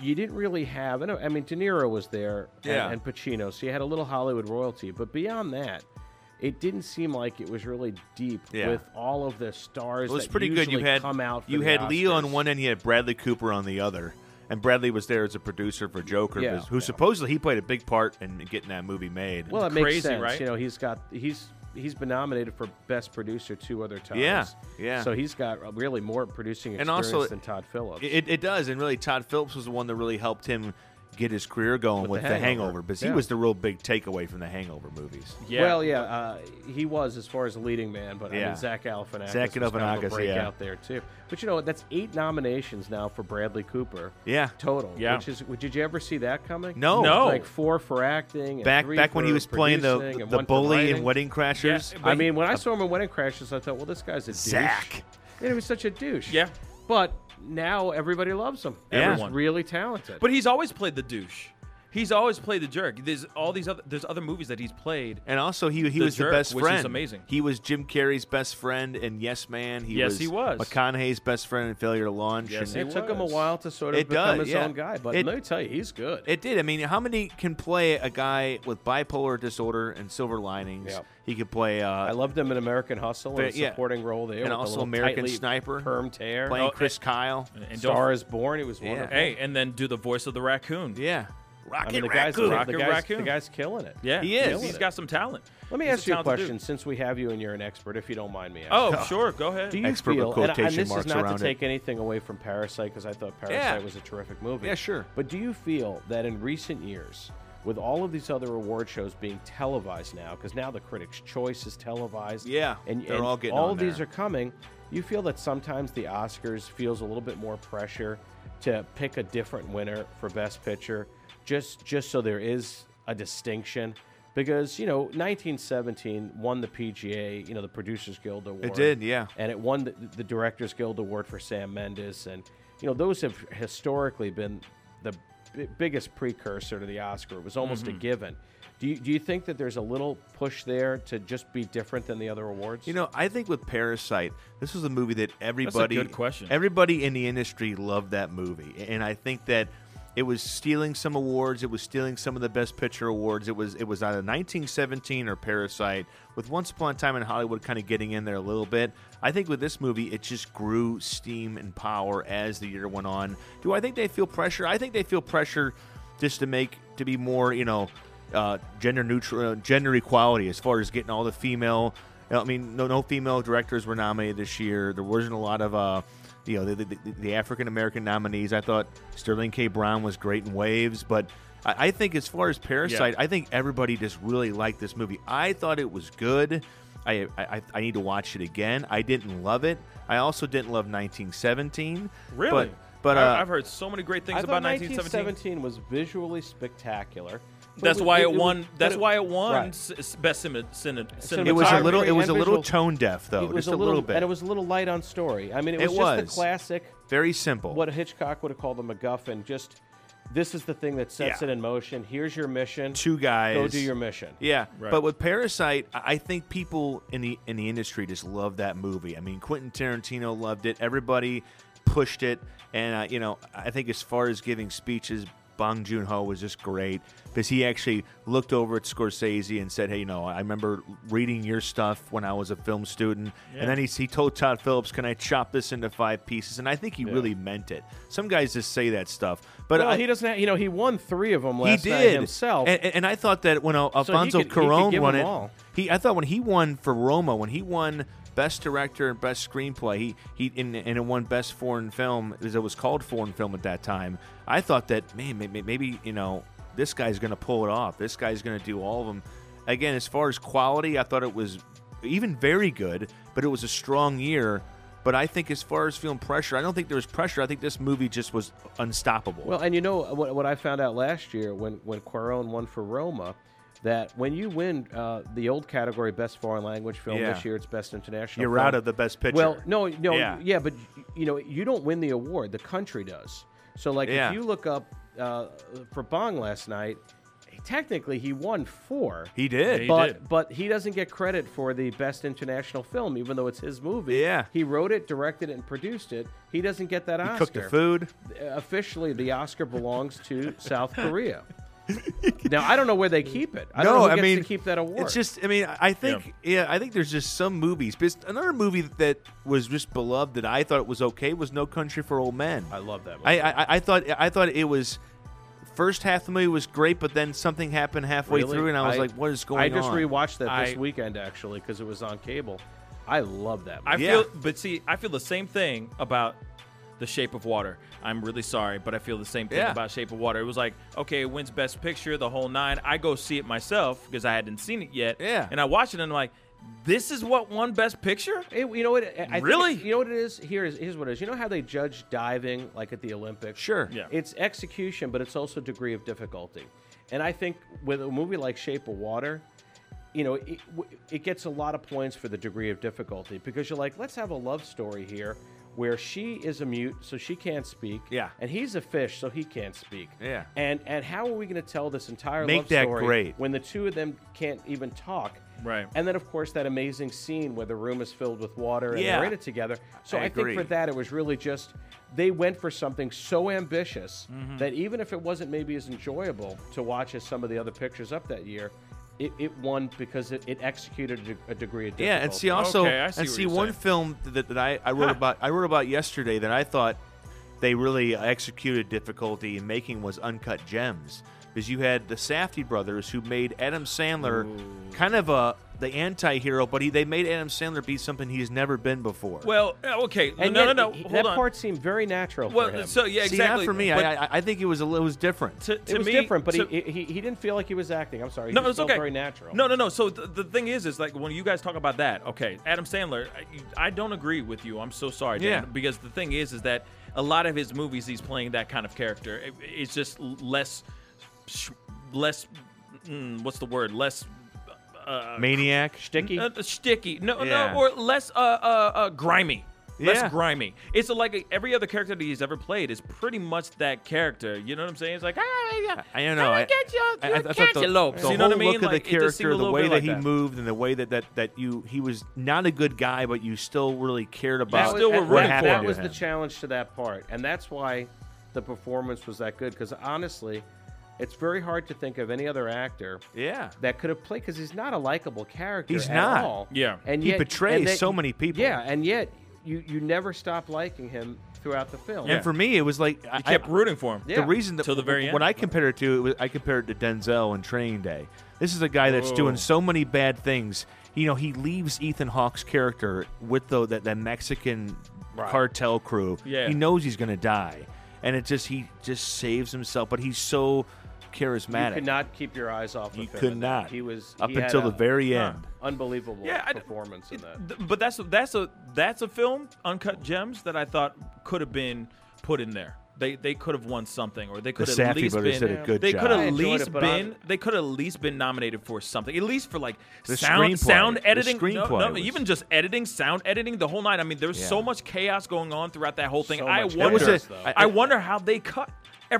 you didn't really have. I I mean, De Niro was there, and, Yeah. and Pacino, so you had a little Hollywood royalty. But beyond that, it didn't seem like it was really deep Yeah. with all of the stars. It was that pretty good. You had come out. You the had Leo on one end, you had Bradley Cooper on the other, and Bradley was there as a producer for Joker, Yeah, who supposedly he played a big part in getting that movie made. Well, it Crazy, makes sense. right? You know, he's got he's he's been nominated for best producer two other times. Yeah, yeah. So he's got really more producing And experience also, than Todd Phillips. It, it does, and really, Todd Phillips was the one that really helped him get his career going With with, The the, Hangover. Hangover, because Yeah. he was the real big takeaway from the Hangover movies. Yeah. Well, yeah, uh, he was as far as a leading man, but I mean, Zach Galifianakis Zach was kind of a Galifianakis, breakout yeah. there too. But you know what? That's eight nominations now for Bradley Cooper. Yeah. total. Yeah. Which is, did you ever see that coming? No. No. Like four for acting. And Back three back when he was playing the the bully in Wedding Crashers. Yeah, I mean, when I saw him in Wedding Crashers, I thought, well, this guy's a douche. And he was such a douche. Yeah. But now everybody loves him. Yeah. He's Everyone. really talented. But he's always played the douche. He's always played the jerk. There's all these other there's other movies that he's played. And also, he he The was Jerk, the best which is friend. amazing. He was Jim Carrey's best friend in Yes Man. He Yes, was he was. McConaughey's best friend in Failure to Launch. Yes, and he it took him a was. while to sort of It become does, his yeah. own guy. But It- let me tell you, he's good. It did. I mean, how many can play a guy with bipolar disorder and silver linings? Yep. He could play. Uh, I loved him in American Hustle in a But, yeah. supporting role there. And with the also little American tightly Sniper, permed hair. playing Oh, Chris Kyle. And don't- Star is Born. He was Yeah. wonderful. Hey, and then do the voice of the raccoon. Yeah, I mean, the guy's, Raccoon. the, Rocket guy's, Raccoon. the guy's killing it. Yeah, He is. He's- he's got some talent. Let me He's ask you a talented dude. question, since we have you and you're an expert, if you don't mind me asking. Oh, oh. sure, go ahead. Do you Expert with feel, and, and quotation this is not to around it. take anything away from Parasite, because I thought Parasite Yeah. was a terrific movie. Yeah, sure. But do you feel that in recent years, with all of these other award shows being televised now, because now the Critics' Choice is televised, Yeah, and, they're and all getting all on of these are coming, you feel that sometimes the Oscars feels a little bit more pressure to pick a different winner for Best Picture, just just so there is a distinction. Because you know, 1917 won the PGA, you know, the Producers Guild Award. It did, yeah. and it won the, the Directors Guild Award for Sam Mendes, and you know, those have historically been the b- biggest precursor to the Oscar. It was almost a Mhm. given. Do you, do you think that there's a little push there to just be different than the other awards? You know, I think with Parasite, this was a movie that everybody good question. Everybody in the industry loved that movie. And I think that it was stealing some awards, it was stealing some of the best picture awards. It was it was either 1917 or Parasite with Once Upon a Time in Hollywood kind of getting in there a little bit. I think with this movie it just grew steam and power as the year went on. Do I think they feel pressure? I think they feel pressure just to make to be more, you know, uh, gender neutral, uh, gender equality as far as getting all the female. I mean, no, no female directors were nominated this year. There wasn't a lot of, uh, you know, the, the, the African American nominees. I thought Sterling K. Brown was great in Waves, but I, I think as far as Parasite, I think everybody just really liked this movie. I thought it was good. I, I I need to watch it again. I didn't love it. I also didn't love 1917. Really? But, but I- uh, I've heard so many great things I about 1917. 1917 was visually spectacular. But That's why it was- won. but That's why it won right. s- s- best cinema. cinema, It was a little- it was a little tone deaf, though, It was just a a little little bit. and it was a little light on story. I mean, it It was just the classic, very simple. what Hitchcock would have called a MacGuffin. Just this is the thing that sets Yeah. it in motion. Here's your mission. two guys Go do your mission. Yeah, Right. but with Parasite, I I think people in the in the industry just love that movie. I mean, Quentin Tarantino loved it. Everybody pushed it, and uh, you know, I think as far as giving speeches, Bong Joon Ho was just great because he actually looked over at Scorsese and said, "Hey, you know, I remember reading your stuff when I was a film student." Yeah. And then he he told Todd Phillips, "Can I chop this into five pieces?" And I think he really meant it. Some guys just say that stuff, but well, I, he doesn't. Have, you know, he won three of them last he night did himself. and, and- I thought that when uh, Alfonso could- he could Cuarón won it, all. he I thought when he won for Roma, when he won Best Director and Best Screenplay, he he in, and it won Best Foreign Film, as it was called foreign film at that time. I thought that man, maybe, maybe you know this guy's going to pull it off. This guy's going to do all of them. Again, as far as quality, I thought it was even very good, but it was a strong year. But I think as far as feeling pressure, I don't think there was pressure. I think this movie just was unstoppable. Well, and you know what, what I found out last year when when Cuarón won for Roma, that when you win uh, the old category Best Foreign Language Film Yeah. this year, it's Best International. You're Film. out of the Best Picture. Well, no, no, Yeah. yeah. but you know you don't win the award; the country does. So, like, Yeah. if you look up uh, for Bong last night. Technically, he won four. He did. Yeah, he but did. but he doesn't get credit for the best international film, even though it's his movie. Yeah. he wrote it, directed it, and produced it. He doesn't get that He Oscar. cooked the food. Officially, the Oscar belongs to South Korea. [laughs] [laughs] now I don't know where they keep it. I no, don't know who I gets mean, to keep that award. It's just, I mean, I think, yeah. I think there's just some movies. But another movie that was just beloved that I thought was okay was No Country for Old Men. I love that. Movie. I, I, I thought, I thought it was. First half of the movie was great, but then something happened halfway Really? through, and I was like, "What is going on?" I just rewatched that I- this weekend actually because it was on cable. I love that. I Movie. feel, but see, I feel the same thing about The Shape of Water. I'm really sorry, but I feel the same thing Yeah. about Shape of Water. It was like, okay, it wins Best Picture, the whole nine. I go see it myself because I hadn't seen it yet. Yeah. And I watched it, and I'm like, this is what won Best Picture? Hey, you know what? I Really? it- you know what it is? Here is here's what it is. You know how they judge diving like at the Olympics? Sure. Yeah. It's execution, but it's also degree of difficulty. And I think with a movie like Shape of Water, you know, it, it gets a lot of points for the degree of difficulty because you're like, let's have a love story here where she is a mute, so she can't speak. Yeah. And he's a fish, so he can't speak. Yeah. And and how are we going to tell this entire Make love that story great. when the two of them can't even talk? Right. And then, of course, that amazing scene where the room is filled with water and Yeah. they're in it together. So I I, think for that, it was really just they went for something so ambitious Mm-hmm. that even if it wasn't maybe as enjoyable to watch as some of the other pictures up that year, it, it won because it, it executed a, a degree of difficulty. Yeah, and see also, Okay, I see and see one saying. film that, that I, I wrote about I wrote about yesterday that I thought they really executed difficulty in making was Uncut Gems because you had the Safdie brothers who made Adam Sandler kind of a the anti-hero, but he, they made Adam Sandler be something he's never been before. Well, uh, okay. And no, yet, no, no. he- that on. part seemed very natural well, for him. so yeah, See, exactly. not for me. I, I I think it was a little it was different. to, to it was me, different, but to- he, he he didn't feel like he was acting. I'm sorry. He No, it's okay. very natural. No, no, no. So th- the thing is, is like when you guys talk about that, okay, Adam Sandler, I, I don't agree with you. I'm so sorry, Dan, Yeah. because the thing is, is that a lot of his movies, he's playing that kind of character. It- it's just less, less. Mm, what's the word? Less. Uh, Maniac. Sticky. uh, sticky. No, Yeah. no, or less uh, uh, uh, grimy. less Yeah. grimy. It's like every other character that he's ever played is pretty much that character. You know what I'm saying? It's like, ah, yeah, I don't know. I, get your, I- I your thought the, cantaloupe. the you know what I mean? look of Like, the it just seemed character, the way that like he that. moved, and the way that, that that you he was not a good guy, but you still really cared about was- still were and what rooting that, for that to was him. the challenge to that part, and that's why the performance was that good. Because honestly, it's very hard to think of any other actor yeah. that could have played because he's not a likable character. He's at not. all. Yeah. and He yet, betrays and that- so many people. Yeah, and yet you you never stop liking him throughout the film. And for me, it was like I kept rooting for him. Yeah. The reason that Till the very when end. I compared it to, it was, I compared it to Denzel in Training Day. This is a guy that's doing so many bad things. You know, he leaves Ethan Hawke's character with the that, that Mexican Right. cartel crew. Yeah. He knows he's going to die, and it just he just saves himself. But he's so you charismatic. You could not keep your eyes off of You could not. He was Up he until the a very Huh. end. Unbelievable Yeah, I- performance in that. Th- But that's that's a that's a film, Uncut Gems, that I thought could have been put in there. They they could have won something, or they could have at least been. did a good they could have at least it, been. I- They could have at least been nominated for something, at least for like The sound screenplay. sound editing. no, screenplay no, was- even just editing, sound editing, the whole night. I mean, there's was so much chaos going on throughout that whole thing. So I wonder. chaos, though. I, I- wonder how they cut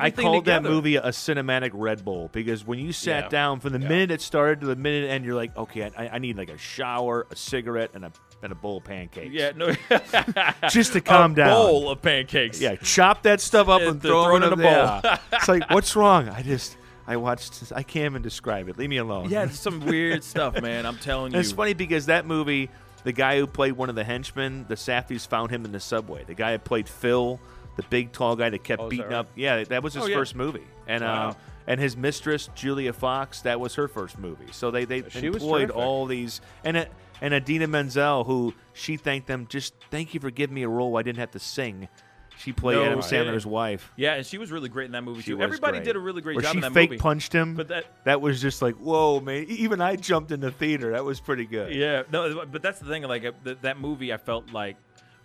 I called together. that movie a cinematic Red Bull because when you sat Yeah. down from the Yeah. minute it started to the minute end, you're like, okay, I, I need like a shower, a cigarette, and a and a bowl of pancakes. Yeah, no. [laughs] Just to [laughs] calm a down. bowl of pancakes. Yeah, chop that stuff up Yeah, and throw, throw it it in in a a bowl. [laughs] it's like, what's wrong? I just, I watched. I can't even describe it. Leave me alone. Yeah, it's some weird stuff, man. I'm telling you. And it's funny because that movie, the guy who played one of the henchmen, the Safdies found him in the subway. The guy who played Phil, the big tall guy that kept Oh, beating that right? up. Yeah, that was his Oh, yeah. first movie. And Wow. uh, and his mistress Julia Fox, that was her first movie. So they they She employed all these and uh, and Idina Menzel, who she thanked them. Just thank you for giving me a role I didn't have to sing. She played No Adam. Sandler's wife. Yeah, and she was really great in that movie She too. Everybody great. did a really great Where job she in that fake movie. punched him. But that that was just like, whoa, man! Even I jumped in the theater. That was pretty good. Yeah, no, but that's the thing. Like uh, that movie, I felt like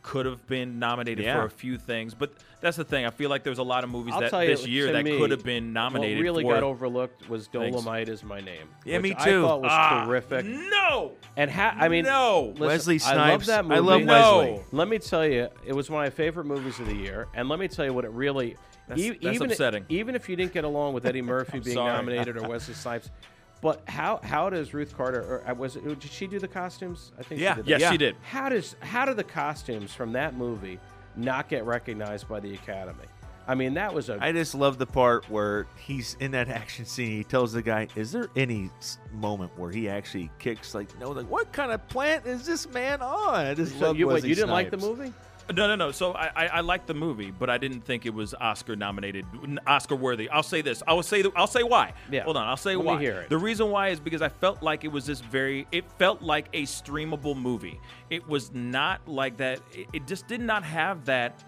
could have been nominated Yeah. for a few things. But that's the thing. I feel like there's a lot of movies I'll that tell you, this year that me, could have been nominated. What really for got overlooked was things. Dolemite is my name. Yeah, which me I too. thought was Ah, terrific. No, And ha- I mean, No. listen, Wesley Snipes. I love that movie. I love No. Wesley. Let me tell you, it was one of my favorite movies of the year. And let me tell you what it really. That's- e- that's even upsetting. even if you didn't get along with Eddie [laughs] Murphy being sorry. nominated or [laughs] Wesley Snipes, but how how does Ruth Carter or uh, was it, did she do the costumes? I think Yeah. she did. yes, that. she did. How does how do the costumes from that movie not get recognized by the Academy? I mean, that was a I just love the part where he's in that action scene. He tells the guy, "Is there any moment where he actually kicks like no? Like what kind of plant is this man on?" I just so love you, you didn't like the movie? No, no, no. So I, I, I liked the movie, but I didn't think it was Oscar nominated, Oscar worthy. I'll say this. I will say. The, I'll say why. Yeah. Hold on. I'll say Let me why. hear it. The reason why is because I felt like it was this very. It felt like a streamable movie. It was not like that. It, it just did not have that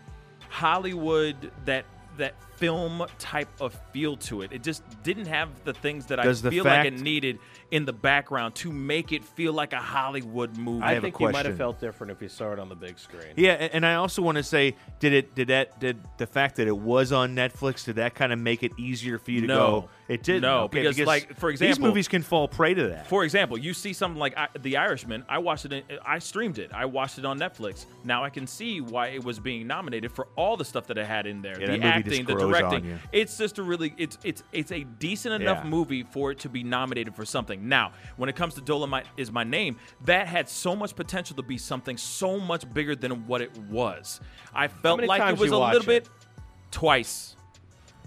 Hollywood that that film type of feel to it. It just didn't have the things that Does I the feel like it needed in the background to make it feel like a Hollywood movie. I, have a think you might have felt different if you saw it on the big screen. Yeah, a- and I also want to say, did it? Did that? Did the fact that it was on Netflix? Did that kind of make it easier for you to No. go? It did. No, okay, because, like, for example, these movies can fall prey to that. For example, you see something like I, The Irishman. I watched it. In, I streamed it. I watched it on Netflix. Now I can see why it was being nominated for all the stuff that it had in there. Yeah, the acting, the directing. It's just a really. It's it's it's a decent enough Yeah. movie for it to be nominated for something. Now, when it comes to Dolemite is my name, that had so much potential to be something so much bigger than what it was. I felt like it was a little it? bit twice.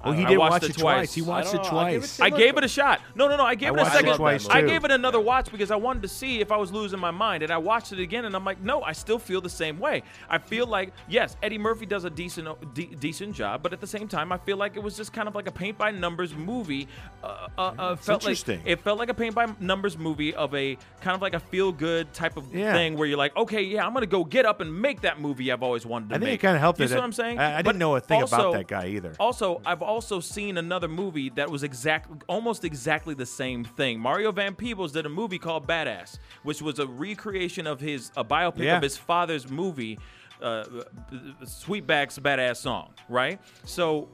Well, he did watched watch it it twice. twice. He watched it know. I'll twice. it I gave it a shot. No, no, no. I gave I it a watched it second. twice, I gave it another watch because I wanted to see if I was losing my mind, and I watched it again, and I'm like, no, I still feel the same way. I feel like yes, Eddie Murphy does a decent, de- decent job, but at the same time, I feel like it was just kind of like a paint by numbers movie. Uh, uh, uh, felt like interesting. it felt like a paint by numbers movie of a kind of like a feel good type of Yeah. thing where you're like, okay, yeah, I'm gonna go get up and make that movie I've always wanted to I think make. it kind of helped. You that see what I'm saying? I, I didn't know a thing about that guy either. also, I've also seen another movie that was exact, almost exactly the same thing. Mario Van Peebles did a movie called Badass, which was a recreation of his a biopic Yeah. of his father's movie, uh, Sweetback's Badass Song. Right, so.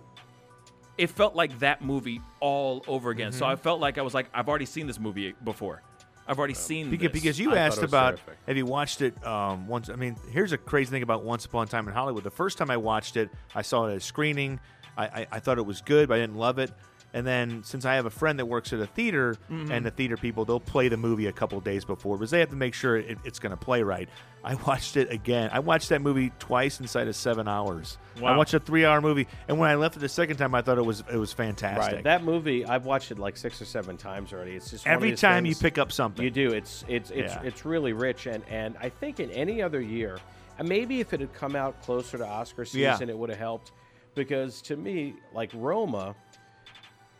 It felt like that movie all over again. So Mm-hmm. I felt like I was like, I've already seen this movie before. I've already seen Because, this. because you I asked about terrific. have you watched it um, once? I mean, here's a crazy thing about Once Upon a Time in Hollywood. The first time I watched it, I saw it at a screening. I, I, I thought it was good, but I didn't love it. And then since I have a friend that works at a theater, Mm-hmm. and the theater people they'll play the movie a couple days before because they have to make sure it, it's going to play right. I [laughs] watched it again. I watched that movie twice inside of seven hours. I watched a three-hour movie, and when I left it the second time, I thought it was it was fantastic. Right. That movie, I've watched it like six or seven times already. It's just Every time you pick up something, You do. It's it's it's Yeah. it's really rich, and and I think in any other year, and maybe if it had come out closer to Oscar Yeah. season, it would have helped. Because to me, like Roma,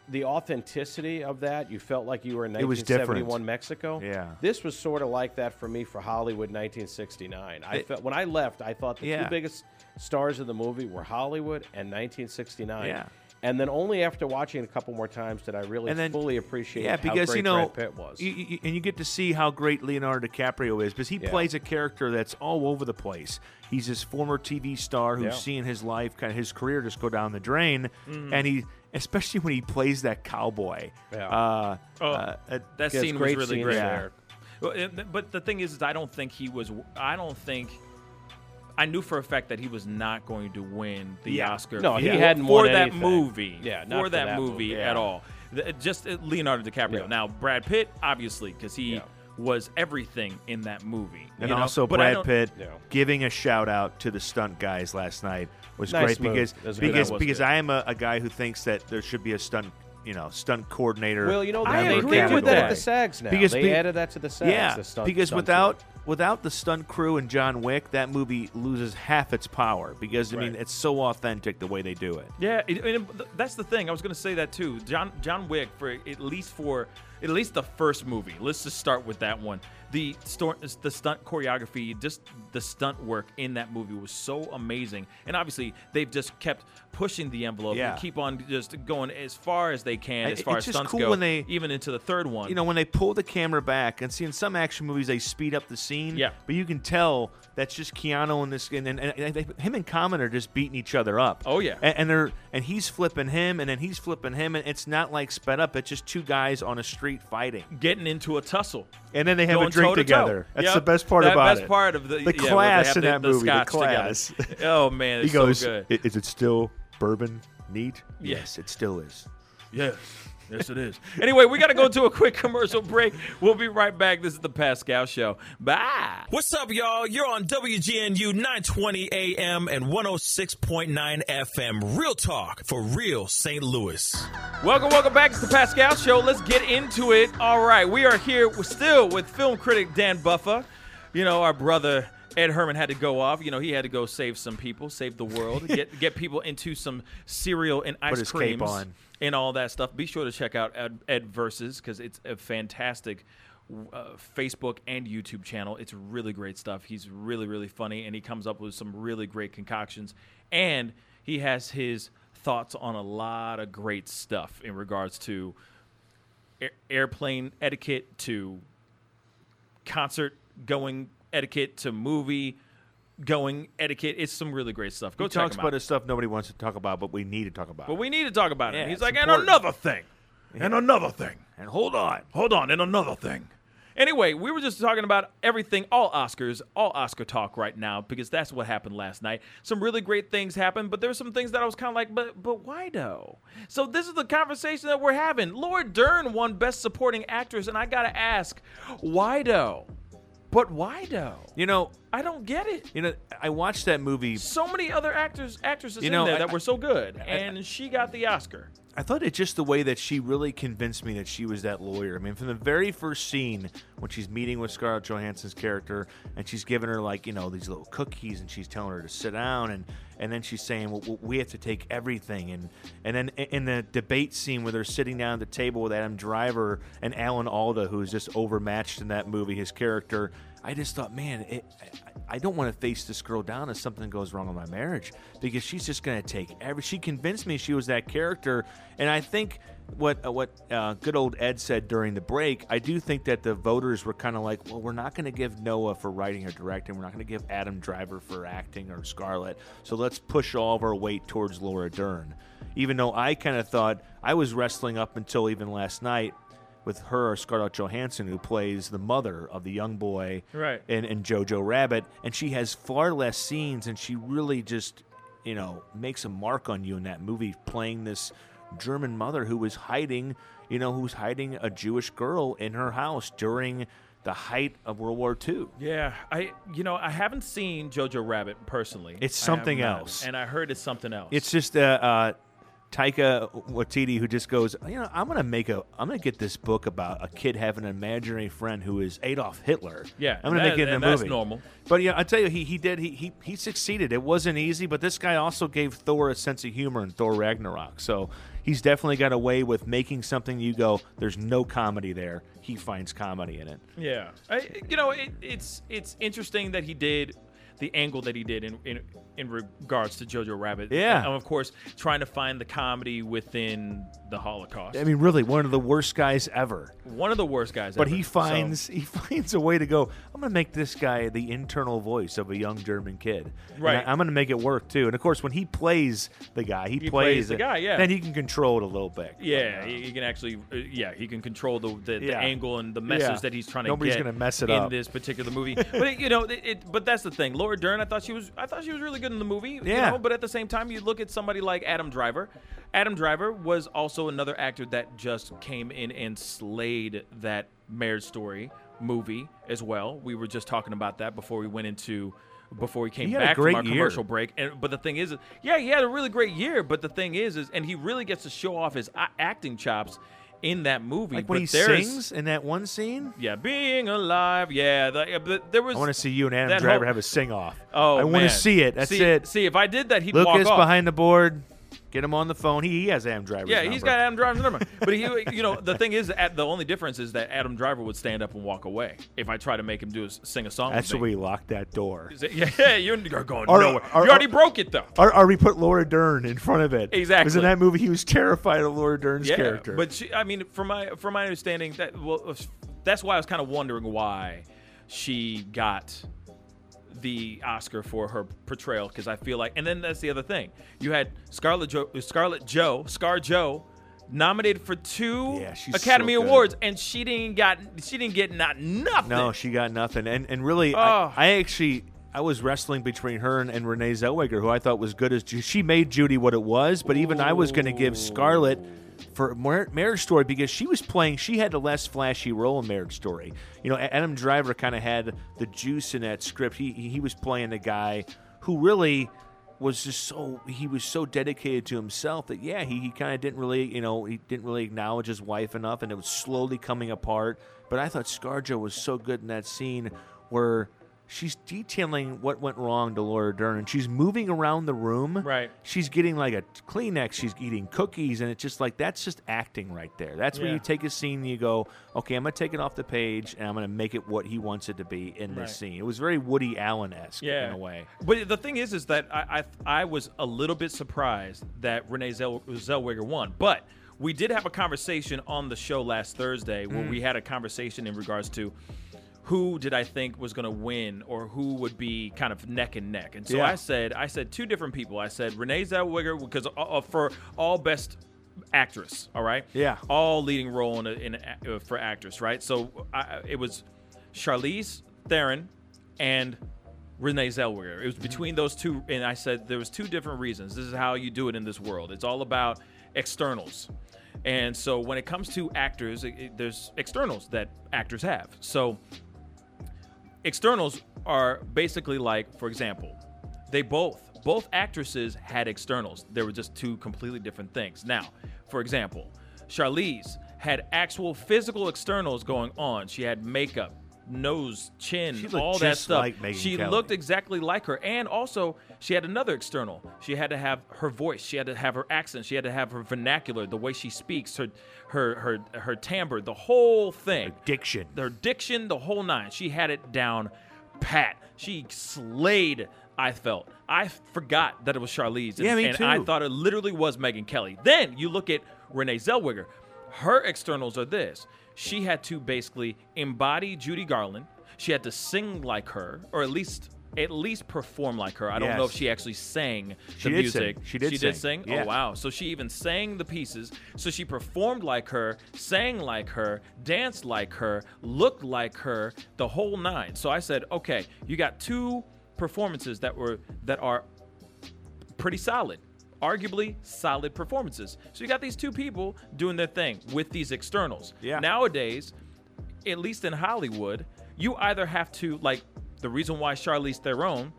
the authenticity of that, you felt like you were in It was different. 1971 Mexico. Yeah. This was sort of like that for me for Hollywood 1969. I It- felt when I left, I thought the Yeah. two biggest stars of the movie were Hollywood and 1969. Yeah. And then only after watching it a couple more times did I really And then- fully appreciate yeah, how because great you know, Brad Pitt was. you- you- and you get to see how great Leonardo DiCaprio is because he Yeah. plays a character that's all over the place. He's this former TV star who's Yeah. seeing his life, kind of his career, just go down the drain, Mhm. and he, especially when he plays that cowboy. Yeah. Uh, Oh, uh, that Yes, scene was really scenes great. there. Well, but the thing is, is I don't think he was. I don't think. I knew for a fact that he was not going to win the Yeah. Oscar. No, he for- hadn't for won that anything. movie. Yeah, not for for that, that movie movie. at all. The- Just uh, Leonardo DiCaprio. Yeah. Now Brad Pitt, obviously, because he Yeah. was everything in that movie. and you know? also But Brad Pitt Yeah. giving a shout out to the stunt guys last night was Nice great move. because That was because because good. I am a, a guy who thinks that there should be a stunt you know stunt coordinator. Well, you know, I they, they, agree they with that at the SAGs now. Because they be- added that to the SAGs. Yeah, the stunt, because stunt without team. Without the stunt crew and John Wick, that movie loses half its power. Because I mean, it's so authentic the way they do it. Yeah, it, it- that's the thing. I was going to say that too. John John Wick for at least for at least the first movie. Let's just start with that one. The the stunt choreography, just the stunt work in that movie was so amazing. And obviously, they've just kept pushing the envelope Yeah. and keep on just going as far as they can I- as far it's as just stunts cool go. when they- even into the third one. You know, when they pull the camera back and see in some action movies they speed up the scene. Yeah. But you can tell that's just Keanu and this and, and, and they, him and Common are just beating each other up. Oh, yeah. And, and they're and he's flipping him and then he's flipping him and it's not like sped up. It's just two guys on a street fighting. getting into a tussle. And then they have a Going drink together. That's Yep. the best part That about best it. part of the The yeah, class in the- that the movie, the class. [laughs] Oh man, it's he goes, so good. "Is it still bourbon neat?" Yeah. Yes, it still is. Yes. Yes, it is. Anyway, we got to go to a quick commercial break. We'll be right back. This is the Pascal Show. Bye. What's up, y'all? You're on WGNU 920 AM and 106.9 FM. Real talk for real St. Louis. Welcome, welcome back. It's the Pascal Show. Let's get into it. All right, we are here still with film critic Dan Buffa. You know, our brother Ed Herman had to go off. You know, he had to go save some people, save the world, get get people into some cereal and ice his cape on. And all that stuff. Be sure to check out Ed, Ed Versus because it's a fantastic. Uh, Facebook and YouTube channel. It's really great stuff. He's really, really funny, and he comes up with some really great concoctions. And he has his thoughts on a lot of great stuff in regards to air- airplane etiquette, to concert going etiquette, to movie going etiquette. It's some really great stuff. Go he talks about out. his stuff nobody wants to talk about, but we need to talk about. But we need to talk about Yeah, it. He's like, important. and another thing, and another thing, and hold on, hold on, and another thing. Anyway, we were just talking about everything, all Oscars, all Oscar talk right now, because that's what happened last night. Some really great things happened, but there were some things that I was kind of like, but but why though? So this is the conversation that we're having. Laura Dern won Best Supporting Actress, and I gotta ask, why though? But why though? You know, I don't get it. You know, I watched that movie. So many other actors, actresses You know, in there I- that were so good, I- and she got the Oscar. I thought it just the way that she really convinced me that she was that lawyer. I mean, from the very first scene when she's meeting with Scarlett Johansson's character and she's giving her like you know these little cookies and she's telling her to sit down and and then she's saying, well, we have to take everything and and then in the debate scene where they're sitting down at the table with Adam Driver and Alan Alda, who's just overmatched in that movie, his character. I just thought, man, it, I, I don't want to face this girl down if something goes wrong in my marriage because she's just going to take every. She convinced me she was that character, and I think what uh, what uh, good old Ed said during the break. I do think that the voters were kind of like, well, we're not going to give Noah for writing or directing. We're not going to give Adam Driver for acting or Scarlett. So let's push all of our weight towards Laura Dern. Even though I kind of thought I was wrestling up until even last night with her Scarlett Johansson, who plays the mother of the young boy Right. in, in Jojo Rabbit, and she has far less scenes, and she really just, you know, makes a mark on you in that movie, playing this German mother who was hiding, you know, who's hiding a Jewish girl in her house during the height of World War II. Yeah, I you know I haven't seen Jojo Rabbit personally. It's something else. and I heard it's something else. It's just uh, uh, Taika Waititi who just goes, you know, I'm gonna make a, I'm gonna get this book about a kid having an imaginary friend who is Adolf Hitler. Yeah, I'm gonna that- make it in a that's movie. normal. But yeah, I tell you, he he did he, he he succeeded. It wasn't easy, but this guy also gave Thor a sense of humor in Thor Ragnarok. So he's definitely got a way with making something you go, there's no comedy there. He finds comedy in it. Yeah, I, you know, it, it's it's interesting that he did the angle that he did in in, in regards to Jojo Rabbit. Yeah. and of course, trying to find the comedy within the Holocaust. I mean, really, one of the worst guys ever. One of the worst guys. But ever. he So- finds he [laughs] finds a way to go. I'm going to make this guy the internal voice of a young German kid. And Right. I, am going to make it work too. And of course, when he plays the guy, he, He plays, plays the it, guy, yeah. Then he can control it a little bit. Yeah, he, he can actually. Uh, yeah, he can control the the, the angle and the message Yeah. that he's trying to Nobody's gonna mess it in up. this particular movie. [laughs] but it, you know, it, it. But that's the thing. Laura Dern, I thought she was. I thought she was really good in the movie. you Yeah. know, but at the same time, you look at somebody like Adam Driver. Adam Driver was also another actor that just came in and slayed that Marriage Story movie as well. We were just talking about that before we went into. Before we came He back from our year. commercial break, and but the thing is, yeah, he had a really great year. But the thing is, is and he really gets to show off his acting chops in that movie. Like when but he sings in that one scene. yeah, being alive. Yeah, the, but there was. I want to see you and Adam Driver whole- have a sing off. Oh, I want to see it. That's see, it. See, if I did that, he'd Lucas walk off. behind the board. Get him on the phone. He, he has Adam Driver. Yeah, number. he's got Adam Driver's number. [laughs] But he, you know, the thing is, the only difference is that Adam Driver would stand up and walk away if I try to make him do a, sing a song. That's where we locked that door. It- [laughs] Yeah, you're going Or- nowhere. or- you already broke it though. Or, or we put Laura Dern in front of it. Exactly. Because in that movie, he was terrified of Laura Dern's yeah, character. But she, I mean, from my from my understanding, that well, that's why I was kind of wondering why she got the Oscar for her portrayal because I feel like, and then that's the other thing. You had Scarlett jo- Scarlett Joe, Scar Joe, nominated for two Yeah, Academy so. Awards, and she didn't got she didn't get not nothing. No, she got nothing. And and really, Oh. I, I actually I was wrestling between her and, and Renee Zellweger, who I thought was good as she made Judy what it was. But even I was going to give Scarlett for Mar- Marriage Story because she was playing. She had the less flashy role in Marriage Story. You know, Adam Driver kind of had the juice in that script. He he was playing the guy who really was just so he was so dedicated to himself that yeah he, he kind of didn't really you know he didn't really acknowledge his wife enough and it was slowly coming apart but i thought scarjo was so good in that scene where she's detailing what went wrong to laura dern and she's moving around the room Right. she's getting like a kleenex she's eating cookies and it's just like that's just acting right there that's where you take a scene and you go okay i'm gonna take it off the page and i'm gonna make it what he wants it to be in this Right. scene it was very woody allen-esque yeah. in a way But the thing is, is that I I, I was a little bit surprised that Renee Zell- Zellweger won, but we did have a conversation on the show last Thursday where Mm. we had a conversation in regards to who did I think was going to win or who would be kind of neck and neck. And so Yeah. I said I said two different people. I said Renee Zellweger because uh, uh, for all best actress, all right? Yeah. All leading role in, a, in a, uh, for actress, right? So I, it was Charlize Theron and Renee Zellweger. It was between those two, and I said there was two different reasons. This is how you do it in this world. It's all about externals, and so when it comes to actors, it, it- there's externals that actors have. So externals are basically like, for example, they both both actresses had externals. They were just two completely different things. Now, for example, Charlize had actual physical externals going on. She had makeup, nose, chin, She all that stuff. like she Kelly. looked exactly like her, and also she had another external. She had to have her voice. She had to have her accent. She had to have her vernacular, the way she speaks, her her her her timbre, the whole thing. diction. Her diction, the whole nine. She had it down pat. She slayed. I felt. I forgot that it was Charlize. And, Yeah, me and too. I thought it literally was Megyn Kelly. Then you look at Renee Zellweger. Her externals are this. She had to basically embody Judy Garland. She had to sing like her, or at least at least perform like her. I don't know if she actually sang She the did music. sing. She did She did sing. sing. Yeah. Oh wow! So she even sang the pieces. So she performed like her, sang like her, danced like her, looked like her, the whole nine. So I said, okay, you got two performances that were that are pretty solid. Arguably solid performances. So you got these two people doing their thing with these externals. Yeah. Nowadays, at least in Hollywood, you either have to like the reason why Charlize Theron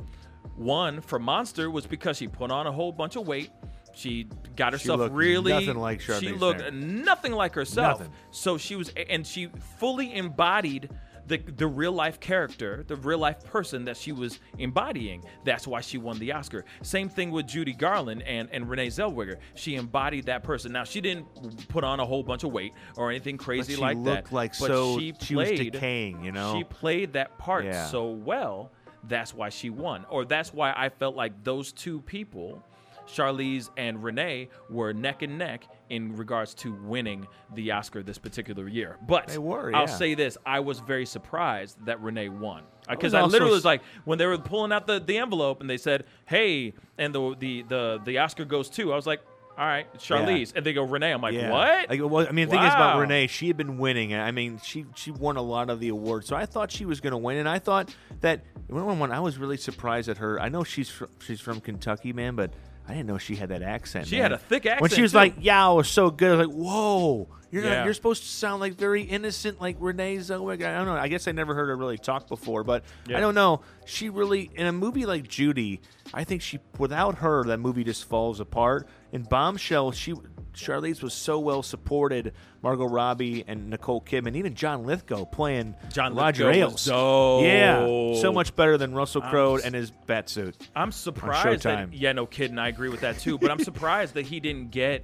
won for Monster was because she put on a whole bunch of weight. She got herself looked really nothing like Charlize She looked Theron. nothing like herself. Nothing. So she was and she fully embodied the the real life character, the real life person that she was embodying. That's why she won the Oscar. Same thing with Judy Garland and, and Renee Zellweger. She embodied that person. Now she didn't put on a whole bunch of weight or anything crazy like she like looked that. like but so- she she was decaying, you know? She played that part Yeah. so well. That's why she won. Or that's why I felt like those two people, Charlize and Renee, were neck and neck in regards to winning the Oscar this particular year. But They were, I'll say this: I was very surprised that Renee won because uh, was I, literally was like, when they were pulling out the, the envelope and they said, "Hey," and the the the the Oscar goes to, I was like, "All right, Charlize," and they go Renee. I'm like, Yeah. "What?" Like, well, I mean, the thing is about Renee, she had been winning. I mean, she she won a lot of the awards, so I thought she was going to win, and I thought that when, when I was really surprised at her. I know she's fr- she's from Kentucky, man, but I didn't know she had that accent. She man. had a thick accent. When she was too. like, "Yeah, I was so good," I was like, "Whoa." You're Yeah. not, you're supposed to sound like very innocent, like Renee Zellweger. I don't know. I guess I never heard her really talk before, but Yeah. I don't know. She really in a movie like Judy. I think she without her that movie just falls apart. In Bombshell, she Charlize was so well supported. Margot Robbie and Nicole Kidman, even John Lithgow playing John Roger Lithgow Ailes. dope. Yeah, so much better than Russell Crowe and his bat suit. I'm surprised. That, yeah, no kidding. I agree with that too. But I'm [laughs] surprised that he didn't get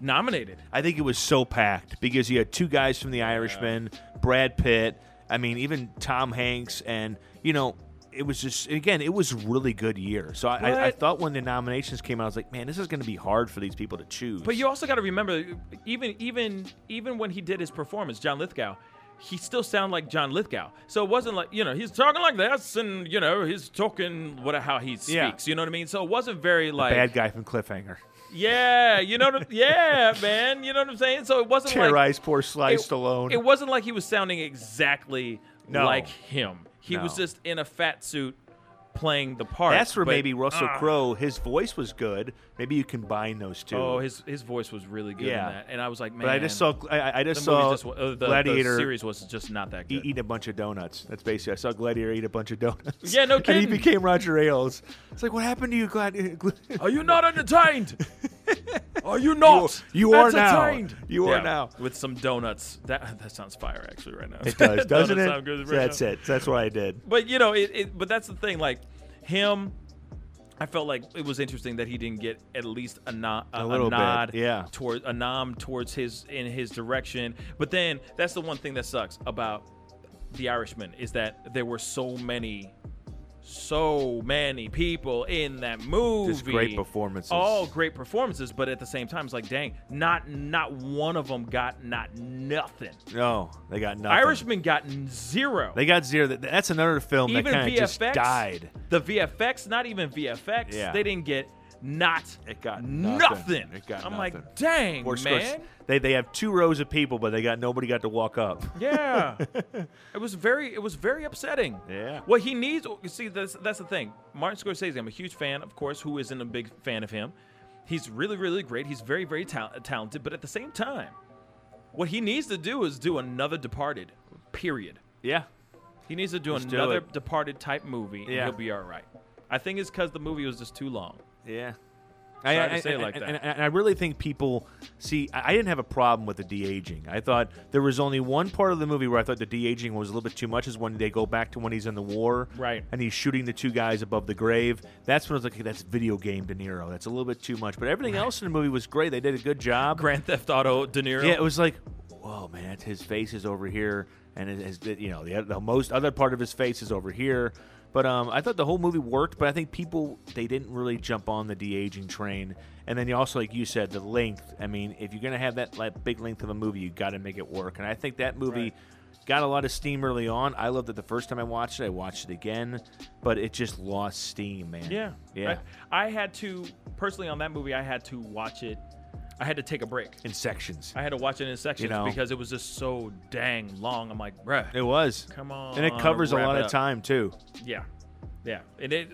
nominated. I think it was so packed because you had two guys from The Irishman, Brad Pitt. I mean, even Tom Hanks, and you know, it was just again, it was really good year. So I, I, thought when the nominations came out, I was like, man, this is going to be hard for these people to choose. But you also got to remember, even even even when he did his performance, John Lithgow, he still sounded like John Lithgow. So it wasn't like you know he's talking like this, and you know he's talking what how he speaks. Yeah. You know what I mean? So it wasn't very like bad guy from Cliffhanger. Yeah, you know, what- yeah, man. You know what I'm saying? So it wasn't like Terrorize poor Sly it, Stallone. It wasn't like he was sounding exactly No. like him. He was just in a fat suit playing the part. That's where but- maybe Russell Ah. Crowe, his voice was good. Maybe you combine those two. Oh, his his voice was really good Yeah. in that, and I was like, man. But I just saw- I- I- I just the saw just uh, the, Gladiator The series was just not that Eat, good. eat a bunch of donuts. That's basically. I saw Gladiator eat a bunch of donuts. [laughs] Yeah, no kidding. [laughs] And he became Roger Ailes. It's like, what happened to you, Gladiator? [laughs] Are you not entertained? Are [laughs] oh, you not? You are now. entertained? You are Yeah, now. with some donuts. That that sounds fire actually right now. It does, [laughs] doesn't it? sound good right that's now. it. That's what I did. But you know, it, it. But that's the thing. Like him, I felt like it was interesting that he didn't get at least a, no, a, A little bit, nod, yeah. toward a nom towards his in his direction. But then that's the one thing that sucks about the Irishman is that there were so many. So many people in that movie. Just great performances. All great performances, but at the same time, it's like, dang, not not one of them got not nothing. No, they got nothing. Irishman got zero. They got zero. That's another film that even kind of just died. The VFX, not even VFX. Yeah. They didn't get not It got nothing. nothing. It got I'm nothing. like, dang, man. They they have two rows of people, but they got nobody got to walk up. Yeah, [laughs] it was very, it was very upsetting. Yeah. What he needs, you see, that's that's the thing. Martin Scorsese, I'm a huge fan, of course. Who isn't a big fan of him? He's really, really great. He's very, very tal- talented. But at the same time, what he needs to do is do another Departed. Period. Yeah. He needs to do do another it. Departed type movie, and Yeah. he'll be all right. I think it's because the movie was just too long. Yeah. Sorry to say it like and- that. And, and I really think people see. I I didn't have a problem with the de aging. I thought there was only one part of the movie where I thought the de aging was a little bit too much. Is when they go back to when he's in the war, Right. And he's shooting the two guys above the grave. That's when I was like, okay, that's video game De Niro. That's a little bit too much. But everything else in the movie was great. They did a good job. Grand Theft Auto De Niro. Yeah, it was like, whoa, man, that's his face is over here, and it is, you know, the, the most other part of his face is over here. But um, I thought the whole movie worked, but I think people they didn't really jump on the de aging train. And then you also, like you said, the length. I mean, if you're gonna have that like, big length of a movie, you got to make it work. And I think that movie. got a lot of steam early on. I loved it the first time I watched it. I watched it again, but it just lost steam, man. Yeah, yeah. I, I had to personally on that movie. I had to watch it. I had to take a break. in sections. I had to watch it in sections know. because it was just so dang long. I'm like, bruh, It was. come on. and it covers a wrap lot it of up." time too. Yeah, yeah, and it.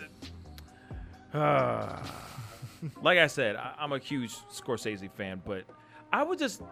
[sighs] like I said, I, I'm a huge Scorsese fan, but I would just,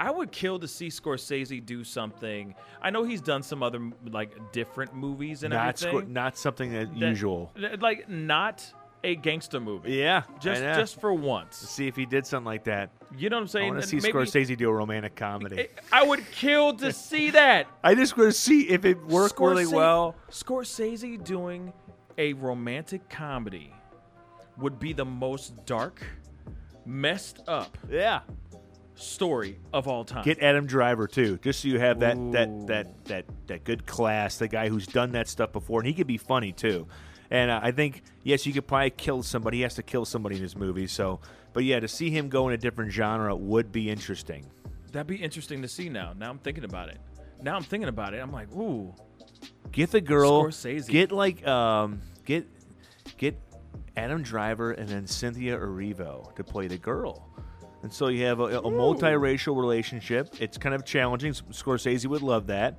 I would kill to see Scorsese do something. I know he's done some other like different movies and Not everything. squ- not something that that- usual. like not a gangster movie. Yeah, just I just for once. see if he did something like that. You know what I'm I saying? want to see maybe- Scorsese do a romantic comedy. I would kill to [laughs] see that. I just want to see if it worked really Scorsese- well. Scorsese doing a romantic comedy would be the most dark, messed up Yeah. story of all time. Get Adam Driver too, just so you have that Ooh. that that that that good class, the guy who's done that stuff before, and he could be funny too. And uh, I think yes, you could probably kill somebody. He has to kill somebody in his movie. So, but yeah, to see him go in a different genre would be interesting. That'd be interesting to see now. Now I'm thinking about it. Now I'm thinking about it. I'm like, ooh, Get the girl. Scorsese. Get like um get get Adam Driver and then Cynthia Erivo to play the girl. And so you have a, a multiracial relationship. It's kind of challenging. Scorsese would love that.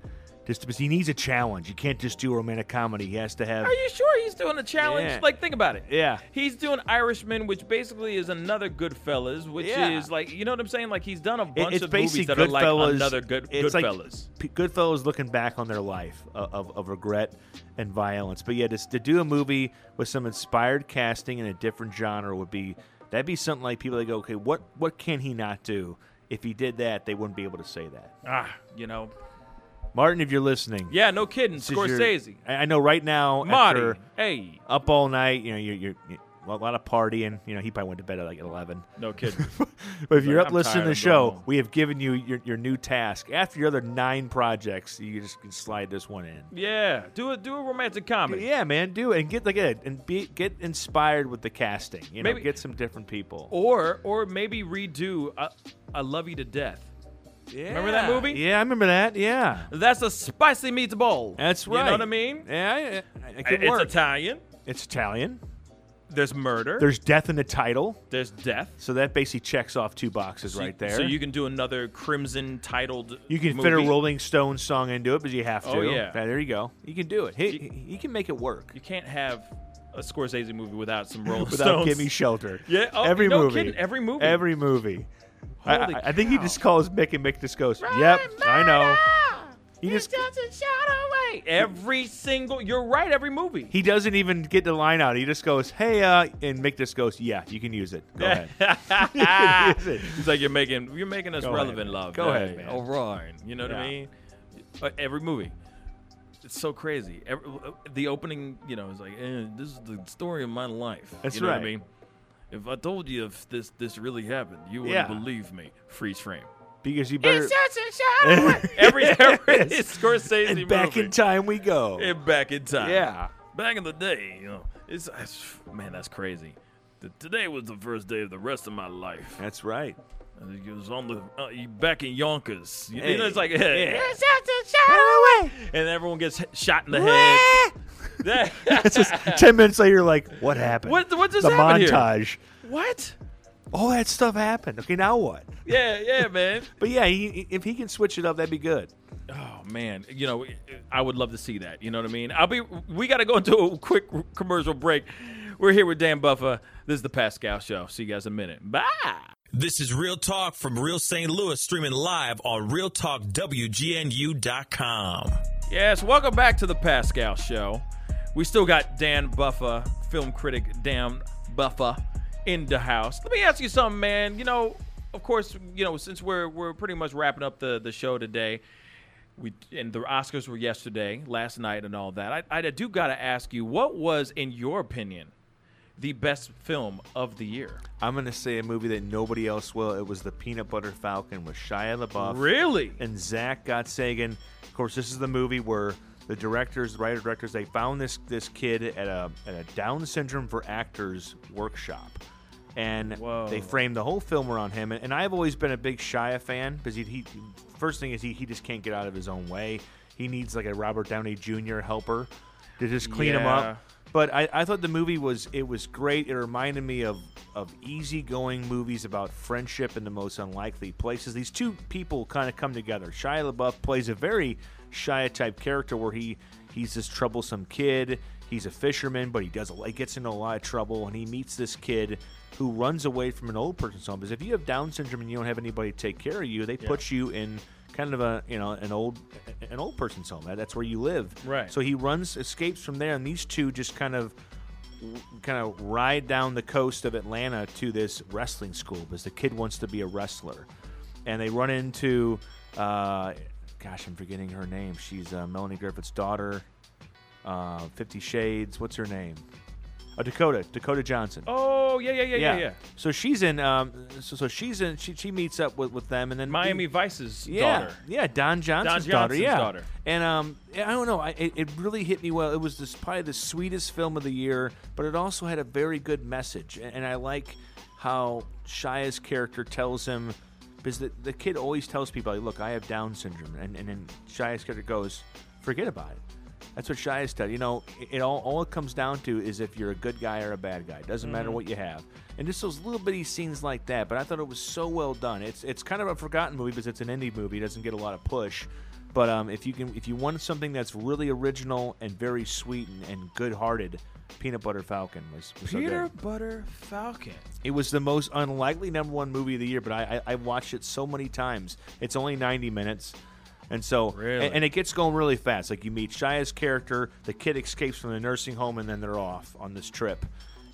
Just because he needs a challenge. You can't just do a romantic comedy. He has to have. are you sure he's doing a challenge? Yeah. Like, think about it. Yeah. He's doing Irishman, which basically is another Goodfellas, which Yeah. is like, you know what I'm saying? Like, he's done a bunch it's of movies that are like Goodfellas. another good it's like Goodfellas. P- Goodfellas looking back on their life of, of, of regret and violence. But yeah, just to do a movie with some inspired casting in a different genre would be that'd be something like people that go, okay, what what can he not do? If he did that, they wouldn't be able to say that. ah, you know. Martin, if you're listening, Yeah, no kidding. this is your- Scorsese. I I know right now, Marty. after Hey. up all night, you know, you're, you're, you a lot of partying. You know, he probably went to bed at like 11. No kidding. [laughs] But if you're like, up "I'm listening tired, to the I'm show, home." we have given you your, your new task. After your other nine projects, you just can slide this one in. yeah. Do a do a romantic comedy. Yeah, man, do it and get like it and be get inspired with the casting. You know, Maybe- get some different people. Or or maybe redo I, I Love You to Death. Remember that movie? Yeah, I remember that. Yeah, That's a spicy meatball. that's right. You know what I mean? Yeah, yeah, it could it's work. Italian. it's Italian. There's murder. There's death in the title, There's death. so that basically checks off two boxes So- right there. So you can do another crimson titled. You can fit a. Rolling Stones song into it, but you have to. Oh, yeah. there you go. You can do it. He, he, he can make it work You can't have a Scorsese movie without some [laughs] Rolling without Stones. Give Me Shelter. Yeah, oh, every no movie. kidding, every movie. Every movie. I, Holy I- I think he just calls Mick and Mick just goes, "Yep, I know." He just doesn't shout away. Every single. You're right. Every movie. he doesn't even get the line out. He just goes, "Hey," uh, and Mick just goes, "Yeah, you can use it. Go ahead." [laughs] use it. It's like you're making you're making us Go ahead, relevant, man. love. Go ahead, Hey, man. All right. You know what I Yeah. mean? Uh, Every movie. It's so crazy. Every, the opening, you know, is like, eh, this is the story of my life. That's you know What I right. mean, if I told you if this this really happened, you wouldn't Yeah. believe me. Freeze frame. Because you better. [laughs] Every every [laughs] [laughs] Scorsese and back in time we go. And back in time. Yeah. Back in the day, you know, it's, it's man, that's crazy. The, today was the first day of the rest of my life. That's right. And It was on the uh, back in Yonkers. You, Hey, know, it's like [laughs] yeah. and everyone gets shot in the head. [laughs] That- It's just ten minutes later, you're like, "What happened?" What- what just the happened here? montage. what? All that stuff happened. Okay, now what? Yeah, yeah, man. [laughs] But yeah, he, if he can switch it up, that'd be good. Oh man, you know, I would love to see that. You know what I mean? I'll be. We got to go into a quick commercial break. We're here with Dan Buffa. This is the Pascal Show. See you guys in a minute. Bye. This is Real Talk from Real St. Louis, streaming live on RealTalkWGNU.com. Yes, welcome back to the Pascal Show. We still got Dan Buffa, film critic Dan Buffa, in the house. Let me ask you something, man. You know, of course, you know, since we're we're pretty much wrapping up the the show today, we and the Oscars were yesterday, last night, and all that. I, I do got to ask you, what was, in your opinion, the best film of the year? I'm gonna say a movie that nobody else will. It was the Peanut Butter Falcon with Shia LaBeouf. Really? And Zach Gottsagen. Of course, this is the movie where the directors, the writer directors, they found this this kid at a at a Down syndrome for actors workshop, and Whoa. they framed the whole film around him. And, and I've always been a big Shia fan because he, he first thing is he he just can't get out of his own way. He needs like a Robert Downey Jr. helper to just clean him up. But I, I thought the movie was it was great. It reminded me of of easygoing movies about friendship in the most unlikely places. These two people kind of come together. Shia LaBeouf plays a very Shia type character where he he's this troublesome kid. He's a fisherman, but he does a, he gets into a lot of trouble, and he meets this kid who runs away from an old person's home. Because if you have Down syndrome and you don't have anybody to take care of you, they put you in kind of a you know an old an old person's home. That's where you live. Right. So he runs, escapes from there, and these two just kind of kind of ride down the coast of Atlanta to this wrestling school because the kid wants to be a wrestler, and they run into, uh, gosh, I'm forgetting her name. She's uh, Melanie Griffith's daughter. Uh, Fifty Shades. What's her name? Oh, Dakota. Dakota Johnson. Oh yeah, yeah, yeah, yeah, yeah. So she's in. Um, so, so she's in. She, she meets up with, with them, and then Miami Vice's yeah, daughter. Yeah, Don Johnson's, daughter. Johnson's Yeah, daughter. And um, I don't know. I, it, it really hit me well. It was this probably the sweetest film of the year, but it also had a very good message, and, and I like how Shia's character tells him. Because the, the kid always tells people, like, "Look, I have Down syndrome," and and then Shia's character goes, "Forget about it." That's what Shia's said. You know, it, all all it comes down to is if you're a good guy or a bad guy. It doesn't matter Mhm. what you have. And just those little bitty scenes like that. But I thought it was so well done. It's it's kind of a forgotten movie because it's an indie movie. It doesn't get a lot of push. But um, if you can, if you want something that's really original and very sweet and, and good-hearted, Peanut Butter Falcon was, was so Butter Falcon. It was the most unlikely number one movie of the year, but I, I, I watched it so many times. It's only 90 minutes. And so, Really? and, and it gets going really fast. Like you meet Shia's character, the kid escapes from the nursing home, and then they're off on this trip.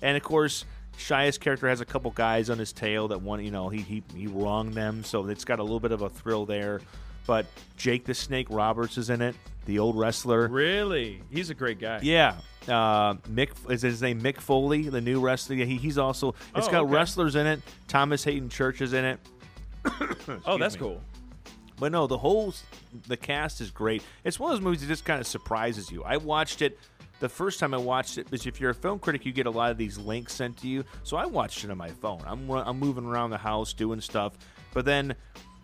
And of course, Shia's character has a couple guys on his tail that want, you know, he, he, he wronged them. So it's got a little bit of a thrill there. But Jake the Snake Roberts is in it, the old wrestler. Really? He's a great guy. Yeah. Uh, Mick is his name Mick Foley, the new wrestler. He, he's also it's Oh, got okay. wrestlers in it. Thomas Haden Church is in it. [coughs] Oh, that's me. cool. But no, the whole the cast is great. It's one of those movies that just kind of surprises you. I watched it the first time I watched it because if you're a film critic, you get a lot of these links sent to you. So I watched it on my phone. I'm I'm moving around the house doing stuff, but then.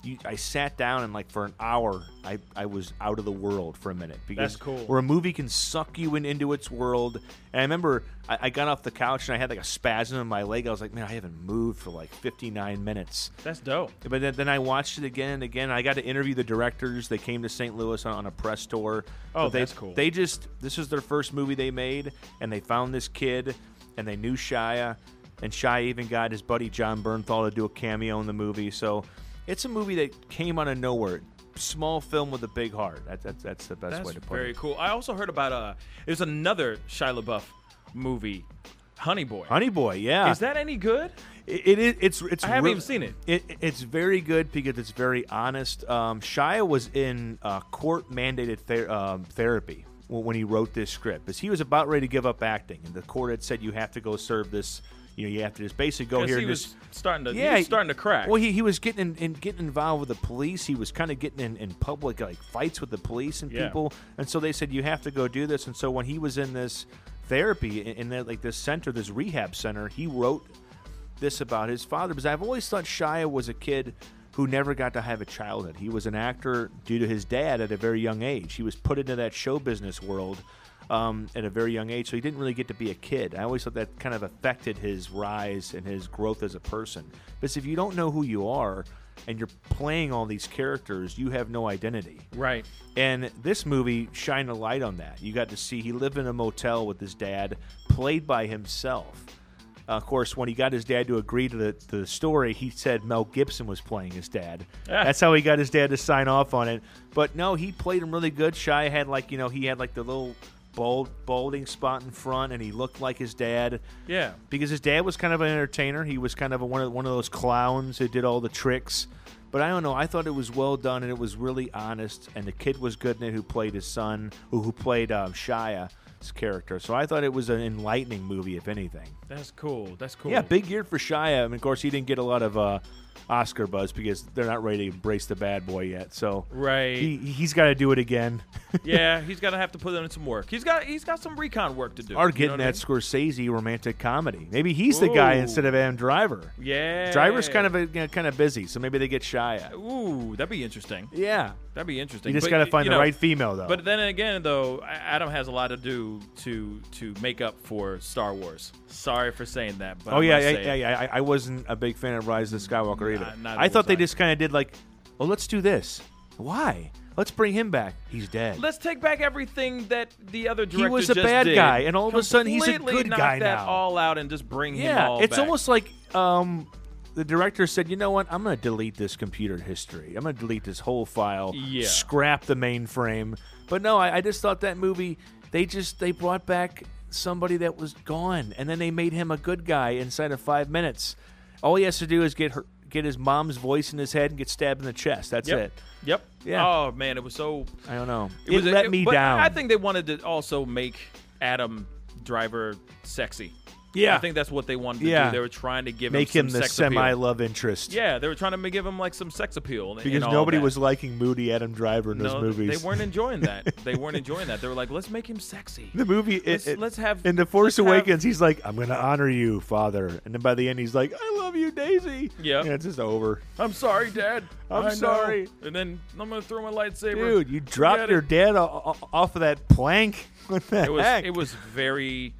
You, I sat down and like for an hour, I, I was out of the world for a minute because That's cool. where a movie can suck you in, into its world. And I remember I, I got off the couch and I had like a spasm in my leg. I was like, man, I haven't moved for like 59 minutes. That's dope. But then, then I watched it again and again. I got to interview the directors. They came to St. Louis on, on a press tour. Oh, they, that's cool. They just this was their first movie they made, and they found this kid, and they knew Shia, and Shia even got his buddy Jon Bernthal to do a cameo in the movie. So it's a movie that came out of nowhere. Small film with a big heart. That, that, that's the best That's way to put very it. Very cool. I also heard about uh, there's another Shia LaBeouf movie, Honey Boy. Honey Boy, yeah. Is that any good? It, it is. It's. It's. I haven't real- even seen it. It. It's very good because it's very honest. Um, Shia was in uh, court mandated ther- um, therapy when he wrote this script, because he was about ready to give up acting, and the court had said you have to go serve this. You know, you have to just basically go here. he and was just, starting to- he Yeah, was starting to crack. Well, he, he was getting in, in getting involved with the police. He was kind of getting in, in public like fights with the police and Yeah. people, and so they said you have to go do this. And so when he was in this therapy in, in that, like this center, this rehab center, he wrote this about his father because I've always thought Shia was a kid who never got to have a childhood. He was an actor due to his dad at a very young age. He was put into that show business world um, at a very young age, so he didn't really get to be a kid. I always thought that kind of affected his rise and his growth as a person. Because if you don't know who you are and you're playing all these characters, you have no identity. Right. And this movie shined a light on that. You got to see he lived in a motel with his dad, played by himself. Uh, of course, when he got his dad to agree to the, to the story, he said Mel Gibson was playing his dad. Ah. That's how he got his dad to sign off on it. But no, he played him really good. Shia had like you know he had like the little bald balding spot in front, and he looked like his dad. Yeah. because his dad was kind of an entertainer. He was kind of a, one of one of those clowns who did all the tricks. But I don't know. I thought it was well done and it was really honest. And the kid was good in it, who played his son, who, who played um, Shia's character. So I thought it was an enlightening movie, if anything. That's cool. That's cool. Yeah, big year for Shia. I mean, of course, he didn't get a lot of uh, Oscar buzz because they're not ready to embrace the bad boy yet. So Right. he he's got to do it again. [laughs] yeah, he's gonna have to put in some work. He's got he's got some recon work to do. Or you know getting I that mean? Scorsese romantic comedy. Maybe he's the guy instead of Adam Driver. Yeah. Driver's kind of a, you know, kind of busy, so maybe they get shy at. Ooh, that'd be interesting. Yeah. That'd be interesting. You just got to find you the know, right female, though. But then again, though, Adam has a lot to do to to make up for Star Wars. Sorry for saying that, but oh I yeah, yeah, yeah, yeah. I, I wasn't a big fan of Rise of Skywalker either. I thought they I. just kind of did like, well, let's do this. Why? Let's bring him back. He's dead. Let's take back everything that the other director. He was a bad did. guy, and all of a sudden he's a Completely good knock guy that now. all out and just bring him yeah, it's back. almost like um, the director said, you know what? I'm going to delete this computer history. I'm going to delete this whole file. Yeah. Scrap the mainframe. But no, I, I just thought that movie. They just they brought back somebody that was gone, and then they made him a good guy inside of five minutes. All he has to do is get her, get his mom's voice in his head and get stabbed in the chest. That's Yep. it. Yep. Yeah. Oh man, it was so. I don't know. It, It, was let me but down. I think they wanted to also make Adam Driver sexy. Yeah. I think that's what they wanted to Yeah. do. They were trying to give Make him, him the sex appeal. semi love interest. Yeah, they were trying to give him like some sex appeal. and- Because and nobody was liking moody Adam Driver in no, those movies. They weren't enjoying that. [laughs] they weren't enjoying that. They were like, let's make him sexy. The movie, it- Let's, it- let's have in the Force let's have- Awakens, he's like, "I'm going to honor you, Father," and then by the end, he's like, "I love you, Daisy." Yeah. yeah, it's just over. I'm sorry, Dad. I'm I know." sorry. And then I'm gonna throw my lightsaber. Dude, you dropped your dad off of that plank. [laughs] What the It was heck? it was very.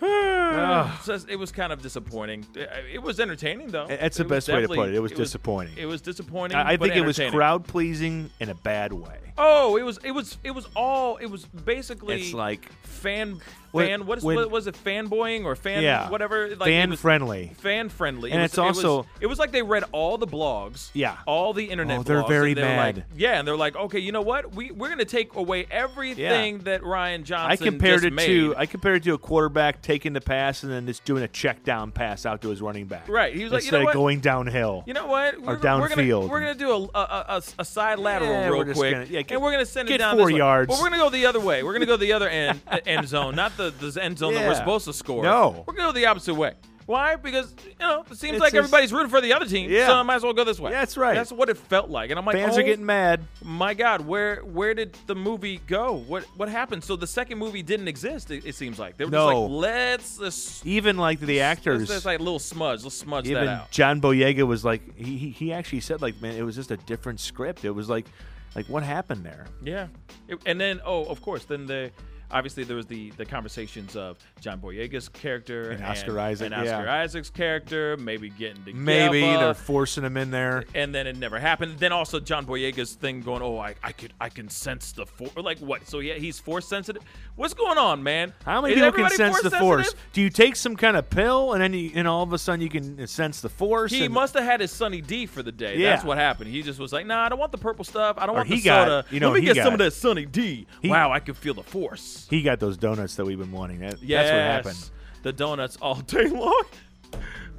[sighs] It's just- it was kind of disappointing. It, it was entertaining though. That's the It was best way to put it. It was disappointing. It was disappointing. I, I but think it was crowd pleasing in a bad way. Oh, it was it was it was all it was basically It's like fan When- fan what is when- what was it fanboying or fan Yeah. whatever like Fan was friendly. fan friendly And it was, it's it was- also- it was, like they read all the blogs Yeah. all the internet Oh, they're blogs, very they were like- yeah and they're like okay you know what we we're gonna take away everything that Rian Johnson I compared just it made. to I compared it to a quarterback taking the pass and then just doing a check down pass out to his running back. Right. He was like, you instead know of what? going downhill. You know what? We're, Or we're gonna downfield. we're gonna do a a, a, a side lateral Yeah, real quick, gonna- yeah, get- and we're gonna send it down four this way. yards. But we're gonna go the other way. We're gonna go the other end [laughs] end zone, not the the end zone that we're supposed to score. No. we're gonna go the opposite way. Why? Because you know it seems It's like just- everybody's rooting for the other team, Yeah. so I might as well go this way. That's right. That's what it felt like, and I'm like, Fans oh, are getting mad. My God, where where did the movie go? What what happened? So the second movie didn't exist. It, it seems like they were No. just like, let's just Even like the actors. let's like a little smudge. Let's smudge that even out. John Boyega was like he, he he actually said like man it was just a different script. It was like like what happened there? Yeah, It- and then oh, of course, then the obviously there was the the conversations of John Boyega's character And Oscar Isaac, and Oscar yeah. Isaac's character, maybe getting together. Maybe they're forcing him in there. and then it never happened. Then also John Boyega's thing going, oh, I, I could I can sense the force. Like what? So yeah, he's force sensitive. What's going on, man? How many Is people can sense the force sensitive? Do you take some kind of pill and then you, and all of a sudden you can sense the force? He and- must have had his Sunny D for the day. Yeah. That's what happened. He just was like, "Nah, I don't want the purple stuff. I don't Or want the got- soda. you know, Let me he get got- some of that Sunny D. He- wow, I can feel the force." He got those donuts that we've been wanting. That, Yes. That's what happened. The donuts all [laughs] day long.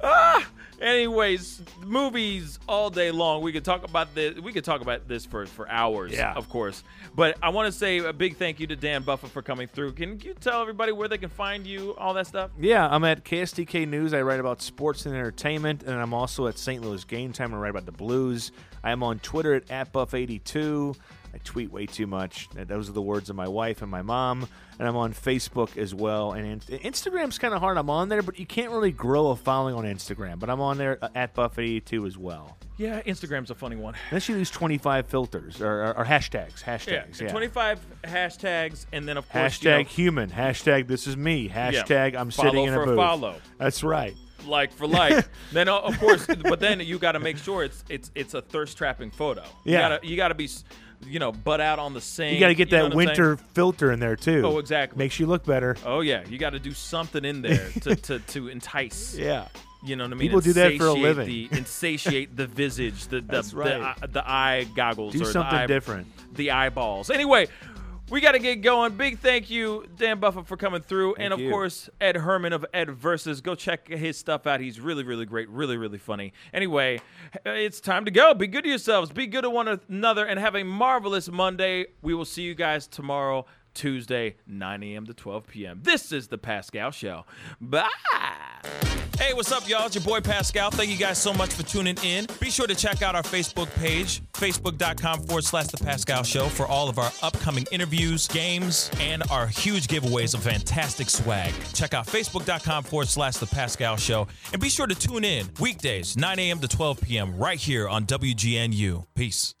ah. Anyways, movies all day long. We could talk about this. We could talk about this for for hours. Yeah. of course. But I want to say a big thank you to Dan Buffa for coming through. Can you tell everybody where they can find you? All that stuff. Yeah, I'm at KSDK News. I write about sports and entertainment, and I'm also at St. Louis Game Time. I write about the Blues. I am on Twitter at, at Buff82. I tweet way too much. Those are the words of my wife and my mom. And I'm on Facebook as well. And Instagram's kind of hard. I'm on there, but you can't really grow a following on Instagram. But I'm on there uh, at Buff82 as well. Yeah, Instagram's a funny one. Unless you use 25 filters or, or, or hashtags. Hashtags. Yeah. 25 hashtags, and then of course Hashtag you know, human. Hashtag this is me. Hashtag I'm Follow sitting in for a booth. follow. That's right. like for like. [laughs] then uh, of course, but then you got to make sure it's it's it's a thirst trapping photo. You Yeah. gotta, you got to be, you know, butt out on the sink. You got to get that winter filter in there too. Oh, exactly. Makes you look better. Oh yeah, you got to do something in there to, [laughs] to, to entice. Yeah. You know what I mean? People do that for a living. The, insatiate the visage, the [laughs] the, That's the, right. eye- the eye goggles. Do or the something eye- different. The eyeballs. Anyway, we got to get going. Big thank you, Dan Buffa, for coming through, and of you. course Ed Herman of Ed Versus. Go check his stuff out. He's really, really great, really, really funny. Anyway, it's time to go. Be good to yourselves. Be good to one another, and have a marvelous Monday. We will see you guys tomorrow. Tuesday, 9 a.m. to 12 p.m. This is the Pascal Show. Bye. Hey, what's up, y'all? It's your boy Pascal. Thank you guys so much for tuning in. Be sure to check out our Facebook page, facebook.com forward slash The Pascal Show, for all of our upcoming interviews, games, and our huge giveaways of fantastic swag. Check out facebook.com forward slash The Pascal Show. And be sure to tune in weekdays, 9 a.m. to 12 p.m., right here on WGNU. Peace.